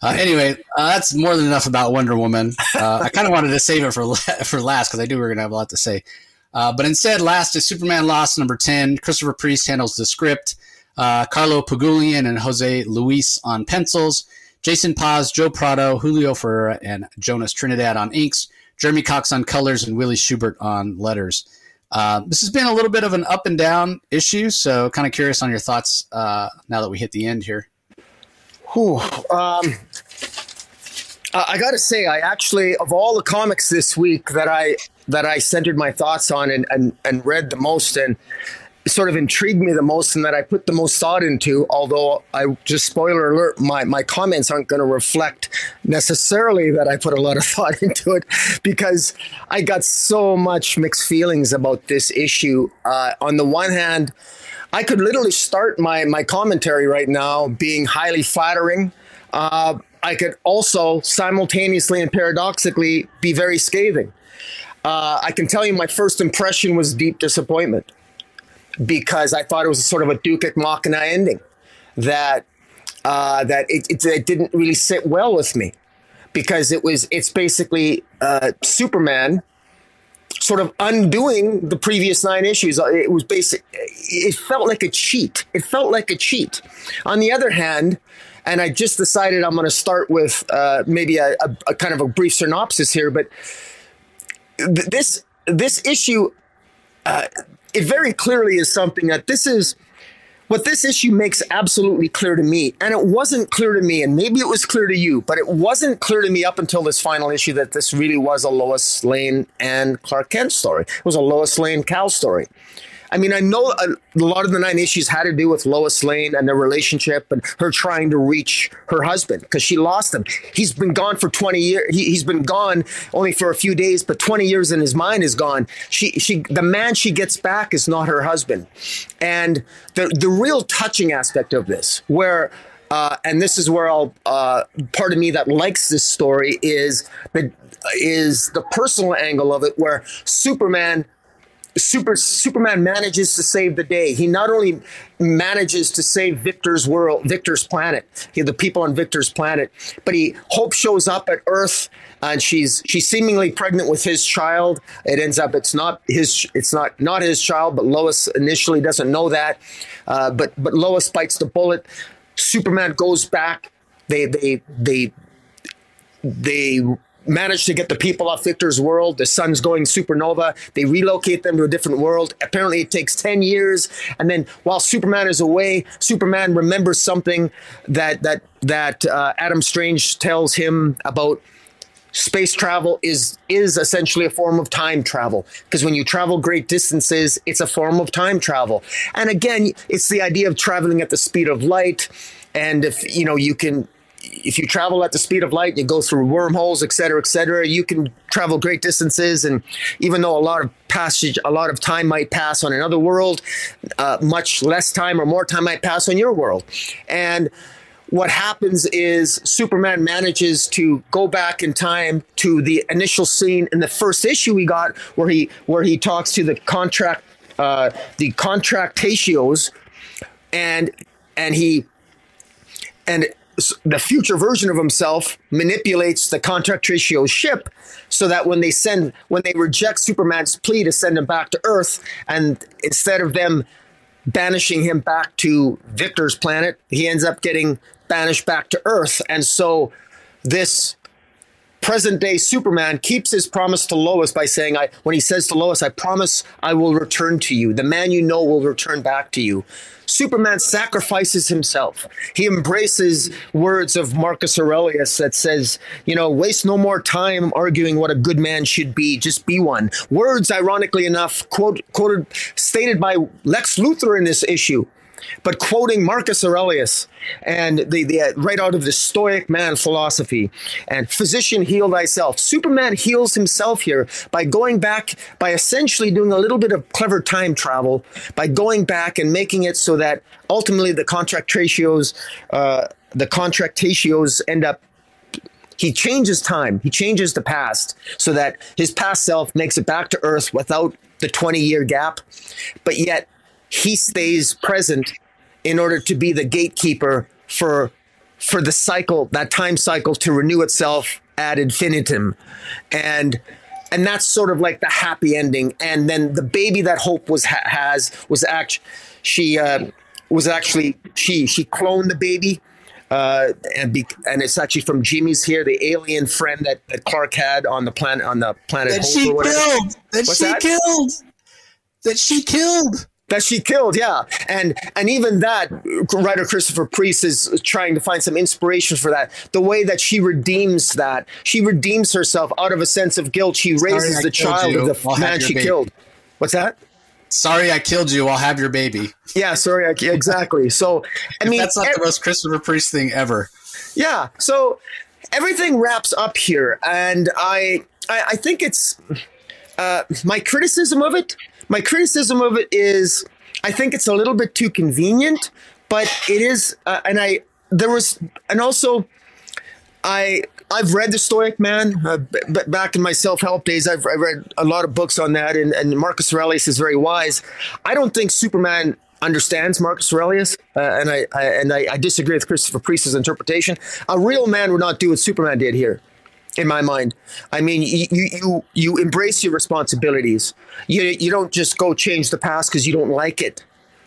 uh, anyway, uh, that's more than enough about Wonder Woman. Uh, I kind of wanted to save it for for last because I knew we were going to have a lot to say. Uh, but instead, last is Superman Lost number ten. Christopher Priest handles the script. Uh, Carlo Pagulayan and Jose Luis on pencils. Jason Paz, Joe Prado, Julio Ferreira, and Jonas Trinidad on inks. Jeremy Cox on colors and Willie Schubert on letters. Uh, this has been a little bit of an up and down issue, so kind of curious on your thoughts uh, now that we hit the end here. Whew, um, I got to say, I actually of all the comics this week that I that I centered my thoughts on and, and, and read the most and sort of intrigued me the most and that I put the most thought into, although I just spoiler alert, my, my comments aren't going to reflect necessarily that I put a lot of thought into it because I got so much mixed feelings about this issue. Uh, on the one hand, I could literally start my my commentary right now being highly flattering. Uh, I could also simultaneously and paradoxically be very scathing. Uh, I can tell you my first impression was deep disappointment because I thought it was sort of a Duke Machina ending that uh, that it, it, it, didn't really sit well with me because it was it's basically uh, Superman sort of undoing the previous nine issues. Uh, it was basic. It felt like a cheat. It felt like a cheat. On the other hand, and I just decided I'm going to start with uh, maybe a, a, a, kind of a brief synopsis here, but th- this this issue, uh, it very clearly is something that this is what this issue makes absolutely clear to me, and it wasn't clear to me, and maybe it was clear to you, but it wasn't clear to me up until this final issue that this really was a Lois Lane and Clark Kent story. It was a Lois Lane Cal story. I mean, I know a, lot of the nine issues had to do with Lois Lane and their relationship and her trying to reach her husband because she lost him. He's been gone for 20 years. He, has been gone only for a few days, but 20 years in his mind is gone. She, she, the man she gets back is not her husband. And the, the real touching aspect of this, where uh, and this is where I'll uh, part of me that likes this story is the is the personal angle of it, where Superman Super Superman manages to save the day. He not only manages to save Victor's world, Victor's planet, he, the people on Victor's planet, but he Hope shows up at Earth and she's she's seemingly pregnant with his child. It ends up it's not his it's not not his child, but Lois initially doesn't know that. Uh, but but Lois bites the bullet. Superman goes back. They they they they manage to get the people off Victor's world. The sun's going supernova. They relocate them to a different world. Apparently, it takes 10 years. And then while Superman is away, Superman remembers something that, that, that uh, Adam Strange tells him about space travel is is essentially a form of time travel because when you travel great distances it's a form of time travel and again it's the idea of traveling at the speed of light and if you know you can if you travel at the speed of light, you go through wormholes, et cetera, et cetera, you can travel great distances. And even though a lot of passage, a lot of time might pass on another world, uh, much less time or more time might pass on your world. And what happens is Superman manages to go back in time to the initial scene in the first issue we got, where he where he talks to the contract, uh, the contractatios, and and he and the future version of himself manipulates the contractatio ship so that when they send when they reject superman's plea to send him back to earth and instead of them banishing him back to victor's planet he ends up getting banished back to earth. And so this present day Superman keeps his promise to Lois by saying, I, when he says to Lois, I promise I will return to you. The man you know will return back to you. Superman sacrifices himself. He embraces words of Marcus Aurelius that says, you know, waste no more time arguing what a good man should be, just be one. Words, ironically enough, quote, quoted, stated by Lex Luthor in this issue but quoting Marcus Aurelius and the, the uh, right out of the Stoic man philosophy and physician heal thyself. Superman heals himself here by going back, by essentially doing a little bit of clever time travel, by going back and making it so that ultimately the contractatios, uh, the contract ratios end up he changes time he changes the past so that his past self makes it back to earth without the 20 year gap but yet he stays present in order to be the gatekeeper for for the cycle that time cycle to renew itself ad infinitum and and that's sort of like the happy ending and then the baby that hope was ha- has was actually she uh, was actually she she cloned the baby uh, and be, and it's actually from Jimmy's here, the alien friend that, that Clark had on the planet on the planet. That Hope she killed. That What's she that? killed. That she killed that she killed yeah. And and even that writer christopher priest is trying to find some inspiration for that. The way that she redeems that she redeems herself out of a sense of guilt. She raises sorry, the child you. of the I'll man she baby. killed. What's that? Sorry i killed you. I'll have your baby. Yeah sorry I, exactly. So i mean that's not the most christopher priest thing ever. Yeah so everything wraps up here and i i, I think it's uh, my criticism of it my criticism of it is I think it's a little bit too convenient, but it is, uh, and I, there was, and also, I, I've read The Stoic Man uh, b- back in my self help days. I've I read a lot of books on that, and, and Marcus Aurelius is very wise. I don't think Superman understands Marcus Aurelius, uh, and I, I and I, I, disagree with Christopher Priest's interpretation. A real man would not do what Superman did here in my mind. I mean, you you you embrace your responsibilities. You you don't just go change the past because you don't like it,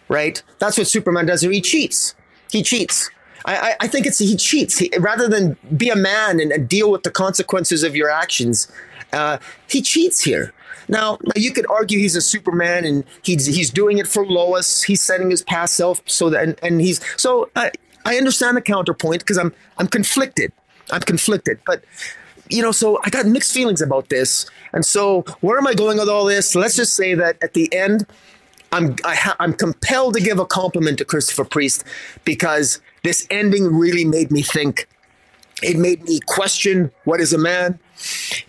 right? That's what Superman does. He cheats. He cheats. I, I think it's he cheats he, rather than be a man and, and, deal with the consequences of your actions. Uh, he cheats here. Now, you could argue he's a Superman and he's he's doing it for Lois. He's setting his past self so that and, and he's so I, I understand the counterpoint because I'm I'm conflicted. I'm conflicted, but you know, so I got mixed feelings about this. And so, where am I going with all this? Let's just say that at the end, I'm I ha- I'm compelled to give a compliment to Christopher Priest because this ending really made me think. It made me question what is a man.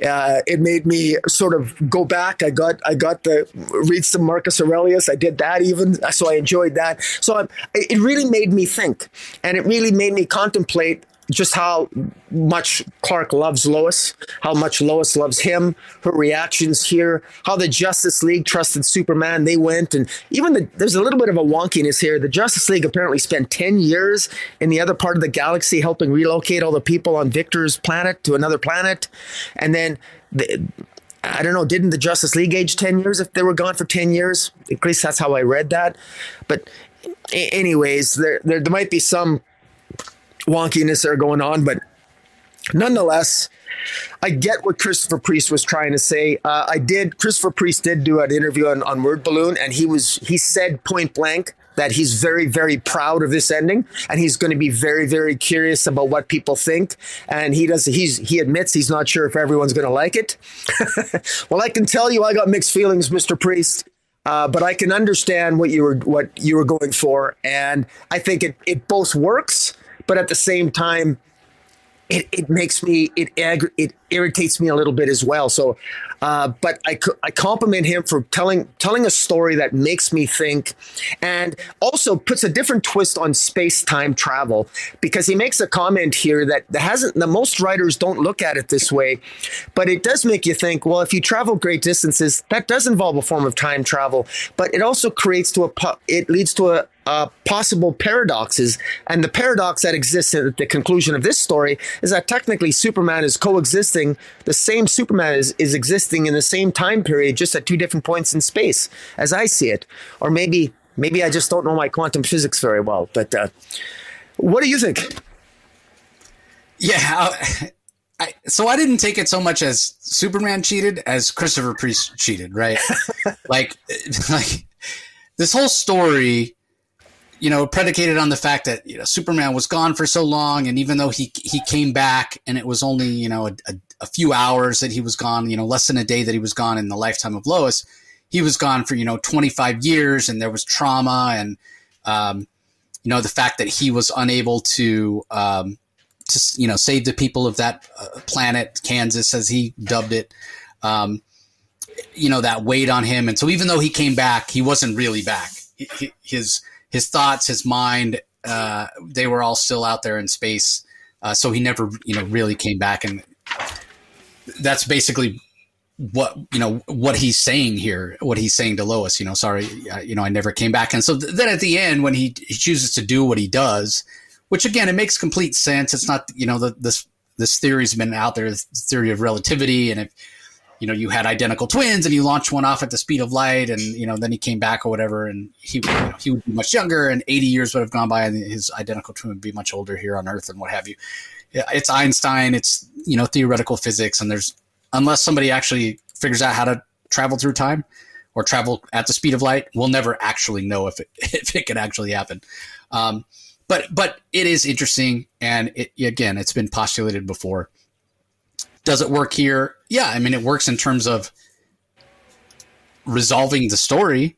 Uh, it made me sort of go back. I got I got the read some Marcus Aurelius. I did that even, so I enjoyed that. So I, it really made me think, and it really made me contemplate just how much Clark loves Lois, how much Lois loves him, her reactions here, how the Justice League trusted Superman. They went, and even the, there's a little bit of a wonkiness here. The Justice League apparently spent 10 years in the other part of the galaxy helping relocate all the people on Victor's planet to another planet. And then the, I don't know, didn't the Justice League age 10 years if they were gone for 10 years? At least that's how I read that. But, anyways, there, there, there might be some wonkiness that are going on, but nonetheless, I get what Christopher Priest was trying to say. Uh, I did. Christopher Priest did do an interview on, on Word Balloon, and he was he said point blank that he's very very proud of this ending, and he's going to be very very curious about what people think. And he does. He's he admits he's not sure if everyone's going to like it. well, I can tell you, I got mixed feelings, Mister Priest. Uh, but I can understand what you were what you were going for, and I think it it both works, but at the same time, it, it makes me it it irritates me a little bit as well. So, uh, but I I compliment him for telling telling a story that makes me think, and also puts a different twist on space time travel because he makes a comment here that, hasn't the most writers don't look at it this way, but it does make you think. Well, if you travel great distances, that does involve a form of time travel, but it also creates to a it leads to a uh, possible paradoxes. And the paradox that exists at the conclusion of this story is that technically Superman is coexisting, the same Superman is, is existing in the same time period, just at two different points in space, as I see it. Or maybe maybe I just don't know my quantum physics very well. But uh, what do you think? Yeah. I, so I didn't take it so much as Superman cheated as Christopher Priest cheated, right? like, like this whole story you know, predicated on the fact that you know Superman was gone for so long, and even though he he came back, and it was only you know a, a, a, few hours that he was gone, you know, less than a day that he was gone in the lifetime of Lois, he was gone for you know 25 years, and there was trauma, and um, you know the fact that he was unable to um, to you know save the people of that uh, planet, Kansas, as he dubbed it. Um, you know that weighed on him, and so even though he came back, he wasn't really back. His his thoughts, his mind, uh, they were all still out there in space. Uh, so he never, you know, really came back, and that's basically what you know what he's saying here. What he's saying to Lois, you know, sorry, you know, I never came back. And so th- then at the end, when he, he chooses to do what he does, which again, it makes complete sense. It's not, you know, the, this this theory's been out there, the theory of relativity, and if you know, you had identical twins and you launched one off at the speed of light and, you know, then he came back or whatever and he, you know, he would be much younger and 80 years would have gone by and his identical twin would be much older here on earth and what have you. It's Einstein, it's, you know, theoretical physics. And there's, unless somebody actually figures out how to travel through time or travel at the speed of light, we'll never actually know if it, if it can actually happen. Um, but, but it is interesting. And it, again, it's been postulated before. Does it work here? yeah, I mean, it works in terms of resolving the story,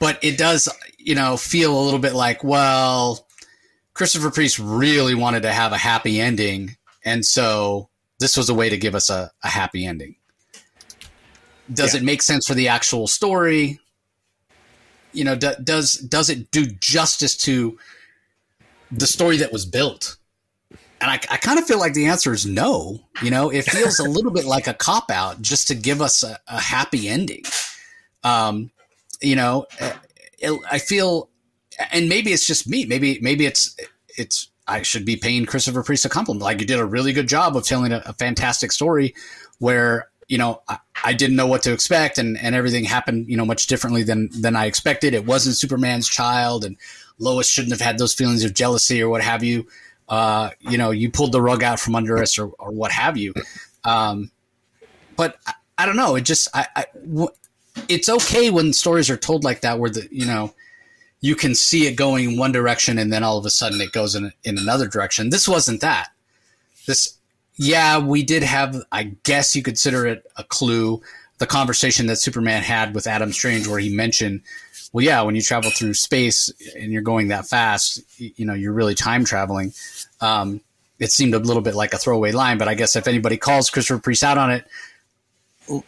but it does, you know, feel a little bit like, well, Christopher Priest really wanted to have a happy ending, and so this was a way to give us a, a happy ending. Does yeah. it make sense for the actual story? You know, do, does does it do justice to the story that was built? And I, I kind of feel like the answer is no. You know, it feels a little bit like a cop out just to give us a, a happy ending. Um, you know, it, I feel, and maybe it's just me. Maybe maybe it's it's I should be paying Christopher Priest a compliment. Like you did a really good job of telling a, a fantastic story where you know I, I, didn't know what to expect and and everything happened you know much differently than than I expected. It wasn't Superman's child and Lois shouldn't have had those feelings of jealousy or what have you uh, you know, you pulled the rug out from under us or, or what have you. Um, but I, I, don't know. It just, I, I w- it's okay when stories are told like that, where the, you know, you can see it going one direction and then all of a sudden it goes in, in another direction. This wasn't that. This, yeah, we did have, I guess you consider it a clue. The conversation that Superman had with Adam Strange, where he mentioned well, yeah, when you travel through space and you're going that fast, you know, you're really time traveling. Um, it seemed a little bit like a throwaway line, but I guess if anybody calls Christopher Priest out on it,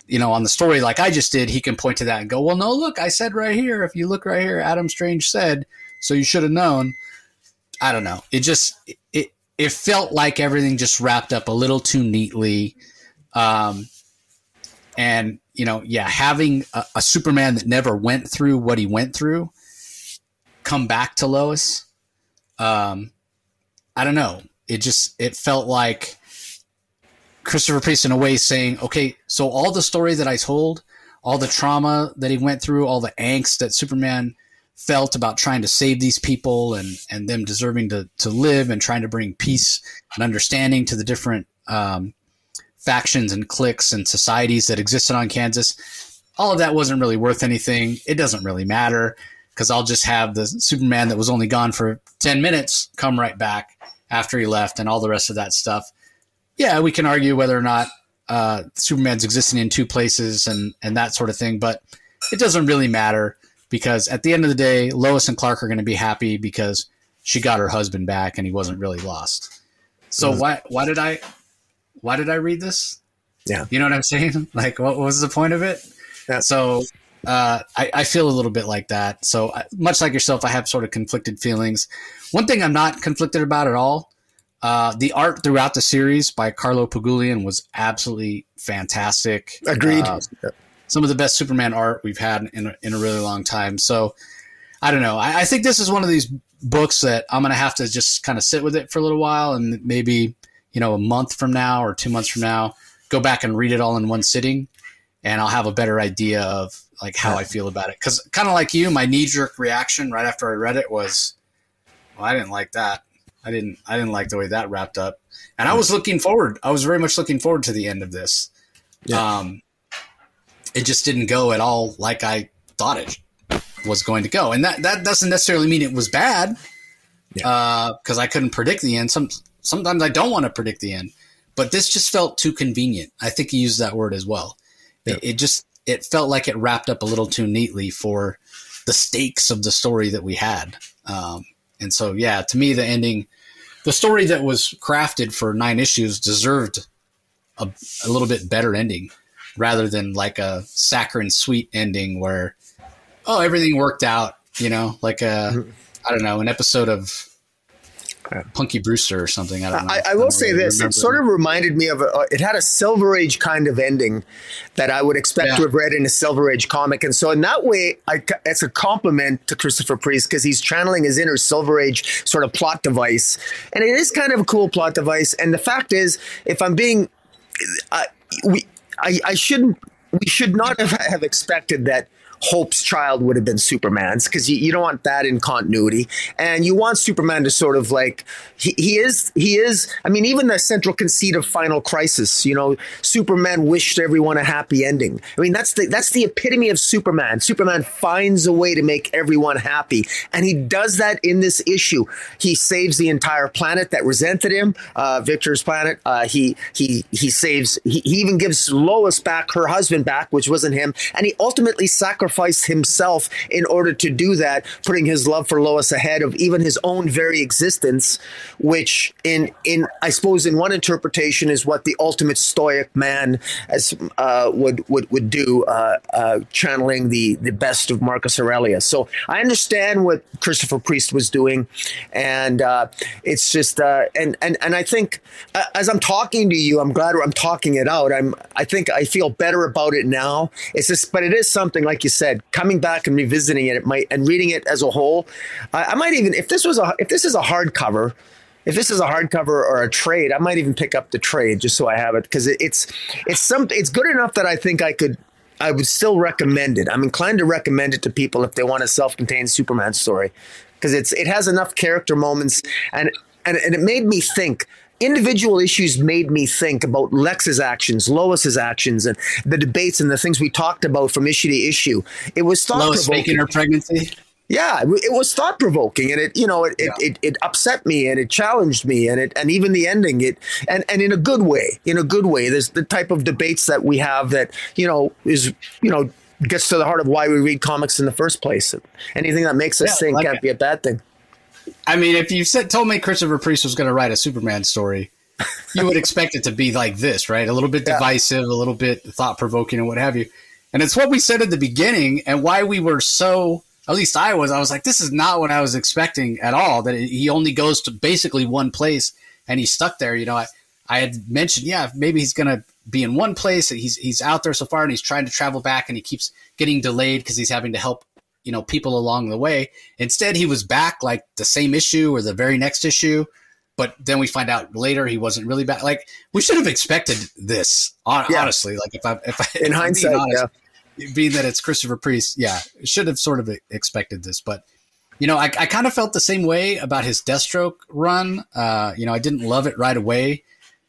you know, on the story like I just did, he can point to that and go, well, no, look, I said right here. If you look right here, Adam Strange said, so you should have known. I don't know. It just, it, it felt like everything just wrapped up a little too neatly. Um, and you know, yeah, having a, a, Superman that never went through what he went through come back to Lois, um, I don't know. It just it felt like Christopher Priest in a way saying, okay, so all the story that I told, all the trauma that he went through, all the angst that Superman felt about trying to save these people and and them deserving to to live and trying to bring peace and understanding to the different um, factions and cliques and societies that existed on Kansas. All of that wasn't really worth anything. It doesn't really matter because I'll just have the Superman that was only gone for 10 minutes come right back after he left and all the rest of that stuff. Yeah, we can argue whether or not uh, Superman's existing in two places and, and that sort of thing, but it doesn't really matter because at the end of the day, Lois and Clark are going to be happy because she got her husband back and he wasn't really lost. So mm-hmm. why why did I why did I read this? Yeah, you know what I'm saying? Like, what was the point of it? Yeah. So uh, I, I, feel a little bit like that. So I, much like yourself, I have sort of conflicted feelings. One thing I'm not conflicted about at all. Uh, the art throughout the series by Carlo Pagulayan was absolutely fantastic. Agreed. Uh, some of the best Superman art we've had in a, in a really long time. So I don't know. I, I think this is one of these books that I'm going to have to just kind of sit with it for a little while and maybe, you know, a month from now or two months from now, go back and read it all in one sitting and I'll have a better idea of like how I feel about it. Because kind of like you, my knee jerk reaction right after I read it was, well, I didn't like that. I didn't. I didn't like the way that wrapped up. And I was looking forward. I was very much looking forward to the end of this. Yeah. Um, it just didn't go at all like I thought it was going to go, and that that doesn't necessarily mean it was bad. Because yeah. uh, I couldn't predict the end. Some sometimes I don't want to predict the end, but this just felt too convenient. I think he used that word as well. Yeah. It, it just it felt like it wrapped up a little too neatly for the stakes of the story that we had. Um, and so, yeah, to me, the ending, the story that was crafted for nine issues deserved a, a little bit better ending rather than like a saccharine sweet ending where, oh, everything worked out, you know, like a, mm-hmm. Don't know, an episode of Punky Brewster or something. I don't know. I, I will say really this: it sort of reminded me of a, uh, it had a Silver Age kind of ending that I would expect yeah. to have read in a Silver Age comic, and so in that way, I, it's a compliment to Christopher Priest because he's channeling his inner Silver Age sort of plot device, and it is kind of a cool plot device. And the fact is, if I'm being, I, we, I, I shouldn't, we should not have, have expected that Hope's child would have been Superman's because you, you, don't want that in continuity. And you want Superman to sort of like, he, he is, he is, I mean, even the central conceit of Final Crisis, you know, Superman wished everyone a happy ending. I mean, that's the, that's the epitome of Superman. Superman finds a way to make everyone happy. And he does that in this issue. He saves the entire planet that resented him, uh, Victor's planet. Uh, he, he, he saves, he, he even gives Lois back, her husband back, which wasn't him. And he ultimately sacrifices sacrificed himself in order to do that, putting his love for Lois ahead of even his own very existence, which in in I suppose in one interpretation is what the ultimate stoic man as uh, would would would do, uh, uh, channeling the the best of Marcus Aurelius. So I understand what Christopher Priest was doing, and uh, it's just uh, and and and I think uh, as I'm talking to you, I'm glad I'm talking it out. I'm I think I feel better about it now. It's just, but it is something like you said said, coming back and revisiting it, it might and reading it as a whole, I, I might even if this was a if this is a hardcover, if this is a hardcover or a trade, I might even pick up the trade just so I have it because it, it's it's some it's good enough that I think I could I would still recommend it. I'm inclined to recommend it to people if they want a self-contained Superman story because it's it has enough character moments and and, and it made me think individual issues made me think about Lex's actions, Lois's actions, and the debates and the things we talked about from issue to issue. It was thought Lois faking her pregnancy. Yeah, it was thought provoking, and it you know it, yeah. it, it, it, upset me and it challenged me, and it and even the ending it and and in a good way, in a good way. There's the type of debates that we have that you know is you know gets to the heart of why we read comics in the first place. Anything that makes us yeah, think like can't it. be a bad thing. I mean, if you said told me Christopher Priest was going to write a Superman story, you would expect it to be like this, right? A little bit divisive, yeah. a little bit thought provoking, and what have you. And it's what we said at the beginning, and why we were so. At least I was. I was like, this is not what I was expecting at all. That he only goes to basically one place and he's stuck there. You know, I, I had mentioned, yeah, maybe he's going to be in one place. He's he's out there so far, and he's trying to travel back, and he keeps getting delayed because he's having to help you know people along the way. Instead, he was back like the same issue or the very next issue, but then we find out later he wasn't really back. Like we should have expected this, on, yeah. honestly. Like if I if I in hindsight, honest, yeah. being that it's Christopher Priest, yeah, should have sort of expected this, but you know, I, I kind of felt the same way about his Deathstroke run. Uh, you know, I didn't love it right away.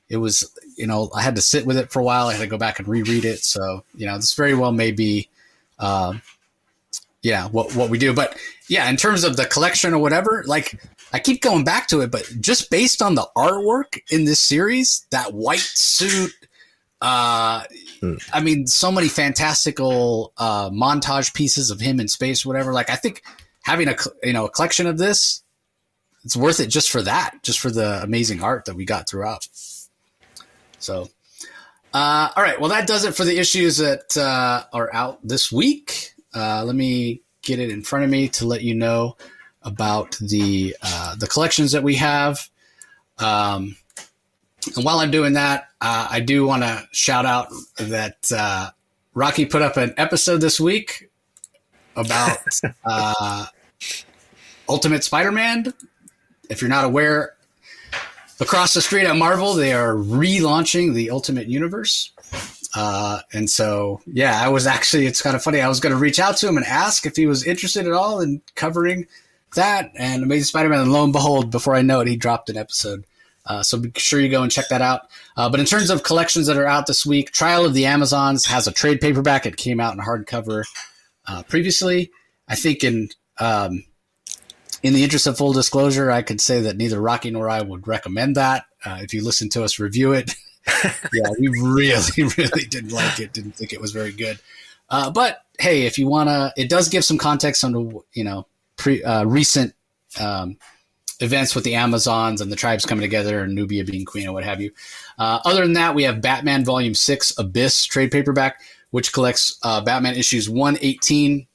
It was, you know, I had to sit with it for a while. I had to go back and reread it. So, you know, this very well may be, uh, yeah, what what we do. But yeah, in terms of the collection or whatever, like I keep going back to it, but just based on the artwork in this series, that white suit, uh, hmm. I mean, so many fantastical uh, montage pieces of him in space, whatever. Like, I think having a you know a collection of this, it's worth it just for that, just for the amazing art that we got throughout. So, uh, all right, well, that does it for the issues that uh, are out this week. Uh, let me get it in front of me to let you know about the uh, the collections that we have. Um, and while I'm doing that, uh, I do want to shout out that uh, Rocky put up an episode this week about uh, Ultimate Spider-Man. If you're not aware, across the street at Marvel, they are relaunching the Ultimate Universe. Uh, and so, yeah, I was actually, it's kind of funny. I was going to reach out to him and ask if he was interested at all in covering that and Amazing Spider Man. And lo and behold, before I know it, he dropped an episode. Uh, so be sure you go and check that out. Uh, but in terms of collections that are out this week, Trial of the Amazons has a trade paperback. It came out in hardcover uh, previously. I think in um, in the interest of full disclosure, I could say that neither Rocky nor I would recommend that. Uh, if you listen to us review it, yeah, we really, really didn't like it. Didn't think it was very good. Uh, but hey, if you wanna, it does give some context on you know pre uh, recent um, events with the Amazons and the tribes coming together and Nubia being queen or what have you. Uh, other than that, we have Batman Volume Six Abyss trade paperback, which collects uh, Batman issues one eighteen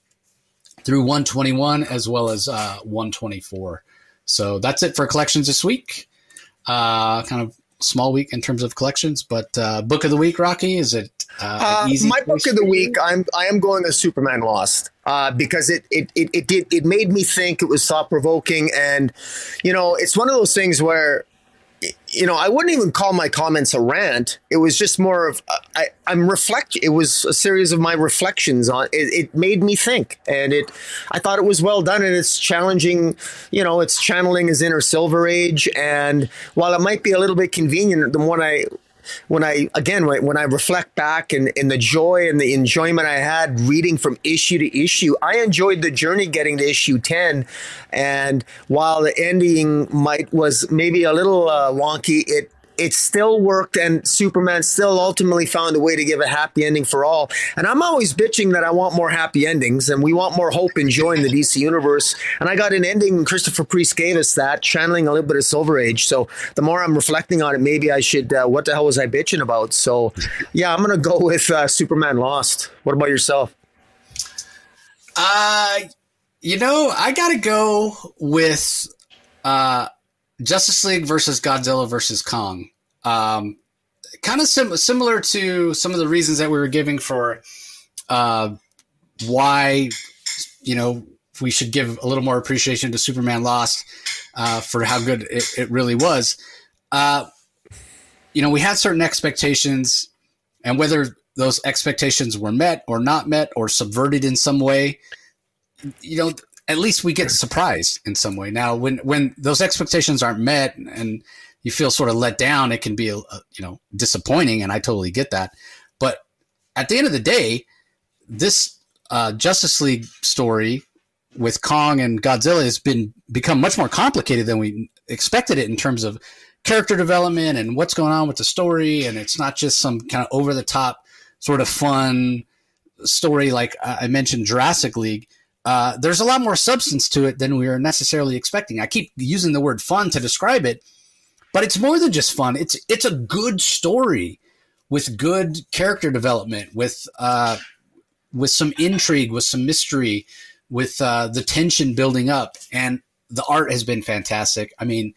through one twenty one as well as uh, one twenty four. So that's it for collections this week. Uh, kind of small week in terms of collections, but uh, book of the week, Rocky, is it uh, uh, my book of the week? I'm I am going to Superman Lost uh, because it it it it did it made me think. It was thought provoking, and you know, it's one of those things where you know, I wouldn't even call my comments a rant. It was just more of uh, I, am reflect. It was a series of my reflections on. It, it, made me think, and it. I thought it was well done, and it's challenging. You know, it's channeling his inner Silver Age, and while it might be a little bit convenient, the one I when I again when I reflect back and, and the joy and the enjoyment I had reading from issue to issue, I enjoyed the journey getting to issue ten. And while the ending might was maybe a little uh, wonky, it it still worked and Superman still ultimately found a way to give a happy ending for all. And I'm always bitching that I want more happy endings and we want more hope and joy in the DC universe. And I got an ending Christopher Priest gave us that, channeling a little bit of Silver Age. So the more I'm reflecting on it, maybe I should, uh, what the hell was I bitching about? So yeah, I'm going to go with uh, Superman Lost. What about yourself? Uh, you know, I got to go with, uh, Justice League versus Godzilla versus Kong. Um, kind of sim- similar to some of the reasons that we were giving for uh, why, you know, we should give a little more appreciation to Superman Lost uh, for how good it, it really was. Uh, you know, we had certain expectations, and whether those expectations were met or not met or subverted in some way, you know, at least we get surprised in some way. Now, when when those expectations aren't met and you feel sort of let down, it can be a, a, you know disappointing, and I totally get that. But at the end of the day, this uh, Justice League story with Kong and Godzilla has been become much more complicated than we expected it in terms of character development and what's going on with the story, and it's not just some kind of over the top sort of fun story like I mentioned Jurassic League uh, there's a lot more substance to it than we are necessarily expecting. I keep using the word fun to describe it, but it's more than just fun. It's it's a good story with good character development, with uh, with some intrigue, with some mystery, with uh, the tension building up, and the art has been fantastic. I mean,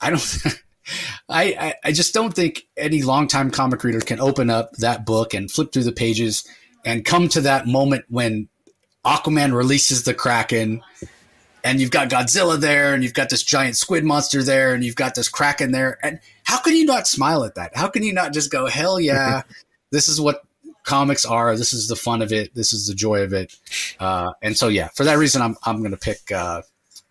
I don't. I, I just don't think any longtime comic reader can open up that book and flip through the pages and come to that moment when Aquaman releases the Kraken, and you've got Godzilla there, and you've got this giant squid monster there, and you've got this Kraken there. And how can you not smile at that? How can you not just go, hell yeah, this is what comics are. This is the fun of it. This is the joy of it. Uh, and so, yeah, for that reason, I'm I'm going to pick uh,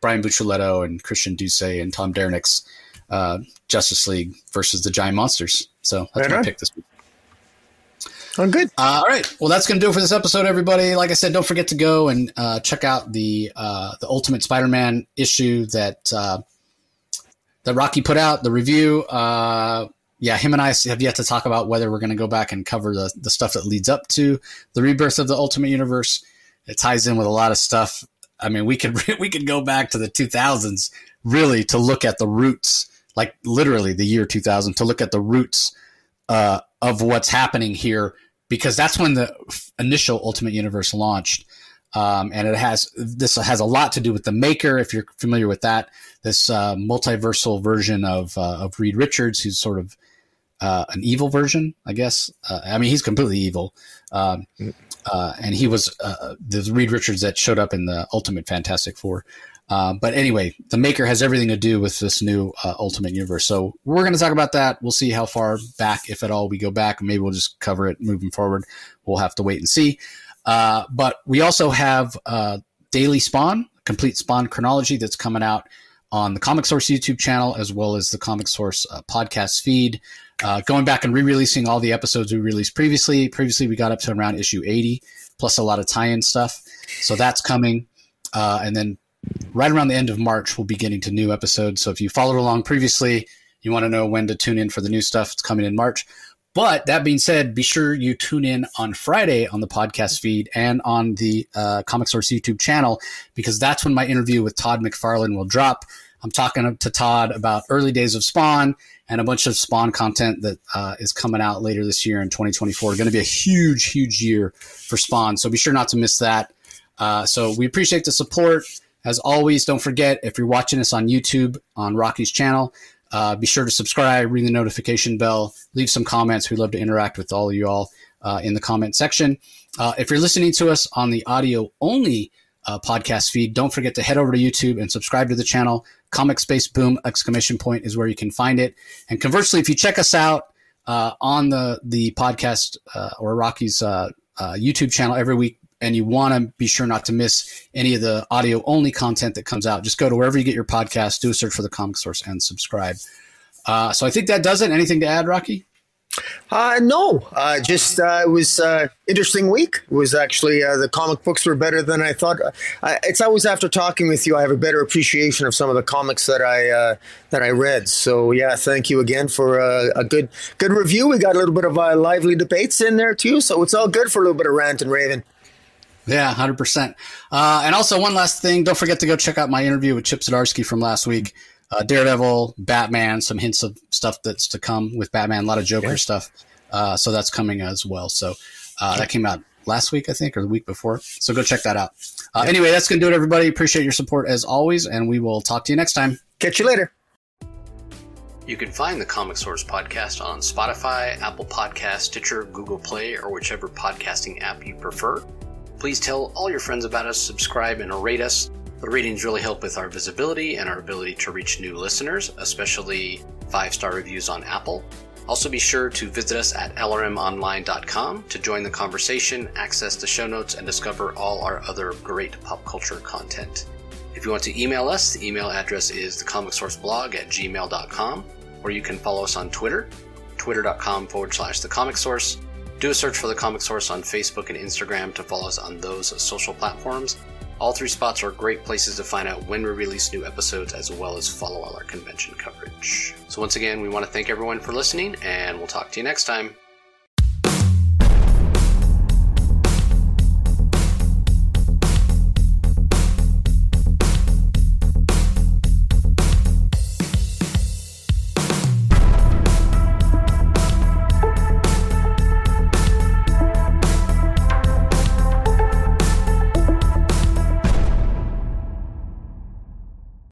Brian Buccellato and Christian Duce and Tom Derenick's uh, Justice League versus the Giant Monsters. So that's Right my pick this week. Oh, good. Uh, all right. Well, that's going to do it for this episode, everybody. Like I said, don't forget to go and uh, check out the uh, the Ultimate Spider-Man issue that uh, that Rocky put out. The review. Uh, yeah, him and I have yet to talk about whether we're going to go back and cover the the stuff that leads up to the rebirth of the Ultimate Universe. It ties in with a lot of stuff. I mean, we could we could go back to the 2000s really to look at the roots, like literally the year 2000, to look at the roots uh, of what's happening here because that's when the f- initial Ultimate Universe launched. Um, and it has this has a lot to do with the Maker, if you're familiar with that. This uh, multiversal version of uh, of Reed Richards, who's sort of uh, an evil version, I guess. Uh, I mean, he's completely evil, um, uh, and he was uh, the Reed Richards that showed up in the Ultimate Fantastic Four. Uh, but anyway, the Maker has everything to do with this new uh, Ultimate Universe. So we're going to talk about that. We'll see how far back, if at all, we go back. Maybe we'll just cover it moving forward. We'll have to wait and see. Uh, but we also have uh, Daily Spawn, complete Spawn chronology that's coming out on the Comic Source YouTube channel as well as the Comic Source uh, podcast feed. Going back and re-releasing all the episodes we released previously. Previously, we got up to around issue 80, plus a lot of tie-in stuff. So that's coming. And then right around the end of March, we'll be getting to new episodes. So if you followed along previously, you want to know when to tune in for the new stuff. It's coming in March. But that being said, be sure you tune in on Friday on the podcast feed and on the uh, Comic Source YouTube channel because that's when my interview with Todd McFarlane will drop. I'm talking to Todd about early days of Spawn and a bunch of Spawn content that uh, is coming out later this year in 2024. Going to be a huge, huge year for Spawn. So be sure not to miss that. Uh, so we appreciate the support. As always, don't forget if you're watching us on YouTube on Rocky's channel, uh, be sure to subscribe, ring the notification bell, leave some comments. We'd love to interact with all of you all uh, in the comment section. Uh, if you're listening to us on the audio only uh, podcast feed, don't forget to head over to YouTube and subscribe to the channel. Comic Space Boom exclamation point is where you can find it. And conversely, if you check us out uh, on the the podcast uh, or Rocky's YouTube channel every week, and you want to be sure not to miss any of the audio only content that comes out, just go to wherever you get your podcast, do a search for the Comic Source, and subscribe. Uh, so I think that does it. Anything to add, Rocky? Uh, no, uh, just uh, it was uh, interesting week. It was actually uh, the comic books were better than I thought. Uh, it's always after talking with you, I have a better appreciation of some of the comics that I uh, that I read. So yeah, thank you again for a good good review. We got a little bit of lively debates in there too, so it's all good for a little bit of rant and raving. Yeah, hundred percent. Uh, and also one last thing, don't forget to go check out my interview with Chip Zdarsky from last week. Uh, Daredevil, Batman, some hints of stuff that's to come with Batman, a lot of Joker Yeah. stuff. Uh, so that's coming as well. So uh, that came out last week, I think, or the week before. So go check that out. Uh, Anyway, that's gonna do it, everybody. Appreciate your support as always, and we will talk to you next time. Catch you later. You can find the Comic Source podcast on Spotify, Apple Podcast, Stitcher, Google Play, or whichever podcasting app you prefer. Please tell all your friends about us, subscribe, and rate us. The ratings really help with our visibility and our ability to reach new listeners, especially five star reviews on Apple. Also, be sure to visit us at lrmonline.com to join the conversation, access the show notes, and discover all our other great pop culture content. If you want to email us, the email address is thecomicsourceblog at gmail.com, or you can follow us on Twitter, twitter.com forward slash the comic source. Do a search for the comic source on Facebook and Instagram to follow us on those social platforms. All three spots are great places to find out when we release new episodes as well as follow all our convention coverage. So, once again, we want to thank everyone for listening, and we'll talk to you next time.